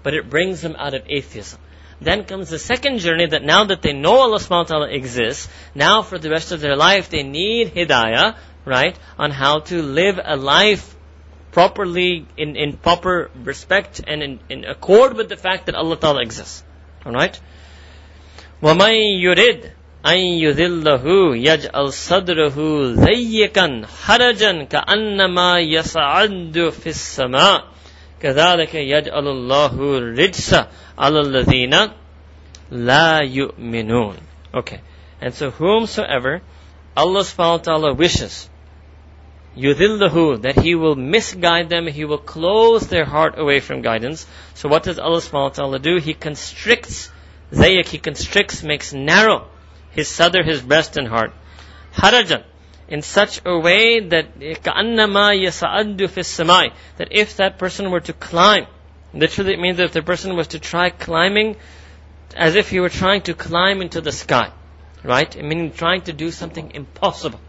but it brings them out of atheism. Then comes the second journey that now that they know Allah subhanahu wa ta'ala exists, now for the rest of their life they need hidayah, right, on how to live a life properly, in, in proper respect and in, in accord with the fact that Allah ta'ala exists. Alright? وَمَن يُرِدْ أن يذله يجعل صدره ضيقا حرجا كأنما يصعد في السماء كذلك يجعل الله الرجس Alalladina la yu'minun. Okay. And so whomsoever Allah subhanahu wa ta'ala wishes, yudhillahu, that He will misguide them, He will close their heart away from guidance. So what does Allah subhanahu wa ta'ala do? He constricts, zayak, He constricts, makes narrow His sadr, His breast and heart. Harajan, in such a way that, that if that person were to climb literally it means that if the person was to try climbing as if he were trying to climb into the sky, right? Meaning trying to do something impossible.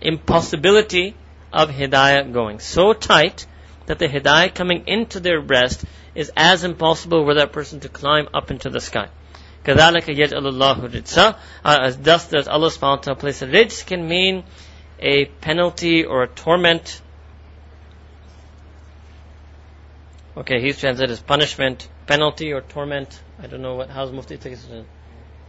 Impossibility of hidayah going so tight that the hidayah coming into their breast is as impossible for that person to climb up into the sky. كَذَلِكَ يَجْعَلُ اللَّهُ رِجْسًا As thus does Allah subhanahu wa ta'ala place a rijs can mean a penalty or a torment. Okay, he's translated as punishment, penalty or torment. I don't know what, how's Mufti take it?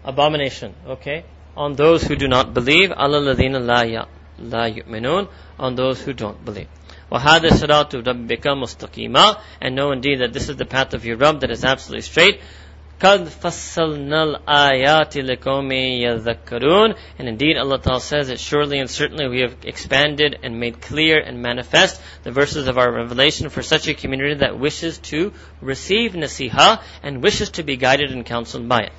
Abomination, okay? On those who do not believe, Allah ladina la la yu'minun, on those who don't believe. وَهَذَا صِرَاطُ رَبِّكَ مُسْتَقِيمًا And know indeed that this is the path of your Rabb that is absolutely straight. قَدْ فَصَّلْنَا الْآيَاتِ لِقَوْمٍ يَذَّكَّرُونَ And indeed Allah Ta'ala says that surely and certainly we have expanded and made clear and manifest the verses of our revelation for such a community that wishes to receive nasiha and wishes to be guided and counseled by it.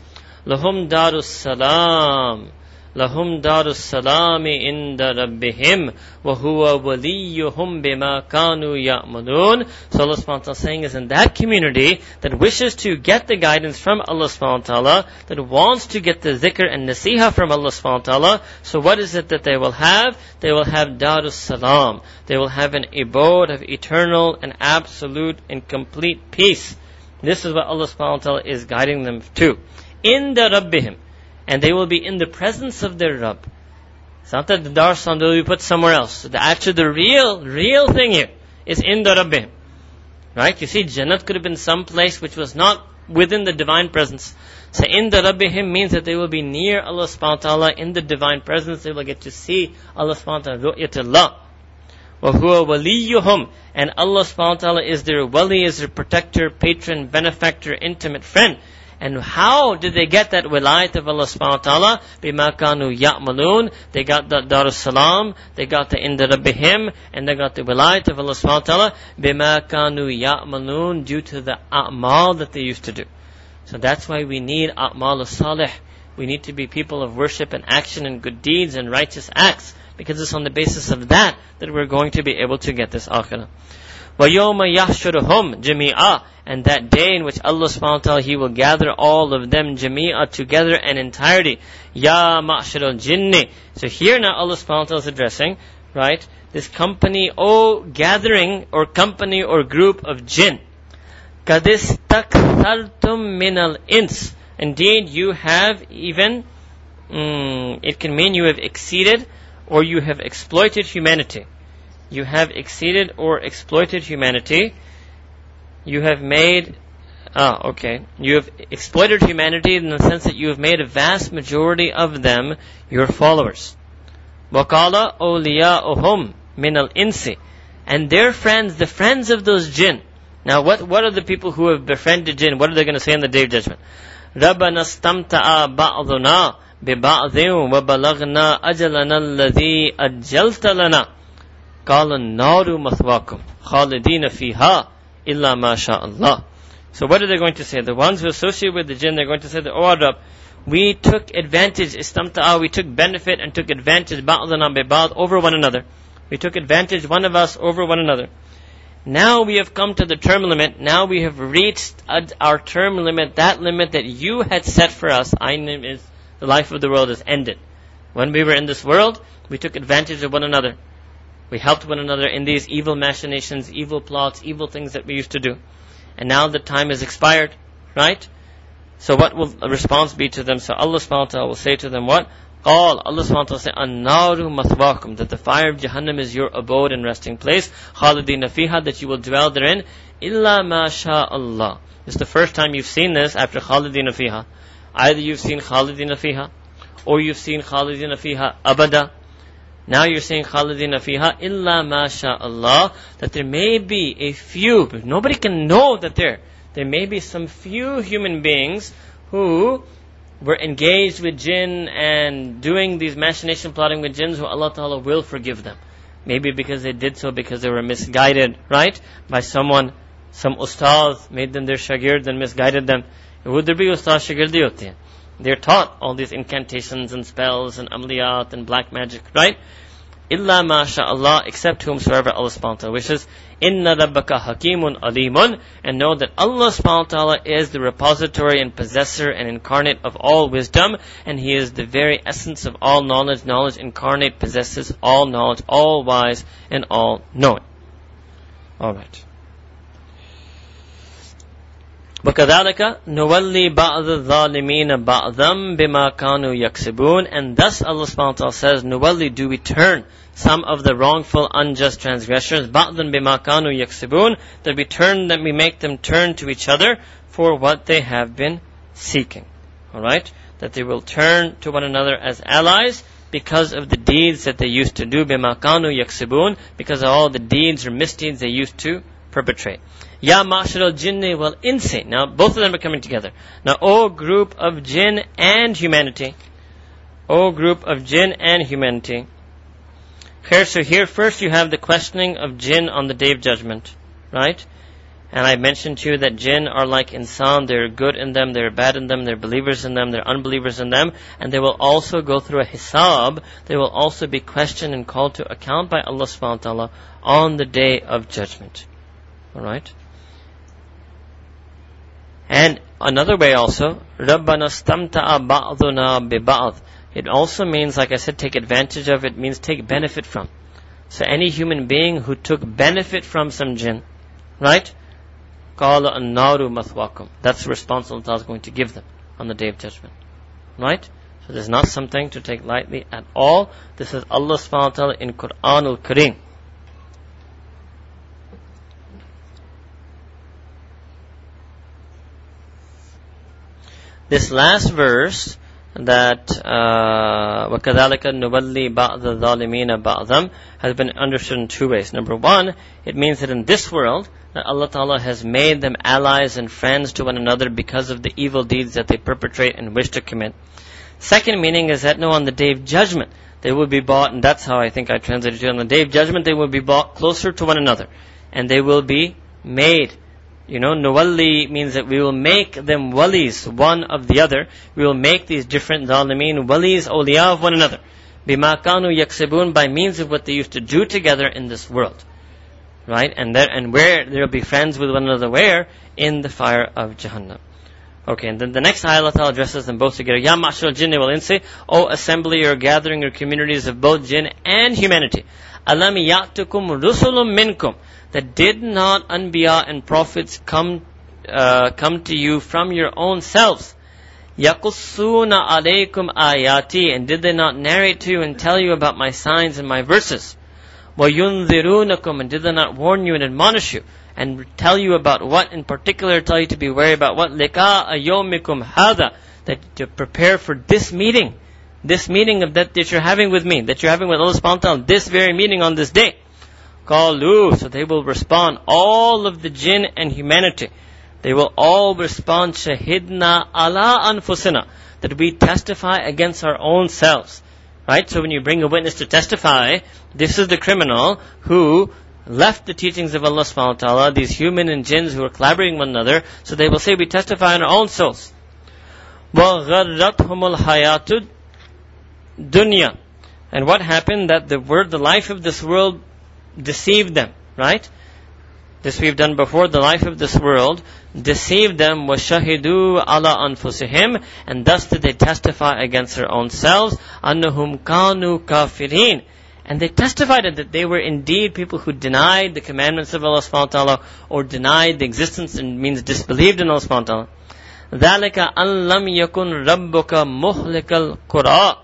لَهُمْ دَارُ السَّلَامِ لهم دار السلام عند ربهم وهو وليهم بما كانوا يعملون So Allah subhanahu wa ta'ala saying is in that community that wishes to get the guidance from Allah subhanahu wa ta'ala, that wants to get the zikr and nasiha from Allah subhanahu wa ta'ala, so what is it that they will have? They will have darus salam. They will have an abode of eternal and absolute and complete peace. This is what Allah subhanahu wa ta'ala is guiding them to. In the Rabbihim and they will be in the presence of their Rabb. It's not that the darshan will be put somewhere else. The actual, the real, real thing here is in the Rabbim. Right? You see, Jannat could have been some place which was not within the divine presence. So in the Rabbihim means that they will be near Allah subhanahu wa ta'ala in the divine presence. They will get to see Allah subhanahu wa ta'ala, ru'yatullah. وَهُوَ وَلِيُّهُمْ And Allah subhanahu wa ta'ala is their wali, is their protector, patron, benefactor, intimate friend. And how did they get that wilayat of Allah subhanahu wa ta'ala? Bima ya'malun. They got the Dar Salam, they got the Inda Rabbihim, and they got the wilayat of Allah subhanahu wa ta'ala. Bima ya'malun due to the a'mal that they used to do. So that's why we need a'mal salih. We need to be people of worship and action and good deeds and righteous acts. Because it's on the basis of that that we're going to be able to get this akhirah. وَيَوْمَ يَحْشُرُهُمْ جَمِيعًا And that day in which Allah subhanahu wa ta'ala, He will gather all of them jami'a together in entirety. Ya ma'shar al-jinni. So here now Allah subhanahu wa ta'ala is addressing right? This company, oh gathering or company or group of jinn. كَدِسْتَكْثَرْتُم minal ins. Indeed, you have even, mm, it can mean you have exceeded or you have exploited humanity. You have exceeded or exploited humanity. You have made, ah, okay. You have exploited humanity in the sense that you have made a vast majority of them your followers. وَقَالَ أَوْلِيَاؤُهُمْ مِنَ الْإِنسِ And their friends, the friends of those jinn. Now what, what are the people who have befriended jinn? What are they going to say in the day of judgment? رَبَّنَا اسْتَمْتَعَ بَعْضُنَا بِبَعْضٍ وَبَلَغْنَا أَجَلَنَا الَّذِي أَجَّلْتَ لَنَا قَالَ النَّارُ مَثْوَاكُمْ خَالِدِينَ فِيهَا إِلَّا مَا شَاءَ اللَّهِ So what are they going to say? The ones who associate with the jinn, they're going to say, Oh Rabb, we took advantage, istamta'a, we took benefit and took advantage, ba'dana ba'd, over one another. We took advantage, one of us, over one another. Now we have come to the term limit. Now we have reached our term limit, that limit that you had set for us. I is the life of the world has ended. When we were in this world, we took advantage of one another. We helped one another in these evil machinations, evil plots, evil things that we used to do. And now the time has expired, right? So what will the response be to them? So Allah subhanahu wa ta'ala will say to them what? All Allah subhanahu wa ta'ala say, An-naru that the fire of Jahannam is your abode and resting place. Khalidina fiha, that you will dwell therein. Illa ma Allah. It's the first time you've seen this after Khalidina fiha. Either you've seen Khalidina fiha, or you've seen Khalidina fiha abada. Now you're saying Khalidina fiha illa ma Allah, that there may be a few, but nobody can know that there there may be some few human beings who were engaged with jinn and doing these machination plotting with jinns who Allah Ta'ala will forgive them. Maybe because they did so because they were misguided, right? By someone, some ustaz made them their shagird and misguided them. Would there be ustaz shagirdi They're taught all these incantations and spells and amliyat and black magic, right? Illa ma Allah, except whomsoever Allah subhanahu wa ta'ala wishes. Inna rabbaka hakimun alimun. And know that Allah subhanahu wa ta'ala is the repository and possessor and incarnate of all wisdom. And He is the very essence of all knowledge. Knowledge incarnate possesses all knowledge, all wise and all knowing. Alright. وكذلك نولي بعض الظالمين بعضا بما كانوا يكسبون and thus Allah subhanahu wa ta'ala says نولي do we turn some of the wrongful unjust transgressors بعضا بما كانوا يكسبون that we turn that we make them turn to each other for what they have been seeking alright that they will turn to one another as allies because of the deeds that they used to do بما كانوا يكسبون because of all the deeds or misdeeds they used to perpetrate Ya ma'shar jinni wal insi. Now, both of them are coming together. Now, O group of jinn and humanity. O group of jinn and humanity. Here, so here first you have the questioning of jinn on the day of judgment. Right? And I mentioned to you that jinn are like insan. They're good in them, they're bad in them, they're believers in them, they're unbelievers in them. And they will also go through a hisab. They will also be questioned and called to account by Allah subhanahu wa ta'ala on the day of judgment. Alright? And another way also, رَبَّنَا اسْتَمْتَعَ بَعْضُنَا بِبَعْضٍ It also means, like I said, take advantage of. It means take benefit from. So any human being who took benefit from some jinn, right? قَالَ النَّارُ مَثْوَاكُمْ That's the response Allah is going to give them on the Day of Judgment. Right? So this is not something to take lightly at all. This is Allah subhanahu wa ta'ala in Quran al-Kareem. This last verse that uh, وَكَذَلِكَ نُوَلِّي بَعْضَ الظَّالِمِينَ بَعْضًا has been understood in two ways. Number one, it means that in this world, that Allah Ta'ala has made them allies and friends to one another because of the evil deeds that they perpetrate and wish to commit. Second meaning is that no, on the day of judgment, they will be brought, and that's how I think I translated it, on the day of judgment, they will be brought closer to one another. And they will be made you know, nuwalli means that we will make them walis, one of the other. We will make these different zalimeen walis, awliya of one another. Bima kanu by means of what they used to do together in this world. Right? And there, and where they'll be friends with one another, where? In the fire of Jahannam. Okay, and then the next ayah Allah addresses them both together. Ya ma'ashal jinni wal insi, O assembly or gathering or communities of both jinn and humanity. Alam ya'tukum rusulum minkum That did not anbiya and prophets come, uh, come to you from your own selves. Yaqussuna alaykum ayati. And did they not narrate to you and tell you about my signs and my verses? وَيُنذِرُونَكُمْ And did they not warn you and admonish you? And tell you about what in particular, tell you to be wary about what? لِقَاءَ يَوْمِكُمْ هَذَا That to prepare for this meeting. This meeting of that, that you're having with me, that you're having with Allah subhanahu wa ta'ala, this very meeting on this day. Qalu, so they will respond, all of the jinn and humanity. They will all respond, shahidna ala anfusina, that we testify against our own selves. Right? So when you bring a witness to testify, this is the criminal who left the teachings of Allah subhanahu wa ta'ala, these human and jinns who are collaborating one another, so they will say, we testify on our own souls. وَغَرَّتْهُمُ الْحَيَاةُ dunya. And what happened? That the word, the life of this world deceived them, right? This we've done before, the life of this world deceived them, وَشَهِدُوا عَلَىٰ أَنفُسِهِمْ And thus did they testify against their own selves, أَنَّهُمْ كَانُوا كَافِرِينَ and they testified that they were indeed people who denied the commandments of Allah subhanahu wa ta'ala or denied the existence and means disbelieved in Allah subhanahu wa ta'ala. ذَلِكَ أَن لَمْ يَكُنْ رَبُّكَ مُهْلِكَ الْقُرَىٰ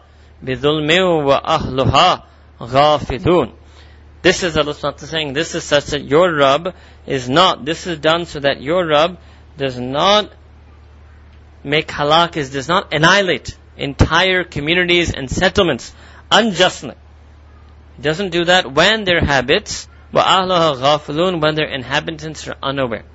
بِظُلْمٍ وَأَهْلُهَا غَافِلُونَ this is Allah subhanahu saying, this is such that your Rabb is not, this is done so that your Rabb does not make halak, is does not annihilate entire communities and settlements unjustly. Doesn't do that when their habits, وَأَهْلَهَا غَافِلُونَ when their inhabitants are unaware.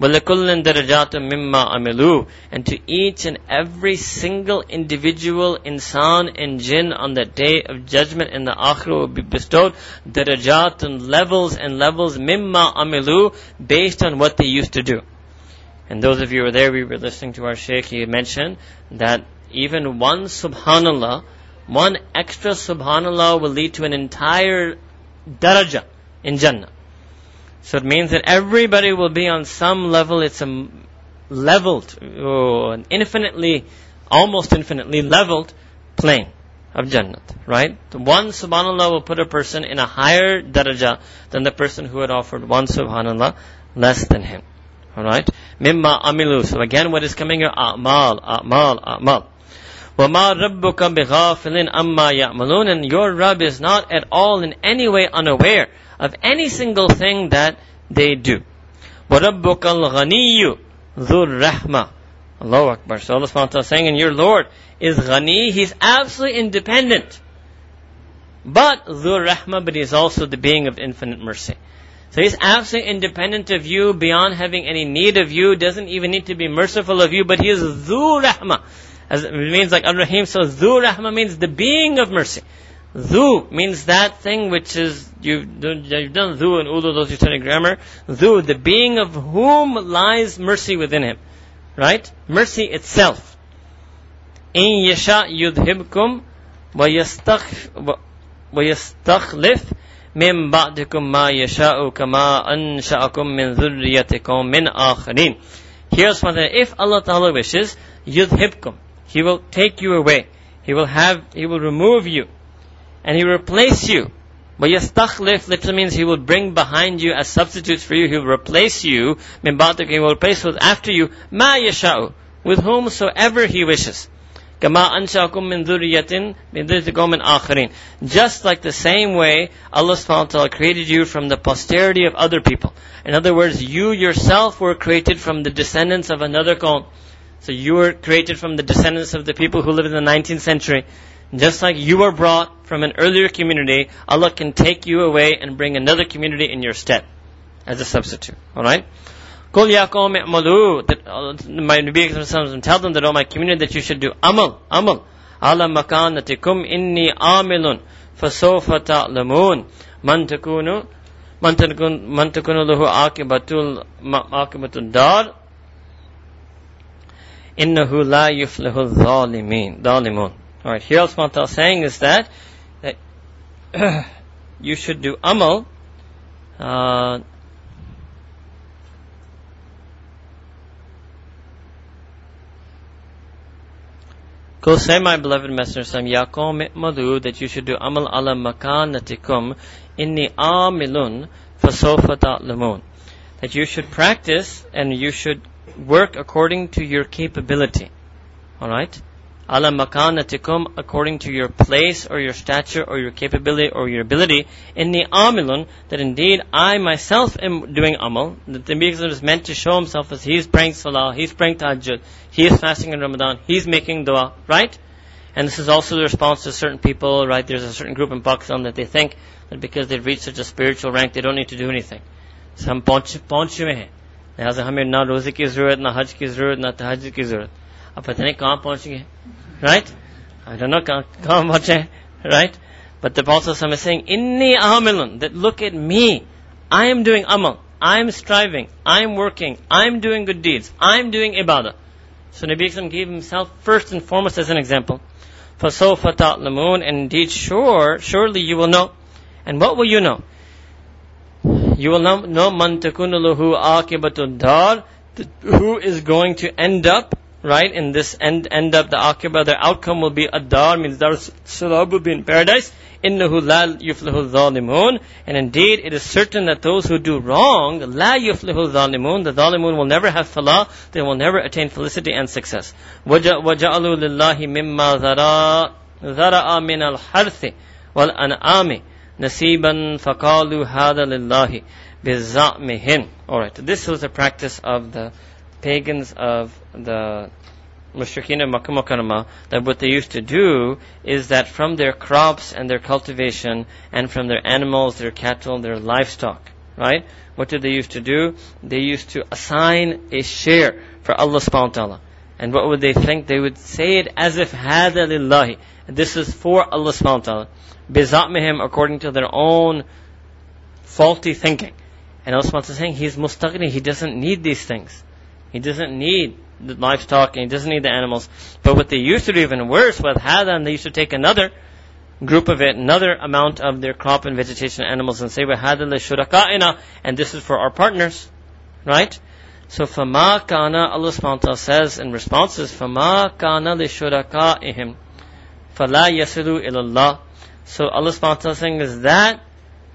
وَلَكُلٍّ دَرَجَاتٌ مِمَّا عَمِلُوا And to each and every single individual insan and jinn on the day of judgment in the akhirah will be bestowed darajat levels and levels mimma amilu based on what they used to do. And those of you who were there, we were listening to our sheikh, he mentioned that even one subhanallah one extra subhanallah will lead to an entire daraja in Jannah. So it means that everybody will be on some level, it's a leveled, oh, an infinitely, almost infinitely leveled plane of Jannah, right? The one subhanallah will put a person in a higher daraja than the person who had offered one subhanallah less than him. Alright? Mimma amilu. So again, what is coming here? A'mal, a'mal, a'mal. وَمَا رَبُّكَ بِغَافِلٍ أَمَّا يَعْمَلُونَ And your Rabb is not at all in any way unaware of any single thing that they do. وَرَبُّكَ الْغَنِيُّ ذُو الرَّحْمَةِ Allahu Akbar. So Allah subhanahu wa ta'ala saying, and your Lord is ghani, He's absolutely independent. But ذُو rahma, but He's also the being of infinite mercy. So He's absolutely independent of you, beyond having any need of you, doesn't even need to be merciful of you, but He is ذُو rahma. As it means like Ar-Rahim, so Dhu Rahma means the being of mercy. Dhu means that thing which is, you've done, you've done Dhu and Ulu, those study grammar. Dhu, the being of whom lies mercy within him. Right? Mercy itself. In yasha yudhibkum wa yastakhlif min ba'dikum ma yasha'u kama ansha'akum min dhurriyatikum min akharin. Here's one if Allah Ta'ala wishes, yudhibkum. He will take you away. He will have, He will remove you. And He will replace you. But yastakhlif literally means He will bring behind you as substitutes for you. He will replace you. Min He will replace with after you. Ma yasha'u. With whomsoever He wishes. كما أنشأكم من ذرية من ذرية آخرين. Just like the same way Allah subhanahu wa ta'ala created you from the posterity of other people. In other words, you yourself were created from the descendants of another qawm. So you were created from the descendants of the people who lived in the 19th century. Just like you were brought from an earlier community, Allah can take you away and bring another community in your stead as a substitute. Alright? Qul ya qawm i'malu my Nabi tell them that oh my community that you should do amal, amal. Ala makanatikum inni amilun fasawfa ta'lamun man takunu man takunu man takunu lahu akibatul akibatul dar innahu la yuflihu dhalimin. Dhalimun. Alright, here Allah saying is that, that you should do amal, uh, Go say, my beloved Messenger Yaqom Madu, that you should do amal ala makanatikum inni amilun fasofa ta'lamun. That you should practice and you should work according to your capability. Alright? ala makanatikum according to your place or your stature or your capability or your ability. Inni amilun, that indeed I myself am doing amal. That the Nabi is meant to show himself as he is praying salah, he is praying tahajjud, he is fasting in Ramadan, he is making dua, right? And this is also the response to certain people, right? There's a certain group in Pakistan that they think that because they've reached such a spiritual rank, they don't need to do anything. So हम पहुंच पहुंच चुके हैं लिहाजा हमें ना रोजे की जरूरत ना हज की जरूरत ना तहज की जरूरत अब पता नहीं कहाँ पहुंच गए Right? I don't know, how much, right? But the Prophet is saying, Inni amilun, that look at me. I am doing amal. I am striving. I am working. I am doing good deeds. I am doing ibadah. So Nabi Islam gave himself first and foremost as an example. فَسَوْفَ تَعْلَمُونَ And indeed, sure, surely you will know. And what will you know? You will know, know مَن تَكُنُ لَهُ آكِبَةُ الدَّارِ Who is going to end up right? In this end, end up the akiba, the outcome will be ad-dar, means dar salam will be in paradise. Innahu la yuflihu zalimun. And indeed, it is certain that those who do wrong, la yuflihu zalimun, the zalimun will never have falah, they will never attain felicity and success. وَجَعَلُوا لِلَّهِ مِمَّا ذَرَاءَ ذَرَأَ مِنَ الْحَرْثِ وَالْأَنْعَامِ نَصِيبًا فَقَالُوا هَذَا لِلَّهِ بِزَعْمِهِمْ Alright, this was the practice of the pagans of the mushrikeen of Makkah that what they used to do is that from their crops and their cultivation and from their animals, their cattle, their livestock, right? What did they used to do? They used to assign a share for Allah subhanahu wa ta'ala. And what would they think? They would say it as if hada lillahi. This is for Allah subhanahu wa ta'ala. Bizatmihim according to their own faulty thinking. And Allah subhanahu wa ta'ala is saying, He's mustaghni, He doesn't need these things. He doesn't need the livestock and he doesn't need the animals. But what they used to do even worse with Hadan, they used to take another group of it, another amount of their crop and vegetation animals and say, وَهَذَا لِشُرَكَائِنَا And this is for our partners. Right? So فَمَا كَانَ Allah subhanahu wa ta'ala says in responses, فَمَا كَانَ لِشُرَكَائِهِمْ فَلَا يَسِلُوا إِلَى اللَّهِ So Allah subhanahu wa ta'ala saying is that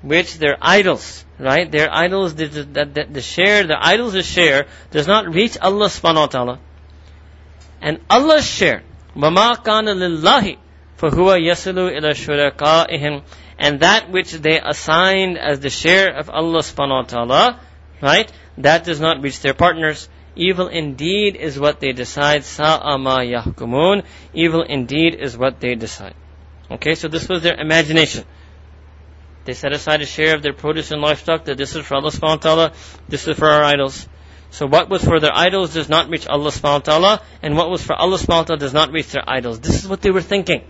which their idols, right? Their idols, the, the, the, the share, the idols' share does not reach Allah subhanahu wa ta'ala. And Allah's share, وَمَا كَانَ لِلَّهِ فَهُوَ يَصِلُ إِلَى شُرَكَائِهِمْ And that which they assigned as the share of Allah subhanahu wa ta'ala, right? That does not reach their partners. Evil indeed is what they decide. Sa'ama yahkumun. Evil indeed is what they decide. Okay, so this was their imagination. They set aside a share of their produce and livestock that this is for Allah subhanahu wa ta'ala, this is for our idols. So what was for their idols does not reach Allah subhanahu wa ta'ala, and what was for Allah subhanahu wa ta'ala does not reach their idols. This is what they were thinking.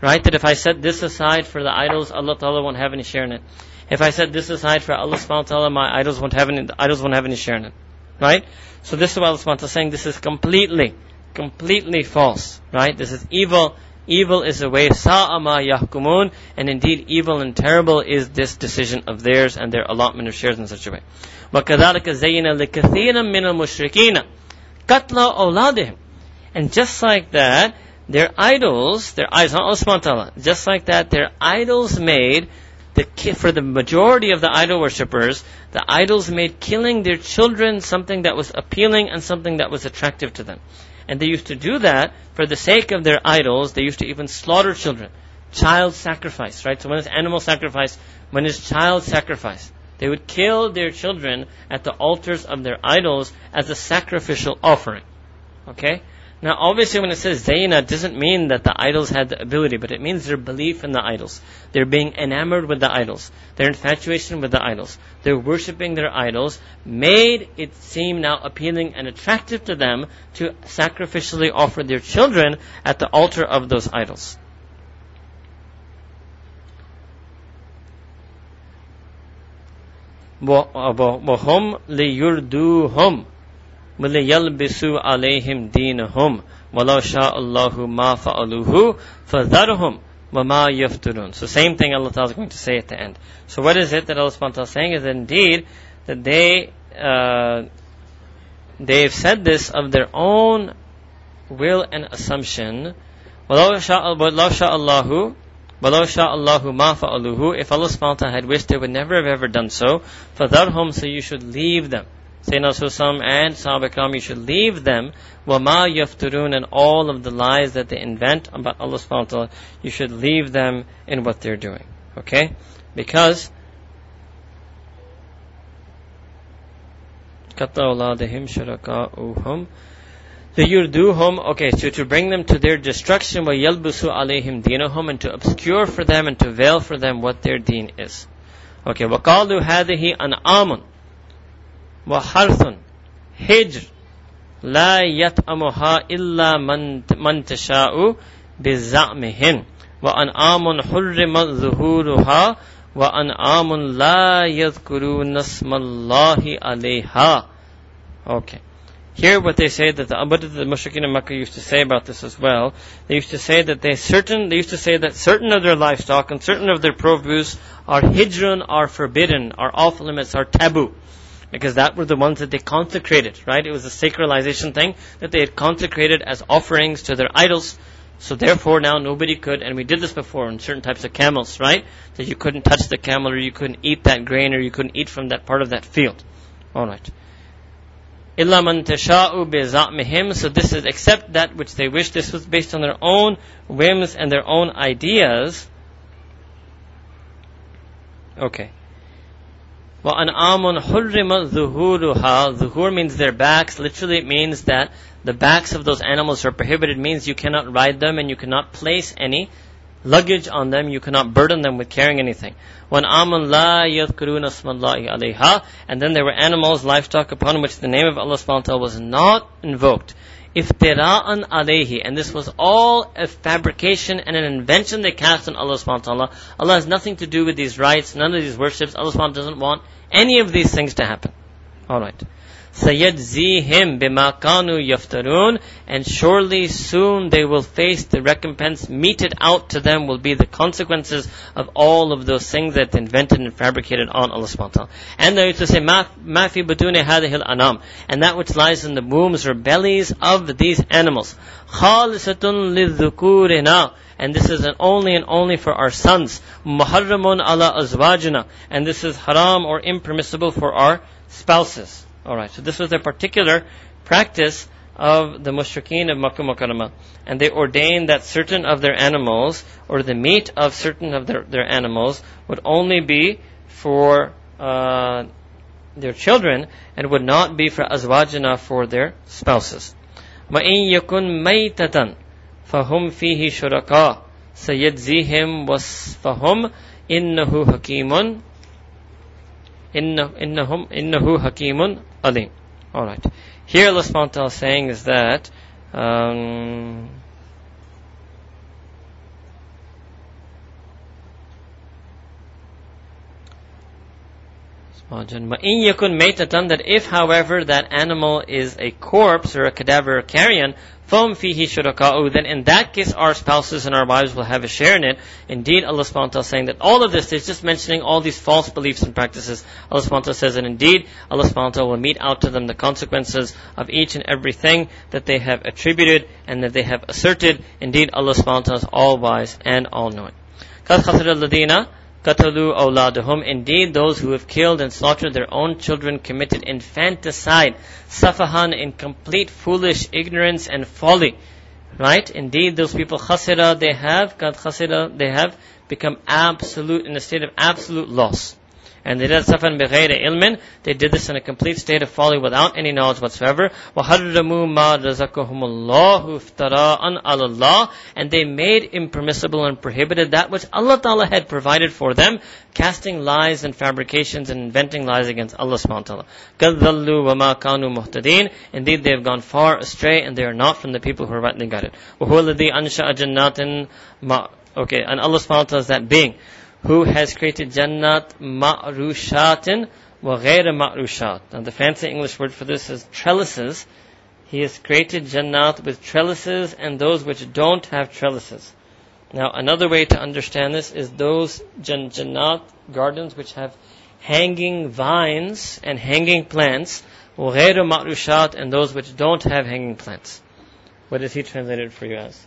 Right? That if I set this aside for the idols, Allah ta'ala won't have any share in it. If I set this aside for Allah subhanahu wa ta'ala, my idols won't have any, idols won't have any share in it. Right? So this is what Allah subhanahu wa ta'ala is saying, this is completely, completely false. Right? This is evil, Evil is the way sa'ama yahkumun, and indeed evil and terrible is this decision of theirs and their allotment of shares in such a way. وَكَذَلِكَ زَيِّنَ لِكَثِيرًا مِنَ الْمُشْرِكِينَ قَتْلَ أَوْلَادِهِمْ And just like that, their idols, their idols, not Allah just like that, their idols made, the, for the majority of the idol worshippers, the idols made killing their children something that was appealing and something that was attractive to them. And they used to do that for the sake of their idols. They used to even slaughter children. Child sacrifice, right? So when it's animal sacrifice, when it's child sacrifice, they would kill their children at the altars of their idols as a sacrificial offering. Okay? Now, obviously, when it says Zayna, it doesn't mean that the idols had the ability, but it means their belief in the idols. They're being enamored with the idols. Their infatuation with the idols. They're worshipping their idols, made it seem now appealing and attractive to them to sacrificially offer their children at the altar of those idols. وَهُمْ لِيُرْدُوهُمْ وَلِيَلْبِسُوا عَلَيْهِمْ دِينَهُمْ وَلَوْ شَاءَ اللَّهُ مَا فَعَلُوهُ فَذَرْهُمْ وَمَا يَفْتُرُونَ So same thing Allah Ta'ala is going to say at the end. So what is it that Allah Subhanahu is saying is indeed that they, uh, they've said this of their own will and assumption, وَلَوْ شَاءَ اللَّهُ وَلَوْ شَاءَ اللَّهُ مَا فَعَلُوهُ If Allah subhanahu wa ta'ala had wished, they would never have ever done so. فَذَرْهُمْ So you should leave them. Sayyidina Susam and Sahaba Ikram, you should leave them. Wama yafturun and all of the lies that they invent about Allah subhanahu wa ta'ala, you should leave them in what they're doing. Okay? Because the urdu liyurduhum, okay, so to bring them to their destruction, wa yalbusu alayhim dinahum, and to obscure for them and to veil for them what their deen is. Okay, wakaldu hadihi an amun. وَحَرْثٌ حِجْرٌ لا يطعمها إلا من من تشاء بزعمهن وأنعام حرم ظهورها وأنعام لا يذكرون اسم الله عليها. Okay. Here what they say that the, what did the Mushrikeen of Makkah used to say about this as well? They used to say that they certain, they used to say that certain of their livestock and certain of their produce are hijrun, are forbidden, are off limits, are taboo. Because that were the ones that they consecrated, right? It was a sacralization thing that they had consecrated as offerings to their idols. So therefore now nobody could, and we did this before on certain types of camels, right? That you couldn't touch the camel or you couldn't eat that grain or you couldn't eat from that part of that field. Alright. إِلَّا مَن تَشَاءُ بِزَعْمِهِمْ So this is except that which they wish. This was based on their own whims and their own ideas. Okay. وَأَنْعَامٌ حُرِّمَ ظُهُورُهَا Zuhur means their backs. Literally it means that the backs of those animals are prohibited. It means you cannot ride them and you cannot place any luggage on them. You cannot burden them with carrying anything. وَنْعَامٌ لَا يَذْكُرُونَ اسْمَ اللَّهِ عَلَيْهَا And then there were animals, livestock upon which the name of Allah subhanahu wa ta'ala was not invoked. Iftira'an alayhi. And this was all a fabrication and an invention they cast on Allah subhanahu wa ta'ala. Allah has nothing to do with these rites, none of these worships. Allah subhanahu wa ta'ala doesn't want any of these things to happen. Alright. سَيَجْزِيهِمْ بِمَا كَانُوا يَفْتَرُونَ And surely soon they will face the recompense meted out to them will be the consequences of all of those things that they invented and fabricated on Allah subhanahu wa ta'ala. And they used to say, مَا فِي بُدُونِ هَذِهِ الْأَنَامِ And that which lies in the wombs or bellies of these animals. خَالِصَةٌ لِلذُّكُورِنَا and this is an only and only for our sons. Muharramun ala azwajina, and this is haram or impermissible for our spouses. Alright, so this was a particular practice of the mushrikeen of Makkah Mukarramah. And they ordained that certain of their animals, or the meat of certain of their, their animals, would only be for uh, their children, and would not be for azwajina for their spouses. وَإِن يَكُن مَيْتَةً فَهُمْ فِيهِ شُرَكَاء سَيَجْزِيهِمْ وَصْفَهُمْ إِنَّهُ حَكِيمٌ إِنَّهُمْ إِنَّهُ حَكِيمٌ alim. Alright. Here Allah subhanahu is saying is that um, that if, however, that animal is a corpse or a cadaver or carrion, فَهُمْ فِيهِ شُرَكَاءُ Then in that case, our spouses and our wives will have a share in it. Indeed, Allah subhanahu wa ta'ala is saying that all of this is just mentioning all these false beliefs and practices. Allah subhanahu wa ta'ala says that indeed, Allah subhanahu wa ta'ala will mete out to them the consequences of each and everything that they have attributed and that they have asserted. Indeed, Allah subhanahu wa ta'ala is all wise and all knowing. قَدْ خَسِرَ الَّذِينَ Qatalu awladahum. Indeed, those who have killed and slaughtered their own children committed infanticide, safahan in complete foolish ignorance and folly. Right? Indeed, those people khasira, they have, khasira, they have become absolute, in a state of absolute loss. And they did safan bighayri ilmin. They did this in a complete state of folly without any knowledge whatsoever. وَحَرَّمُوا مَا رَزَقَهُمُ اللَّهُ افْتَرَاءً عَلَى اللَّهِ And they made impermissible and prohibited that which Allah Ta'ala had provided for them, casting lies and fabrications and inventing lies against Allah subhanahu wa ta'ala. كَذَّلُّوا وَمَا كَانُوا مُهْتَدِينَ Indeed, they have gone far astray and they are not from the people who are rightly guided. وَهُوَ الَّذِي أَنشَأَ جَنَّاتٍ Okay, and Allah subhanahu wa ta'ala is that being who has created Jannat Ma'rushatin wa Ghair Ma'rushat. Now the fancy English word for this is trellises. He has created Jannat with trellises and those which don't have trellises. Now another way to understand this is those Jannat gardens which have hanging vines and hanging plants, wa Ghair Ma'rushat and those which don't have hanging plants. What is he translated for you as?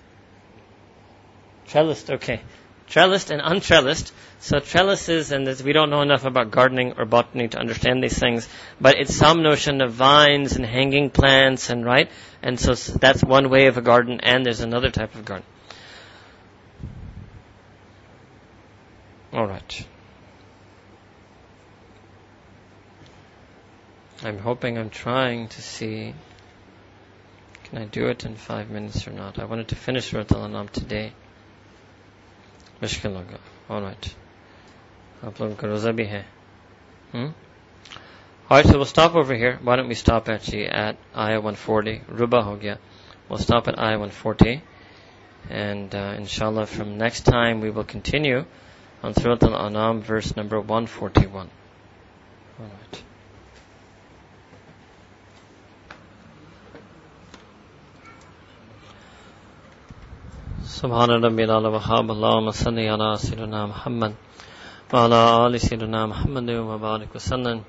Trellised, okay. Trellised and untrellised. So trellises, and this, we don't know enough about gardening or botany to understand these things, but it's some notion of vines and hanging plants and right, and so that's one way of a garden, and there's another type of garden. All right. I'm hoping I'm trying to see can I do it in five minutes or not? I wanted to finish Surat Al-Anam today. मुश्किल होगा Alright. आप लोगों का रोजा भी है hmm? Alright, so we'll stop over here. Why don't we stop actually at ayah 140? Ruba ho gaya. We'll stop at ayah 140. And uh, inshallah from next time we will continue on Surat Al-Anam verse number 141. Alright. سبحان ربي الأعلى وهاب اللهم صل على سيدنا محمد وعلى آل سيدنا محمد وبارك وسلم.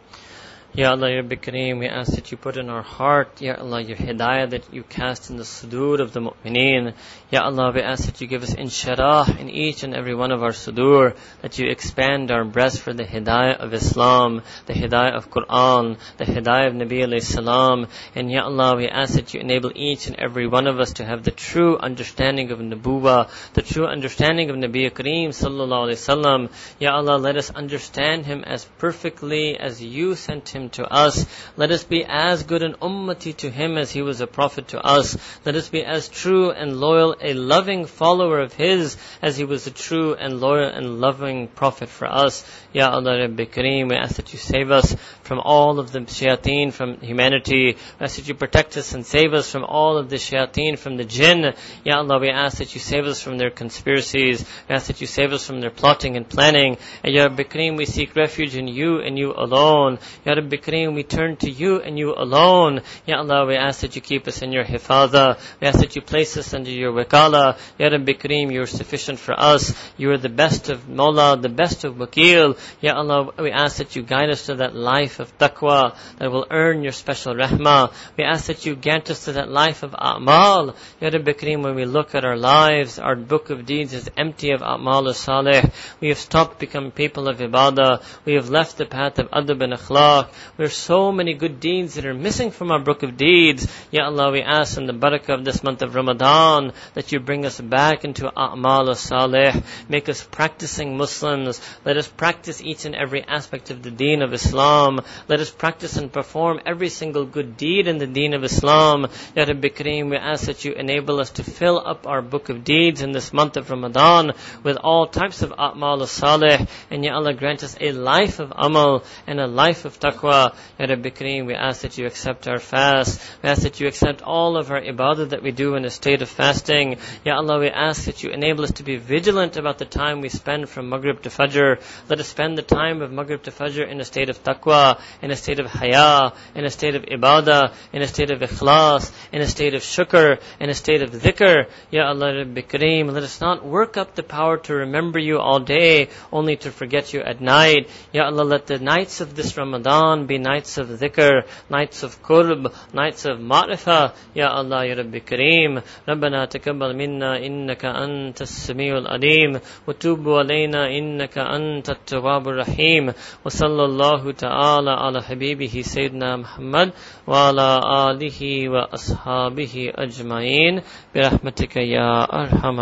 Ya Allah, Ya Bikrim, we ask that you put in our heart, Ya Allah, your hidayah that you cast in the sudur of the mu'mineen. Ya Allah, we ask that you give us inshirah in each and every one of our sudur, that you expand our breast for the hidayah of Islam, the hidayah of Quran, the hidayah of Nabi alayhi salam. And Ya Allah, we ask that you enable each and every one of us to have the true understanding of Nabuwa, the true understanding of Nabi Kareem sallallahu alayhi wasallam. Ya Allah, let us understand him as perfectly as you sent him him to us. Let us be as good an ummati to him as he was a prophet to us. Let us be as true and loyal, a loving follower of his as he was a true and loyal and loving prophet for us. Ya Allah Rabbi Kareem, we ask that you save us from all of the shayateen from humanity. We ask that you protect us and save us from all of the shayateen from the jinn. Ya Allah, we ask that you save us from their conspiracies. We ask that you save us from their plotting and planning. And Ya Rabbi Kareem, we seek refuge in you and you alone. Ya Rabbi Kareem, we turn to you and you alone. Ya Allah, we ask that you keep us in your hifaza. We ask that you place us under your wakala. Ya Rabbi Kareem, you are sufficient for us. You are the best of Mawla, the best of Wakil. Ya Allah, we ask that you guide us to that life of taqwa that will earn your special rahmah. We ask that you grant us to that life of a'mal. Ya Rabbi Kareem, when we look at our lives, our book of deeds is empty of a'mal salih. We have stopped becoming people of ibadah. We have left the path of adab and akhlaq. There are so many good deeds that are missing from our book of deeds. Ya Allah, we ask in the barakah of this month of Ramadan that you bring us back into a'mal salih. Make us practicing Muslims. Let us practice each and every aspect of the deen of Islam. Let us practice and perform every single good deed in the deen of Islam. Ya Rabbi Kareem, we ask that you enable us to fill up our book of deeds in this month of Ramadan with all types of a'mal salih. And Ya Allah, grant us a life of amal and a life of taqwa. Ya Rabbi Kareem, we ask that you accept our fast. We ask that you accept all of our ibadah that we do in a state of fasting. Ya Allah, we ask that you enable us to be vigilant about the time we spend from Maghrib to Fajr. Let us spend spend the time of Maghrib to Fajr in a state of taqwa, in a state of haya, in a state of ibadah, in a state of ikhlas, in a state of shukr, in a state of dhikr. Ya Allah Rabbi Kareem, let us not work up the power to remember you all day, only to forget you at night. Ya Allah, let the nights of this Ramadan be nights of dhikr, nights of qurb, nights of ma'rifah. Ya Allah, Ya Rabbi Kareem, ربنا تقبل منا إنك أنت السميع العليم وتوب علينا إنك أنت التواب التواب الرحيم وصلى الله تعالى صلی علی حبیبہ سیدنا محمد وعلی آلہ و اصحابہ اجمعین برحمتک یا ارحم